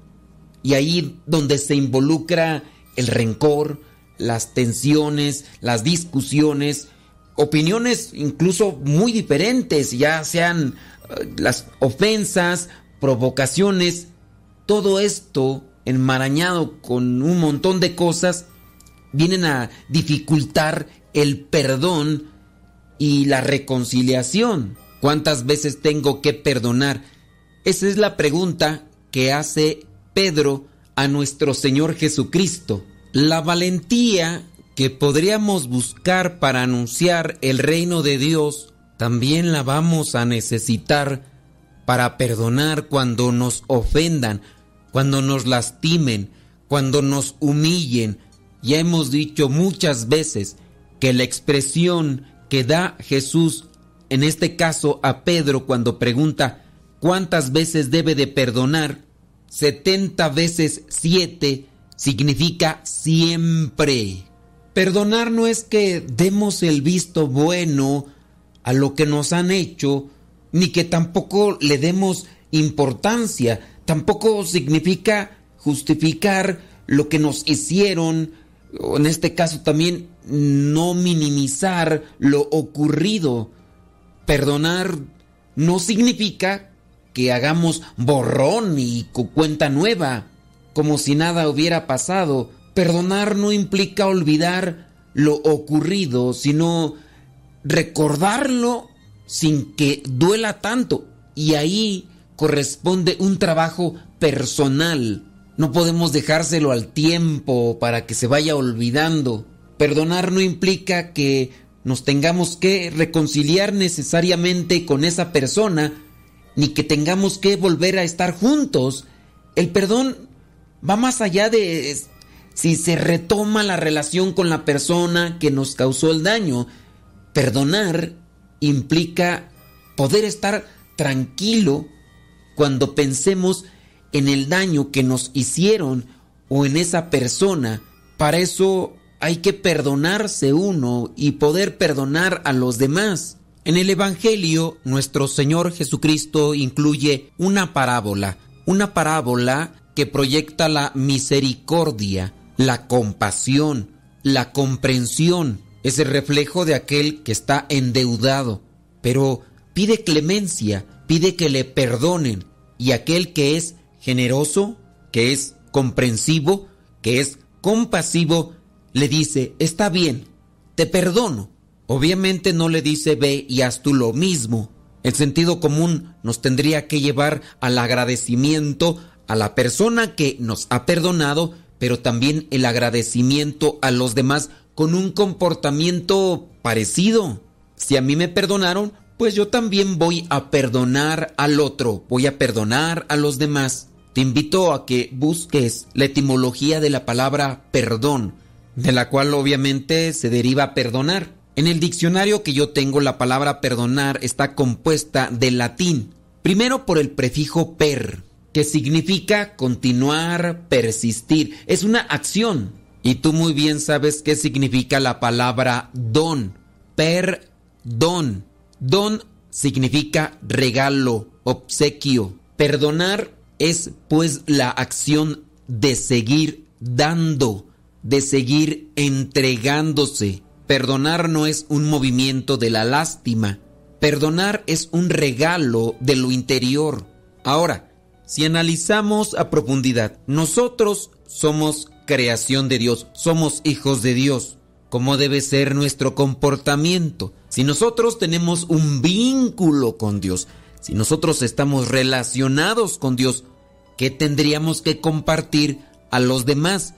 Y ahí donde se involucra el rencor, las tensiones, las discusiones, opiniones incluso muy diferentes, ya sean eh, las ofensas, provocaciones, todo esto enmarañado con un montón de cosas, vienen a dificultar el perdón y la reconciliación. ¿Cuántas veces tengo que perdonar? Esa es la pregunta que hace Pedro a nuestro Señor Jesucristo. La valentía que podríamos buscar para anunciar el reino de Dios, también la vamos a necesitar para perdonar cuando nos ofendan, cuando nos lastimen, cuando nos humillen. Ya hemos dicho muchas veces que la expresión que da Jesús, en este caso a Pedro cuando pregunta cuántas veces debe de perdonar, 70 veces 7 significa siempre. Perdonar no es que demos el visto bueno a lo que nos han hecho, ni que tampoco le demos importancia, tampoco significa justificar lo que nos hicieron, en este caso también no minimizar lo ocurrido. Perdonar no significa que hagamos borrón y cuenta nueva, como si nada hubiera pasado. Perdonar no implica olvidar lo ocurrido, sino recordarlo sin que duela tanto. Y ahí corresponde un trabajo personal. No podemos dejárselo al tiempo para que se vaya olvidando. Perdonar no implica que nos tengamos que reconciliar necesariamente con esa persona, ni que tengamos que volver a estar juntos. El perdón va más allá de si se retoma la relación con la persona que nos causó el daño. Perdonar implica poder estar tranquilo cuando pensemos en el daño que nos hicieron o en esa persona. Para eso hay que perdonarse uno y poder perdonar a los demás. En el Evangelio, nuestro Señor Jesucristo incluye una parábola, una parábola que proyecta la misericordia, la compasión, la comprensión, ese reflejo de aquel que está endeudado, pero pide clemencia, pide que le perdonen, y aquel que es generoso, que es comprensivo, que es compasivo, le dice, está bien, te perdono, Obviamente no le dice ve y haz tú lo mismo. El sentido común nos tendría que llevar al agradecimiento a la persona que nos ha perdonado, pero también el agradecimiento a los demás con un comportamiento parecido. Si a mí me perdonaron, pues yo también voy a perdonar al otro, voy a perdonar a los demás. Te invito a que busques la etimología de la palabra perdón, de la cual obviamente se deriva perdonar. En el diccionario que yo tengo la palabra perdonar está compuesta del latín, primero por el prefijo per, que significa continuar, persistir, es una acción. Y tú muy bien sabes qué significa la palabra don, perdón. Don significa regalo, obsequio. Perdonar es pues la acción de seguir dando, de seguir entregándose. Perdonar no es un movimiento de la lástima. Perdonar es un regalo de lo interior. Ahora, si analizamos a profundidad, nosotros somos creación de Dios, somos hijos de Dios. ¿Cómo debe ser nuestro comportamiento? Si nosotros tenemos un vínculo con Dios, si nosotros estamos relacionados con Dios, ¿qué tendríamos que compartir a los demás?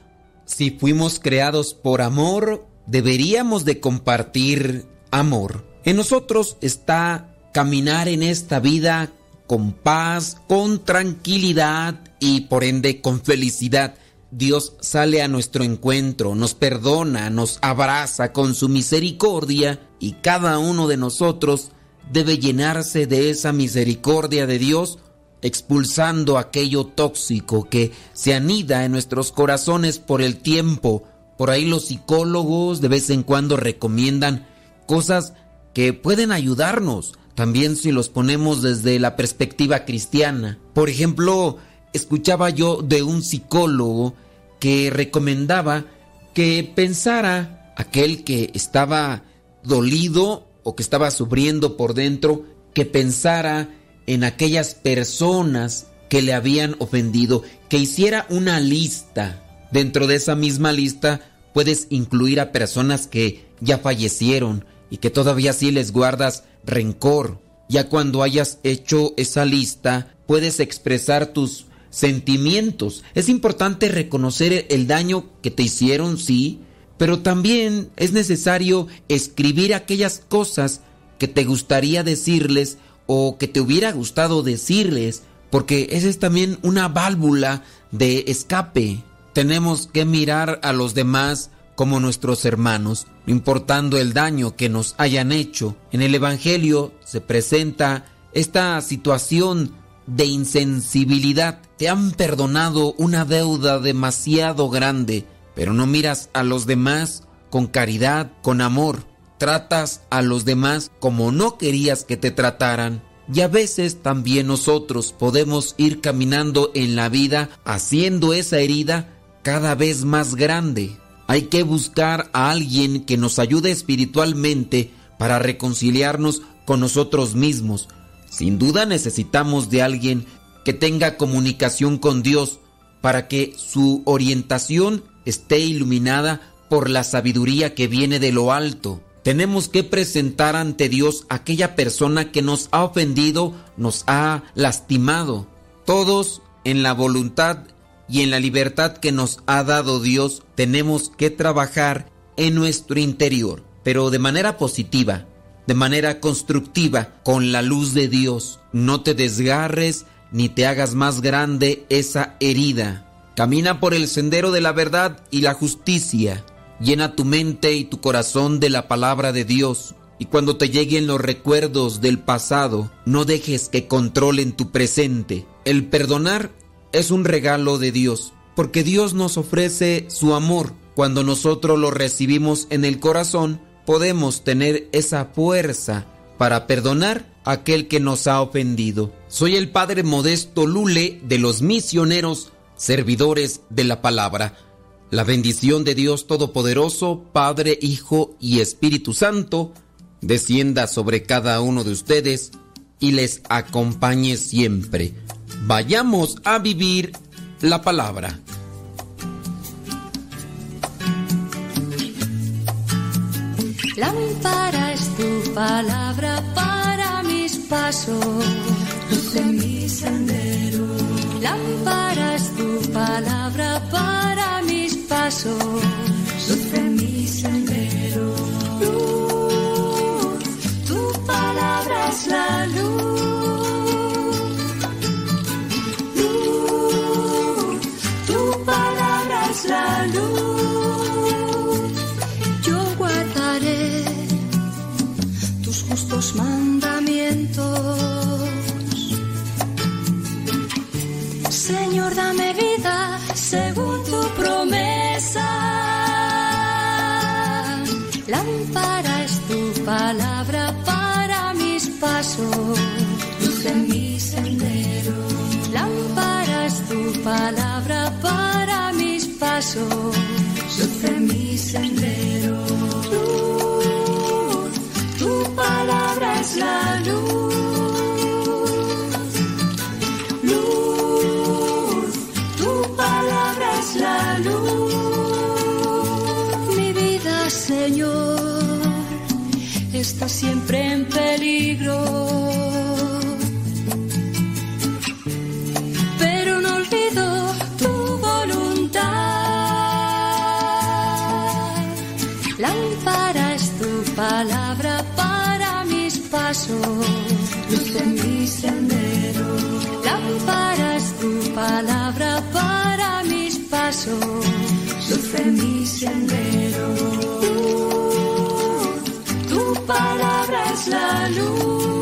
Si fuimos creados por amor, deberíamos de compartir amor. En nosotros está caminar en esta vida con paz, con tranquilidad y por ende con felicidad. Dios sale a nuestro encuentro, nos perdona, nos abraza con su misericordia y cada uno de nosotros debe llenarse de esa misericordia de Dios, expulsando aquello tóxico que se anida en nuestros corazones por el tiempo. Por ahí los psicólogos de vez en cuando recomiendan cosas que pueden ayudarnos, también si los ponemos desde la perspectiva cristiana. Por ejemplo, escuchaba yo de un psicólogo que recomendaba que pensara aquel que estaba dolido o que estaba sufriendo por dentro, que pensara en aquellas personas que le habían ofendido, que hiciera una lista. Dentro de esa misma lista puedes incluir a personas que ya fallecieron y que todavía sí les guardas rencor. Ya cuando hayas hecho esa lista, puedes expresar tus sentimientos. Es importante reconocer el daño que te hicieron, sí, pero también es necesario escribir aquellas cosas que te gustaría decirles o que te hubiera gustado decirles, porque esa es también una válvula de escape. Tenemos que mirar a los demás como nuestros hermanos, no importando el daño que nos hayan hecho. En el Evangelio se presenta esta situación de insensibilidad. Te han perdonado una deuda demasiado grande, pero no miras a los demás con caridad, con amor. Tratas a los demás como no querías que te trataran. Y a veces también nosotros podemos ir caminando en la vida haciendo esa herida cada vez más grande. Hay que buscar a alguien que nos ayude espiritualmente para reconciliarnos con nosotros mismos. Sin duda necesitamos de alguien que tenga comunicación con Dios para que su orientación esté iluminada por la sabiduría que viene de lo alto. Tenemos que presentar ante Dios aquella persona que nos ha ofendido, nos ha lastimado. Todos en la voluntad y en la libertad que nos ha dado Dios tenemos que trabajar en nuestro interior, pero de manera positiva, de manera constructiva, con la luz de Dios. No te desgarres ni te hagas más grande esa herida. Camina por el sendero de la verdad y la justicia. Llena tu mente y tu corazón de la palabra de Dios. Y cuando te lleguen los recuerdos del pasado, no dejes que controlen tu presente. El perdonar es un regalo de Dios, porque Dios nos ofrece su amor. Cuando nosotros lo recibimos en el corazón, podemos tener esa fuerza para perdonar a aquel que nos ha ofendido. Soy el Padre Modesto Lule de los misioneros servidores de la palabra. La bendición de Dios Todopoderoso, Padre, Hijo y Espíritu Santo, descienda sobre cada uno de ustedes y les acompañe siempre. Vayamos a vivir la palabra. Lámpara palabra para mis pasos, luz mi sendero. Lámpara es tu palabra para mis pasos, luz en mi sendero. Luz, tu palabra es la luz. Luz, tu palabra es la luz. Yo guardaré tus justos mandamientos. Señor, dame vida según tu promesa. Lámpara es tu palabra para mis pasos, luz en mi sendero. Lámpara es tu palabra para mis pasos, luz en mi sendero. Luz, tu palabra es la luz. Luz, tu palabra es la luz. Señor, está siempre en peligro. Pero no olvido tu voluntad. Lámpara es tu palabra para mis pasos, luz en mi sendero. Lámpara es tu palabra para mis pasos, luz en mi sendero. Palabra es la luz.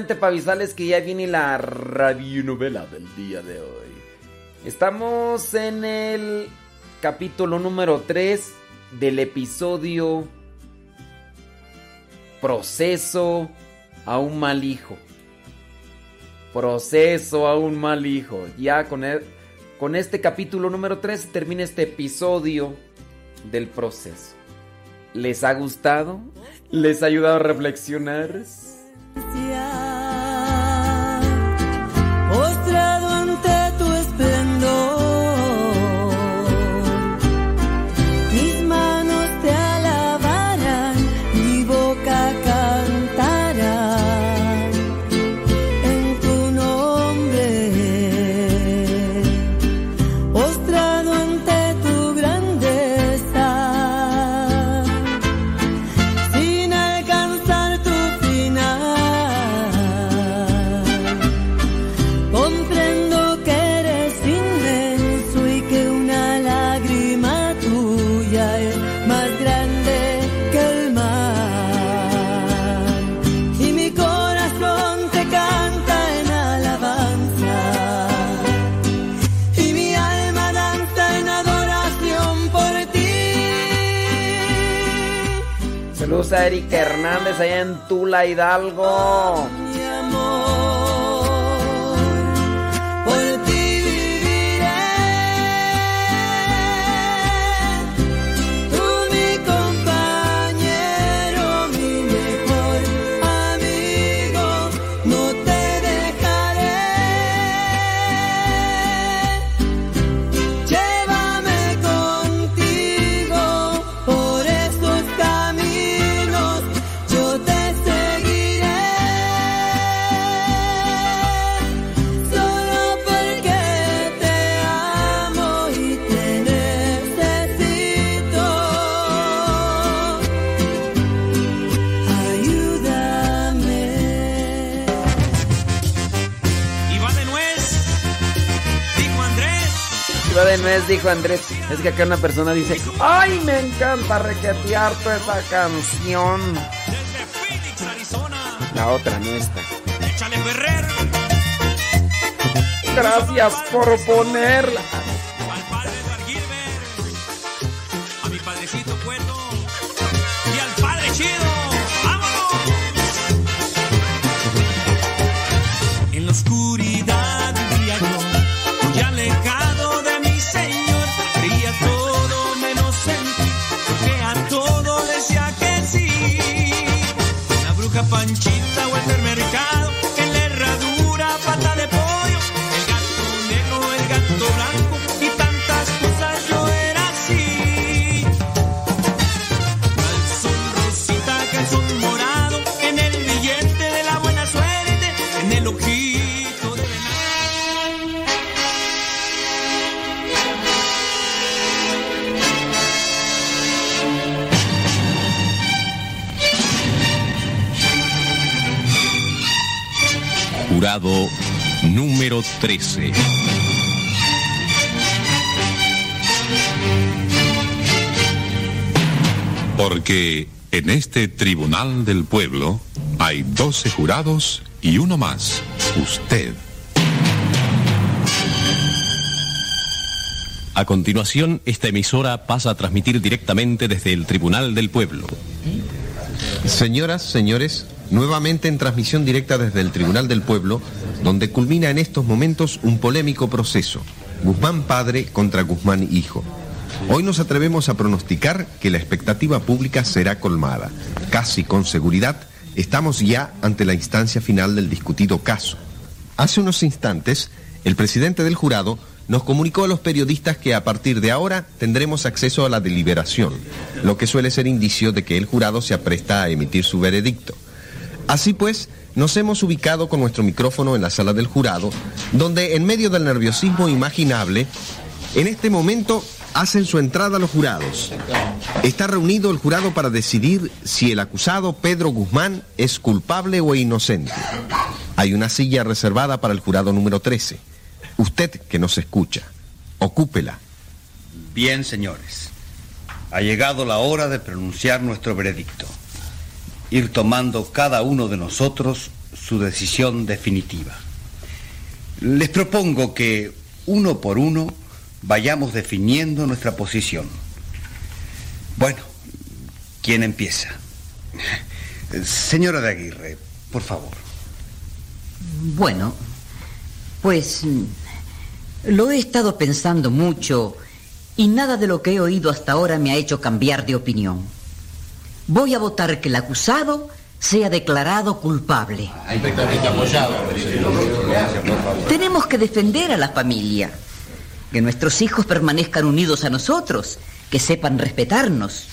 Solamente para avisarles que ya viene la radionovela del día de hoy. Estamos en el capítulo número 3 del episodio Proceso a un mal hijo. Proceso a un mal hijo. Ya con, e-, con este capítulo número 3 termina este episodio del proceso. ¿Les ha gustado? ¿Les ha ayudado a reflexionar? en Tula Hidalgo. dijo Andrés, es que acá una persona dice, ¡ay, me encanta requetear toda esa canción! La otra no está. Gracias por ponerla. 13. Porque en este tribunal del pueblo hay 12 jurados y uno más, usted. A continuación, esta emisora pasa a transmitir directamente desde el Tribunal del Pueblo. Señoras, señores, nuevamente en transmisión directa desde el Tribunal del Pueblo, donde culmina en estos momentos un polémico proceso. Guzmán padre contra Guzmán hijo. Hoy nos atrevemos a pronosticar que la expectativa pública será colmada. Casi con seguridad, estamos ya ante la instancia final del discutido caso. Hace unos instantes, el presidente del jurado nos comunicó a los periodistas que a partir de ahora tendremos acceso a la deliberación, lo que suele ser indicio de que el jurado se apresta a emitir su veredicto. Así pues, nos hemos ubicado con nuestro micrófono en la sala del jurado, donde en medio del nerviosismo imaginable, en este momento hacen su entrada los jurados. Está reunido el jurado para decidir si el acusado Pedro Guzmán es culpable o inocente. Hay una silla reservada para el jurado número 13. Usted que nos escucha, ocúpela. Bien, señores. Ha llegado la hora de pronunciar nuestro veredicto. Ir tomando cada uno de nosotros su decisión definitiva. Les propongo que, uno por uno, vayamos definiendo nuestra posición. Bueno, ¿quién empieza? Señora de Aguirre, por favor. Bueno, pues lo he estado pensando mucho y nada de lo que he oído hasta ahora me ha hecho cambiar de opinión. Voy a votar que el acusado sea declarado culpable. Tenemos que defender a la familia, que nuestros hijos permanezcan unidos a nosotros, que sepan respetarnos.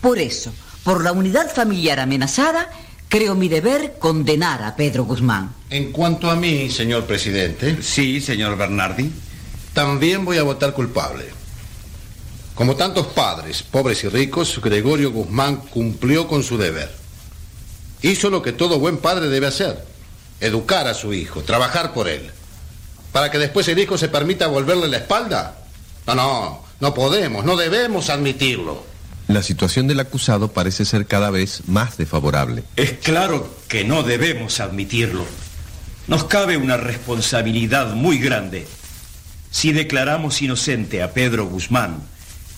Por eso, por la unidad familiar amenazada, creo mi deber condenar a Pedro Guzmán. En cuanto a mí, señor presidente. Sí, señor Bernardi. También voy a votar culpable. Como tantos padres, pobres y ricos, Gregorio Guzmán cumplió con su deber. Hizo lo que todo buen padre debe hacer. Educar a su hijo, trabajar por él. Para que después el hijo se permita volverle la espalda. No, no, no podemos, no debemos admitirlo. La situación del acusado parece ser cada vez más desfavorable. Es claro que no debemos admitirlo. Nos cabe una responsabilidad muy grande. Si declaramos inocente a Pedro Guzmán,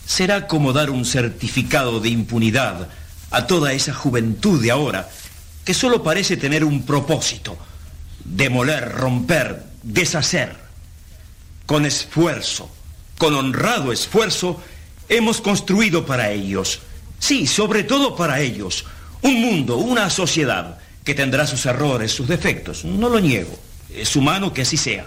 será como dar un certificado de impunidad a toda esa juventud de ahora que solo parece tener un propósito, demoler, romper, deshacer. Con esfuerzo, con honrado esfuerzo, hemos construido para ellos, sí, sobre todo para ellos, un mundo, una sociedad que tendrá sus errores, sus defectos, no lo niego, es humano que así sea,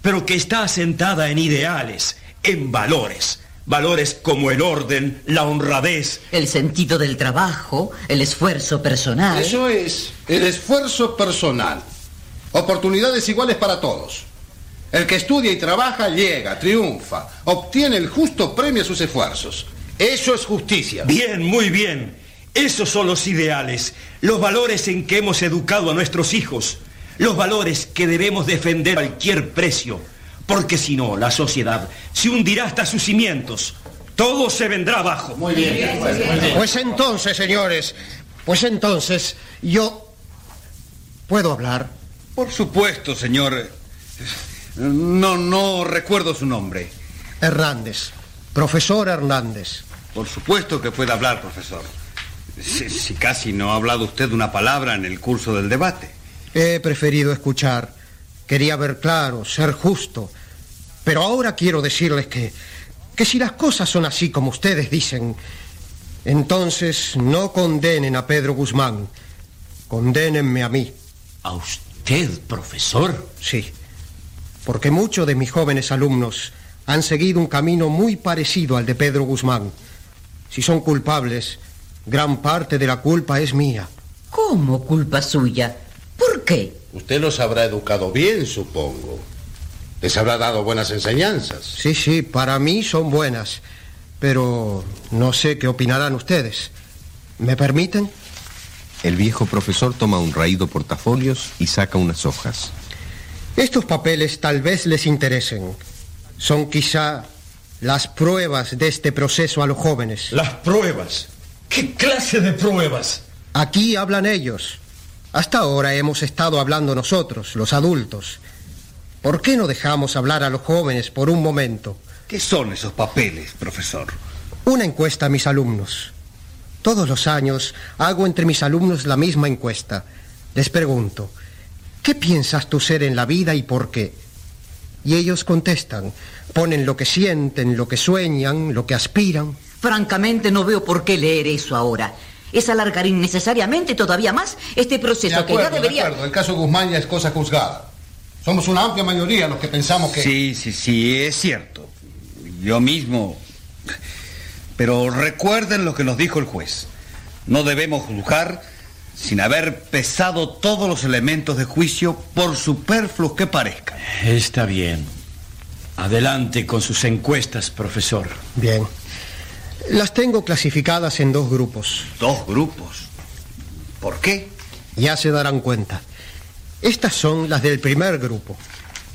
pero que está asentada en ideales, en valores, valores como el orden, la honradez. El sentido del trabajo, el esfuerzo personal. Eso es, el esfuerzo personal. Oportunidades iguales para todos. El que estudia y trabaja llega, triunfa, obtiene el justo premio a sus esfuerzos. Eso es justicia. Bien, muy bien. Esos son los ideales, los valores en que hemos educado a nuestros hijos, los valores que debemos defender a cualquier precio, porque si no, la sociedad se hundirá hasta sus cimientos. Todo se vendrá abajo. Muy bien. Pues entonces, señores, pues entonces yo puedo hablar. Por supuesto, señor. No, no recuerdo su nombre. Hernández, profesor Hernández. Por supuesto que puede hablar, profesor. Si, si casi no ha hablado usted una palabra en el curso del debate. He preferido escuchar. Quería ver claro, ser justo. Pero ahora quiero decirles que, que si las cosas son así como ustedes dicen, entonces no condenen a Pedro Guzmán, condénenme a mí. ¿A usted, profesor? Sí, porque muchos de mis jóvenes alumnos han seguido un camino muy parecido al de Pedro Guzmán. Si son culpables, gran parte de la culpa es mía. ¿Cómo culpa suya? ¿Por qué? Usted los habrá educado bien, supongo. Les habrá dado buenas enseñanzas. Sí, sí, para mí son buenas, pero no sé qué opinarán ustedes. ¿Me permiten? El viejo profesor toma un raído portafolios y saca unas hojas. Estos papeles tal vez les interesen. Son quizá las pruebas de este proceso a los jóvenes. ¿Las pruebas? ¿Qué clase de pruebas? Aquí hablan ellos. Hasta ahora hemos estado hablando nosotros, los adultos. ¿Por qué no dejamos hablar a los jóvenes por un momento? ¿Qué son esos papeles, profesor? Una encuesta a mis alumnos. Todos los años hago entre mis alumnos la misma encuesta. Les pregunto, ¿qué piensas tú ser en la vida y por qué? Y ellos contestan, ponen lo que sienten, lo que sueñan, lo que aspiran. Francamente no veo por qué leer eso ahora. Es alargar innecesariamente todavía más este proceso De que ya acuerdo, de debería... acuerdo. El caso Guzmán ya es cosa juzgada. Somos una amplia mayoría los que pensamos que... Sí, sí, sí, es cierto. Yo mismo... Pero recuerden lo que nos dijo el juez. No debemos juzgar sin haber pesado todos los elementos de juicio por superfluos que parezcan. Está bien. Adelante con sus encuestas, profesor. Bien. Las tengo clasificadas en dos grupos. ¿Dos grupos? ¿Por qué? Ya se darán cuenta. Estas son las del primer grupo.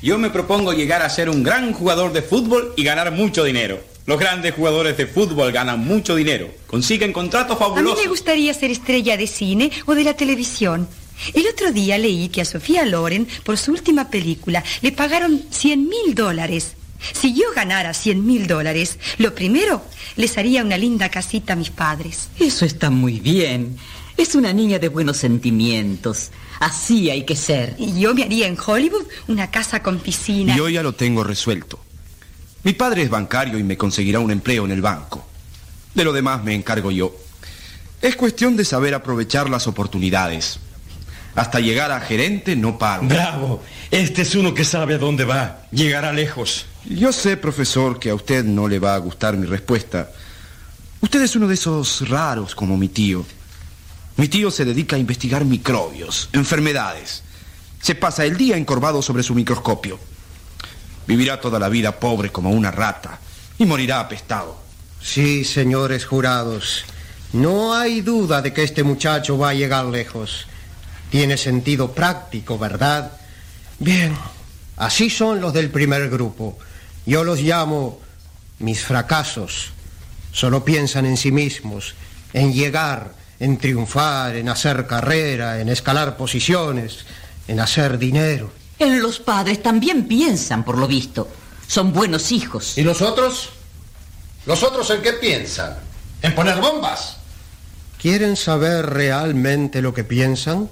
Yo me propongo llegar a ser un gran jugador de fútbol y ganar mucho dinero. Los grandes jugadores de fútbol ganan mucho dinero, consiguen contratos A mí fabulosos. me gustaría ser estrella de cine o de la televisión. El otro día leí que a Sofía Loren, por su última película, le pagaron 100 mil dólares. Si yo ganara 100 mil dólares, lo primero, les haría una linda casita a mis padres. Eso está muy bien. Es una niña de buenos sentimientos. Así hay que ser. Y yo me haría en Hollywood una casa con piscina. Yo ya lo tengo resuelto. Mi padre es bancario y me conseguirá un empleo en el banco. De lo demás me encargo yo. Es cuestión de saber aprovechar las oportunidades. Hasta llegar a gerente no paro. Bravo. Este es uno que sabe a dónde va. Llegará lejos. Yo sé, profesor, que a usted no le va a gustar mi respuesta. Usted es uno de esos raros como mi tío. Mi tío se dedica a investigar microbios, enfermedades. Se pasa el día encorvado sobre su microscopio. Vivirá toda la vida pobre como una rata y morirá apestado. Sí, señores jurados. No hay duda de que este muchacho va a llegar lejos. Tiene sentido práctico, ¿verdad? Bien, así son los del primer grupo. Yo los llamo mis fracasos. Solo piensan en sí mismos, en llegar, en triunfar, en hacer carrera, en escalar posiciones, en hacer dinero. En los padres también piensan, por lo visto. Son buenos hijos. ¿Y los otros? ¿Los otros en qué piensan? ¿En poner bombas? ¿Quieren saber realmente lo que piensan?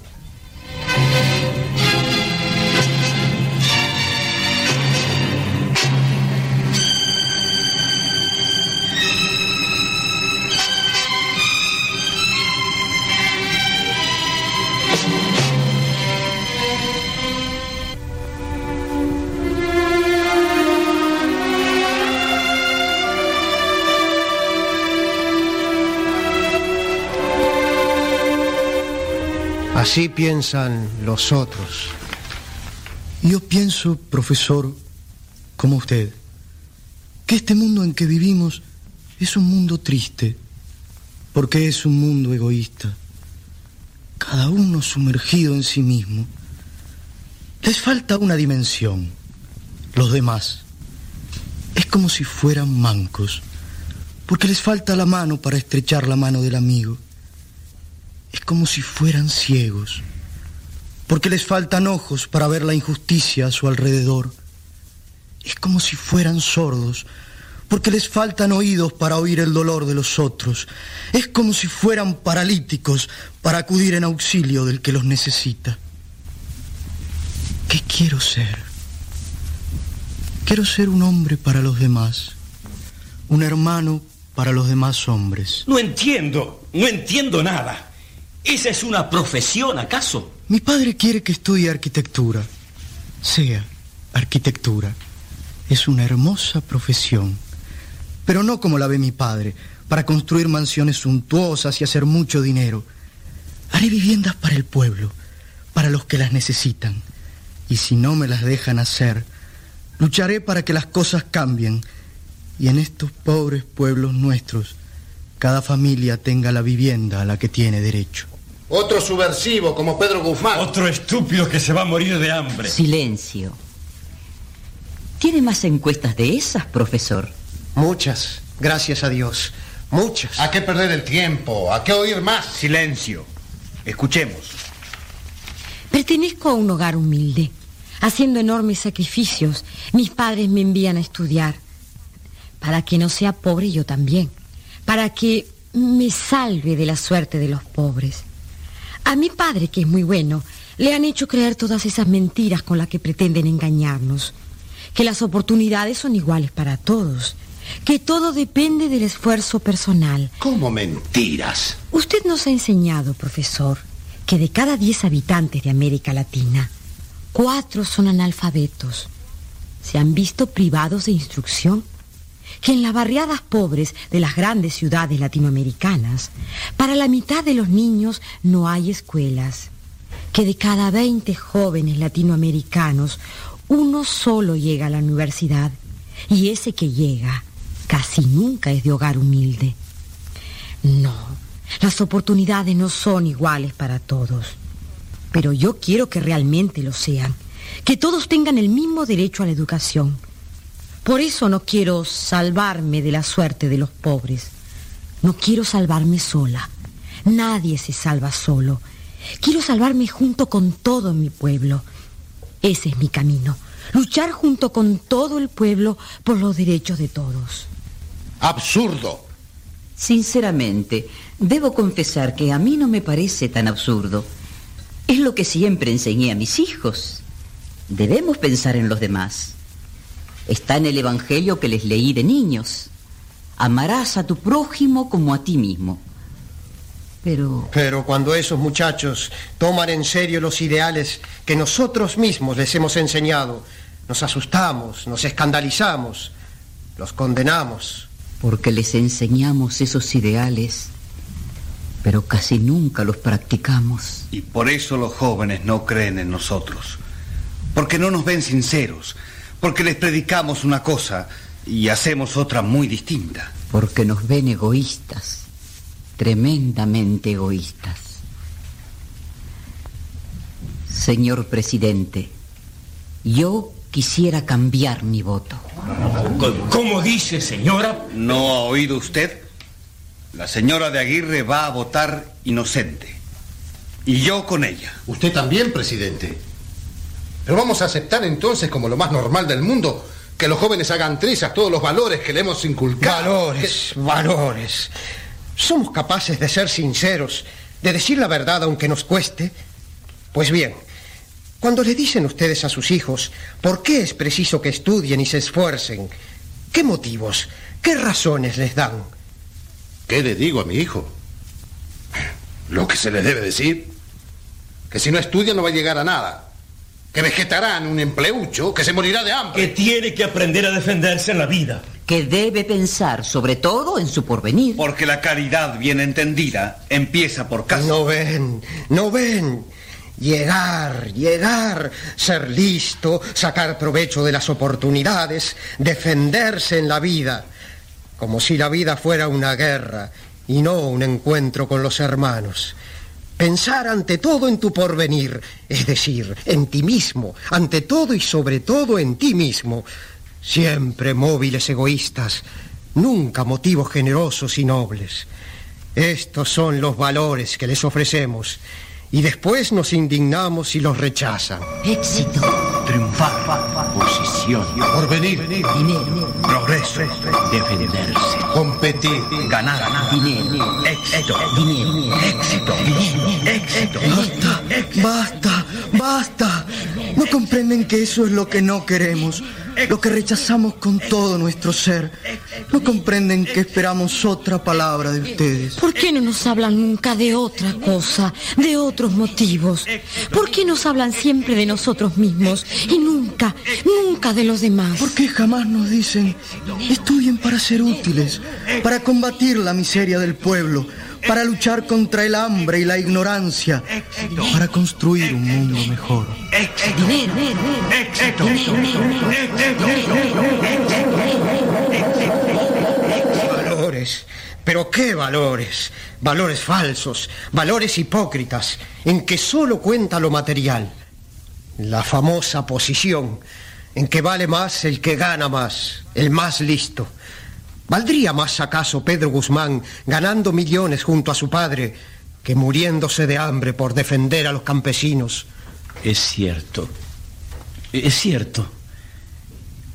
Así piensan los otros. Yo pienso, profesor, como usted, que este mundo en que vivimos es un mundo triste, porque es un mundo egoísta. Cada uno sumergido en sí mismo. Les falta una dimensión. Los demás. Es como si fueran mancos, porque les falta la mano para estrechar la mano del amigo. Es como si fueran ciegos, porque les faltan ojos para ver la injusticia a su alrededor. Es como si fueran sordos, porque les faltan oídos para oír el dolor de los otros. Es como si fueran paralíticos para acudir en auxilio del que los necesita. ¿Qué quiero ser? Quiero ser un hombre para los demás, un hermano para los demás hombres. No entiendo, no entiendo nada. ¿Esa es una profesión, acaso? Mi padre quiere que estudie arquitectura. Sea arquitectura. Es una hermosa profesión. Pero no como la ve mi padre, para construir mansiones suntuosas y hacer mucho dinero. Haré viviendas para el pueblo, para los que las necesitan. Y si no me las dejan hacer, lucharé para que las cosas cambien. Y en estos pobres pueblos nuestros, cada familia tenga la vivienda a la que tiene derecho. Otro subversivo como Pedro Guzmán. Otro estúpido que se va a morir de hambre. Silencio. ¿Tiene más encuestas de esas, profesor? Muchas, gracias a Dios. Muchas. ¿A qué perder el tiempo? ¿A qué oír más? Silencio. Escuchemos. Pertenezco a un hogar humilde. Haciendo enormes sacrificios, mis padres me envían a estudiar. Para que no sea pobre yo también. Para que me salve de la suerte de los pobres. A mi padre, que es muy bueno, le han hecho creer todas esas mentiras con las que pretenden engañarnos. Que las oportunidades son iguales para todos. Que todo depende del esfuerzo personal. ¿Cómo mentiras? Usted nos ha enseñado, profesor, que de cada diez habitantes de América Latina, cuatro son analfabetos. Se han visto privados de instrucción. Que en las barriadas pobres de las grandes ciudades latinoamericanas, para la mitad de los niños no hay escuelas. Que de cada 20 jóvenes latinoamericanos, uno solo llega a la universidad. Y ese que llega casi nunca es de hogar humilde. No, las oportunidades no son iguales para todos. Pero yo quiero que realmente lo sean. Que todos tengan el mismo derecho a la educación. Por eso no quiero salvarme de la suerte de los pobres. No quiero salvarme sola. Nadie se salva solo. Quiero salvarme junto con todo mi pueblo. Ese es mi camino. Luchar junto con todo el pueblo por los derechos de todos. Absurdo. Sinceramente, debo confesar que a mí no me parece tan absurdo. Es lo que siempre enseñé a mis hijos. Debemos pensar en los demás. Está en el Evangelio que les leí de niños. Amarás a tu prójimo como a ti mismo. Pero... Pero cuando esos muchachos toman en serio los ideales que nosotros mismos les hemos enseñado, nos asustamos, nos escandalizamos, los condenamos. Porque les enseñamos esos ideales, pero casi nunca los practicamos. Y por eso los jóvenes no creen en nosotros. Porque no nos ven sinceros. Porque les predicamos una cosa y hacemos otra muy distinta. Porque nos ven egoístas, tremendamente egoístas. Señor presidente, yo quisiera cambiar mi voto. ¿Cómo dice, señora? ¿No ha oído usted? La señora de Aguirre va a votar inocente. Y yo con ella. Usted también, presidente. Pero vamos a aceptar entonces como lo más normal del mundo que los jóvenes hagan trizas todos los valores que le hemos inculcado. Valores, valores. ¿Somos capaces de ser sinceros, de decir la verdad aunque nos cueste? Pues bien, cuando le dicen ustedes a sus hijos por qué es preciso que estudien y se esfuercen, ¿qué motivos, qué razones les dan? ¿Qué le digo a mi hijo? Lo que se le debe decir. Que si no estudia no va a llegar a nada. Que vegetará en un empleucho, que se morirá de hambre. Que tiene que aprender a defenderse en la vida. Que debe pensar sobre todo en su porvenir. Porque la caridad bien entendida empieza por casa. No ven, no ven. Llegar, llegar, ser listo, sacar provecho de las oportunidades, defenderse en la vida, como si la vida fuera una guerra y no un encuentro con los hermanos. Pensar ante todo en tu porvenir, es decir, en ti mismo, ante todo y sobre todo en ti mismo. Siempre móviles egoístas, nunca motivos generosos y nobles. Estos son los valores que les ofrecemos y después nos indignamos y los rechazan. Éxito. Triunfar. Posición. Porvenir. Dinero. Progreso. Defenderse. Competir. Ganar. Dinero. Éxito. Dinero. Éxito. Dinero. Éxito. Basta, basta, basta. No comprenden que eso es lo que no queremos, lo que rechazamos con todo nuestro ser. No comprenden que esperamos otra palabra de ustedes. ¿Por qué no nos hablan nunca de otra cosa, de otros motivos? ¿Por qué nos hablan siempre de nosotros mismos y nunca, nunca de los demás? ¿Por qué jamás nos dicen, estudien para ser útiles, para combatir la miseria del pueblo, para luchar contra el hambre y la ignorancia, para construir un mundo mejor? Dinero. Valores, Pero qué valores, valores falsos, valores hipócritas, en que solo cuenta lo material. La famosa posición, en que vale más el que gana más, el más listo. ¿Valdría más acaso Pedro Guzmán ganando millones junto a su padre que muriéndose de hambre por defender a los campesinos? Es cierto. Es cierto.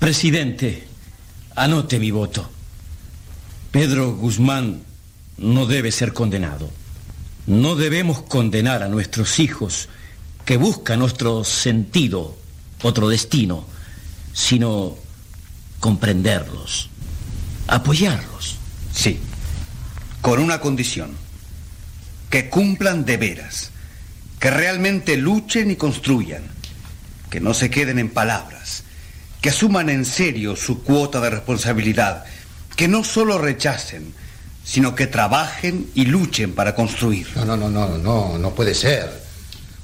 Presidente, anote mi voto. Pedro Guzmán no debe ser condenado. No debemos condenar a nuestros hijos que buscan otro sentido, otro destino, sino comprenderlos, apoyarlos. Sí, con una condición, que cumplan de veras, que realmente luchen y construyan, que no se queden en palabras, que asuman en serio su cuota de responsabilidad, que no solo rechacen, sino que trabajen y luchen para construir. No, no, no, no, no, no puede ser.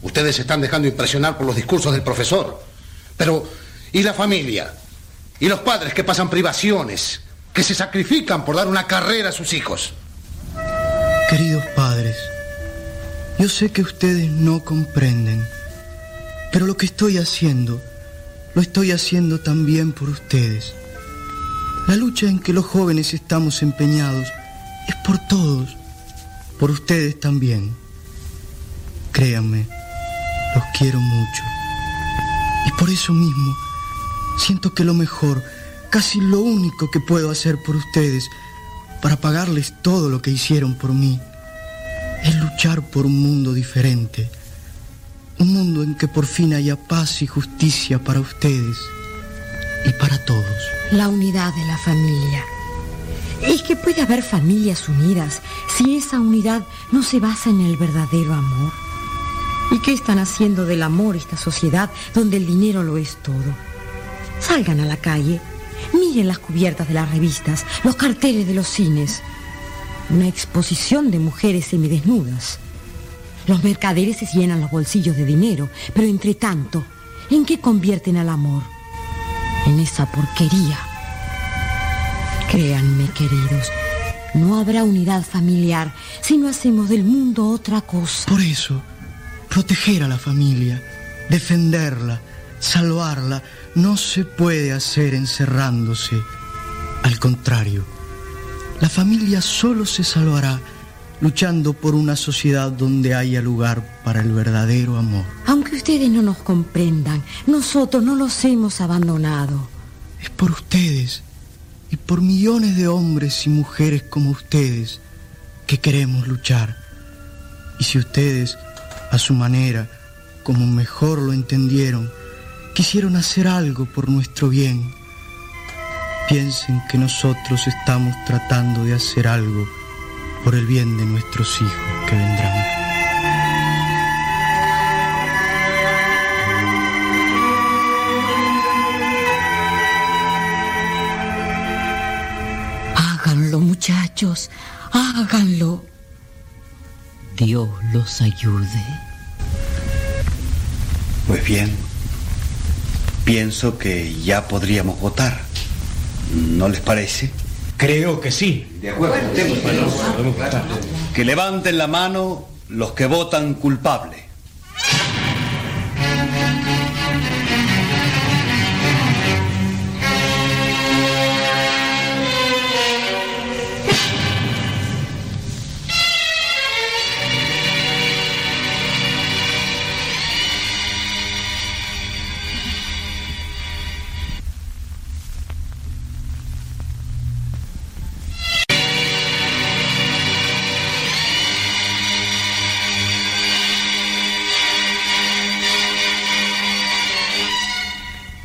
Ustedes se están dejando impresionar por los discursos del profesor. Pero, ¿y la familia? ¿Y los padres que pasan privaciones? Que se sacrifican por dar una carrera a sus hijos. Queridos padres, yo sé que ustedes no comprenden, pero lo que estoy haciendo, lo estoy haciendo también por ustedes. La lucha en que los jóvenes estamos empeñados es por todos, por ustedes también. Créanme, los quiero mucho. Y por eso mismo, siento que lo mejor, casi lo único que puedo hacer por ustedes, para pagarles todo lo que hicieron por mí, es luchar por un mundo diferente. Un mundo en que por fin haya paz y justicia para ustedes y para todos. La unidad de la familia. Es que puede haber familias unidas si esa unidad no se basa en el verdadero amor. ¿Y qué están haciendo del amor esta sociedad donde el dinero lo es todo? Salgan a la calle, miren las cubiertas de las revistas, los carteles de los cines. Una exposición de mujeres semidesnudas. Los mercaderes se llenan los bolsillos de dinero, pero entre tanto, ¿en qué convierten al amor? En esa porquería. Créanme, queridos, no habrá unidad familiar si no hacemos del mundo otra cosa. Por eso, proteger a la familia, defenderla, salvarla, no se puede hacer encerrándose. Al contrario, la familia solo se salvará luchando por una sociedad donde haya lugar para el verdadero amor. Aunque ustedes no nos comprendan, nosotros no los hemos abandonado. Es por ustedes y por millones de hombres y mujeres como ustedes que queremos luchar. Y si ustedes, a su manera, como mejor lo entendieron, quisieron hacer algo por nuestro bien, piensen que nosotros estamos tratando de hacer algo por el bien de nuestros hijos que vendrán. Háganlo, muchachos, háganlo. Dios los ayude. Pues bien, pienso que ya podríamos votar. ¿No les parece? Creo que sí. De acuerdo. Que levanten la mano los que votan culpable.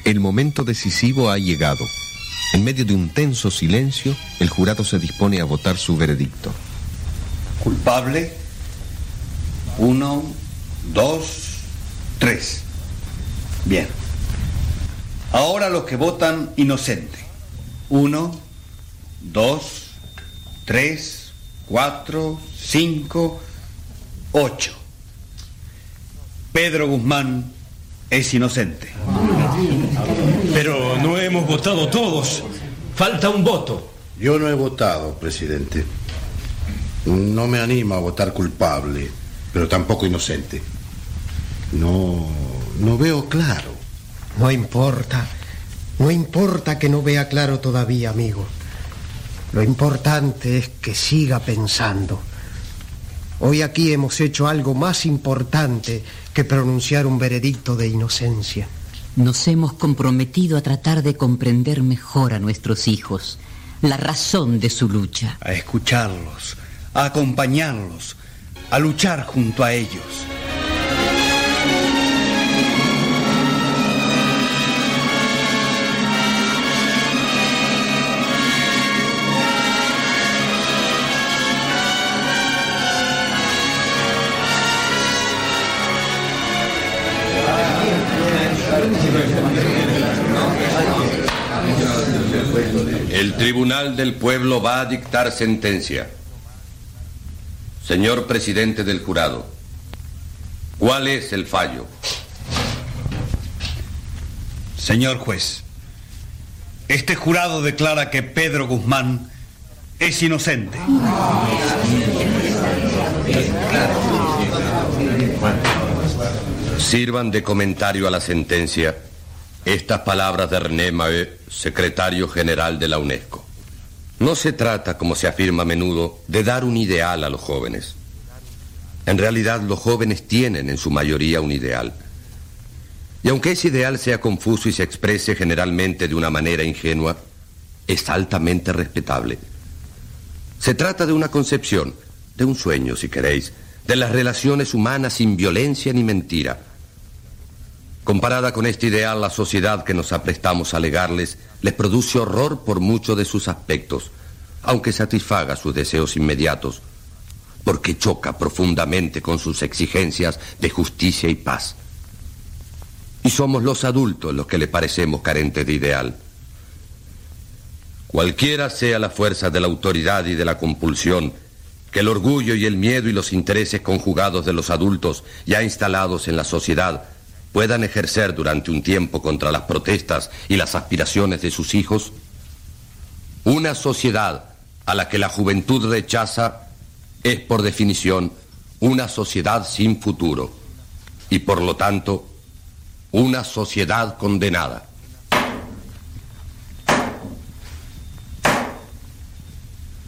El momento decisivo ha llegado. En medio de un tenso silencio, el jurado se dispone a votar su veredicto. Culpable. Uno, dos, tres. Bien. Ahora los que votan inocente. Uno, dos, tres, cuatro, cinco, ocho. Pedro Guzmán es inocente. Pero no hemos votado todos. Falta un voto. Yo no he votado, presidente. No me anima a votar culpable, pero tampoco inocente. No, no veo claro. No importa. No importa que no vea claro todavía, amigo. Lo importante es que siga pensando. Hoy aquí hemos hecho algo más importante que pronunciar un veredicto de inocencia. Nos hemos comprometido a tratar de comprender mejor a nuestros hijos, la razón de su lucha. A escucharlos, a acompañarlos, a luchar junto a ellos. El Tribunal del Pueblo va a dictar sentencia. Señor presidente del jurado, ¿cuál es el fallo? Señor juez, este jurado declara que Pedro Guzmán es inocente. Sirvan de comentario a la sentencia estas palabras de René Maheu, secretario general de la UNESCO. No se trata, como se afirma a menudo, de dar un ideal a los jóvenes. En realidad los jóvenes tienen en su mayoría un ideal. Y aunque ese ideal sea confuso y se exprese generalmente de una manera ingenua, es altamente respetable. Se trata de una concepción, de un sueño, si queréis, de las relaciones humanas sin violencia ni mentira. Comparada con este ideal, la sociedad que nos aprestamos a legarles les produce horror por muchos de sus aspectos, aunque satisfaga sus deseos inmediatos, porque choca profundamente con sus exigencias de justicia y paz. Y somos los adultos los que le parecemos carentes de ideal. Cualquiera sea la fuerza de la autoridad y de la compulsión, que el orgullo y el miedo y los intereses conjugados de los adultos ya instalados en la sociedad puedan ejercer durante un tiempo contra las protestas y las aspiraciones de sus hijos? Una sociedad a la que la juventud rechaza es por definición una sociedad sin futuro y por lo tanto una sociedad condenada.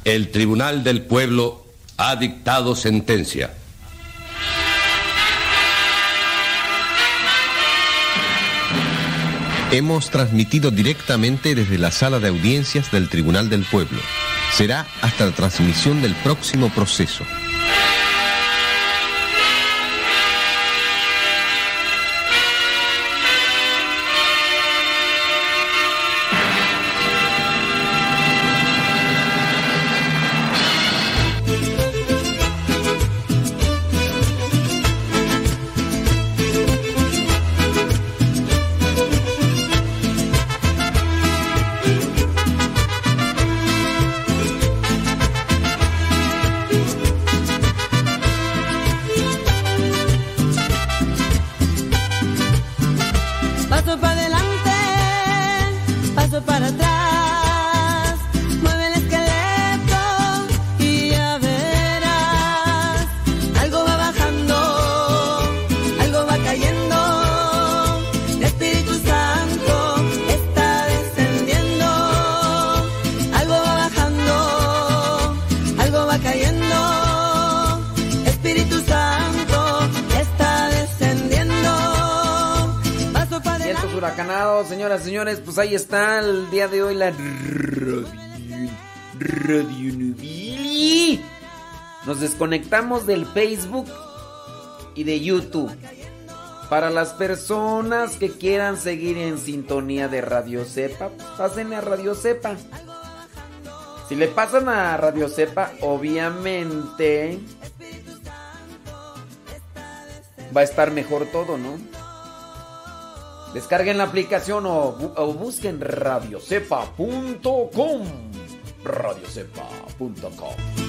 El Tribunal del Pueblo ha dictado sentencia. Hemos transmitido directamente desde la sala de audiencias del Tribunal del Pueblo. Será hasta la transmisión del próximo proceso. Nos desconectamos del Facebook y de YouTube. Para las personas que quieran seguir en sintonía de Radio Cepa, pues a Radio Cepa. Si le pasan a Radio Cepa, obviamente va a estar mejor todo, ¿no? Descarguen la aplicación o, bu- o busquen radiocepa.com. Radiocepa.com.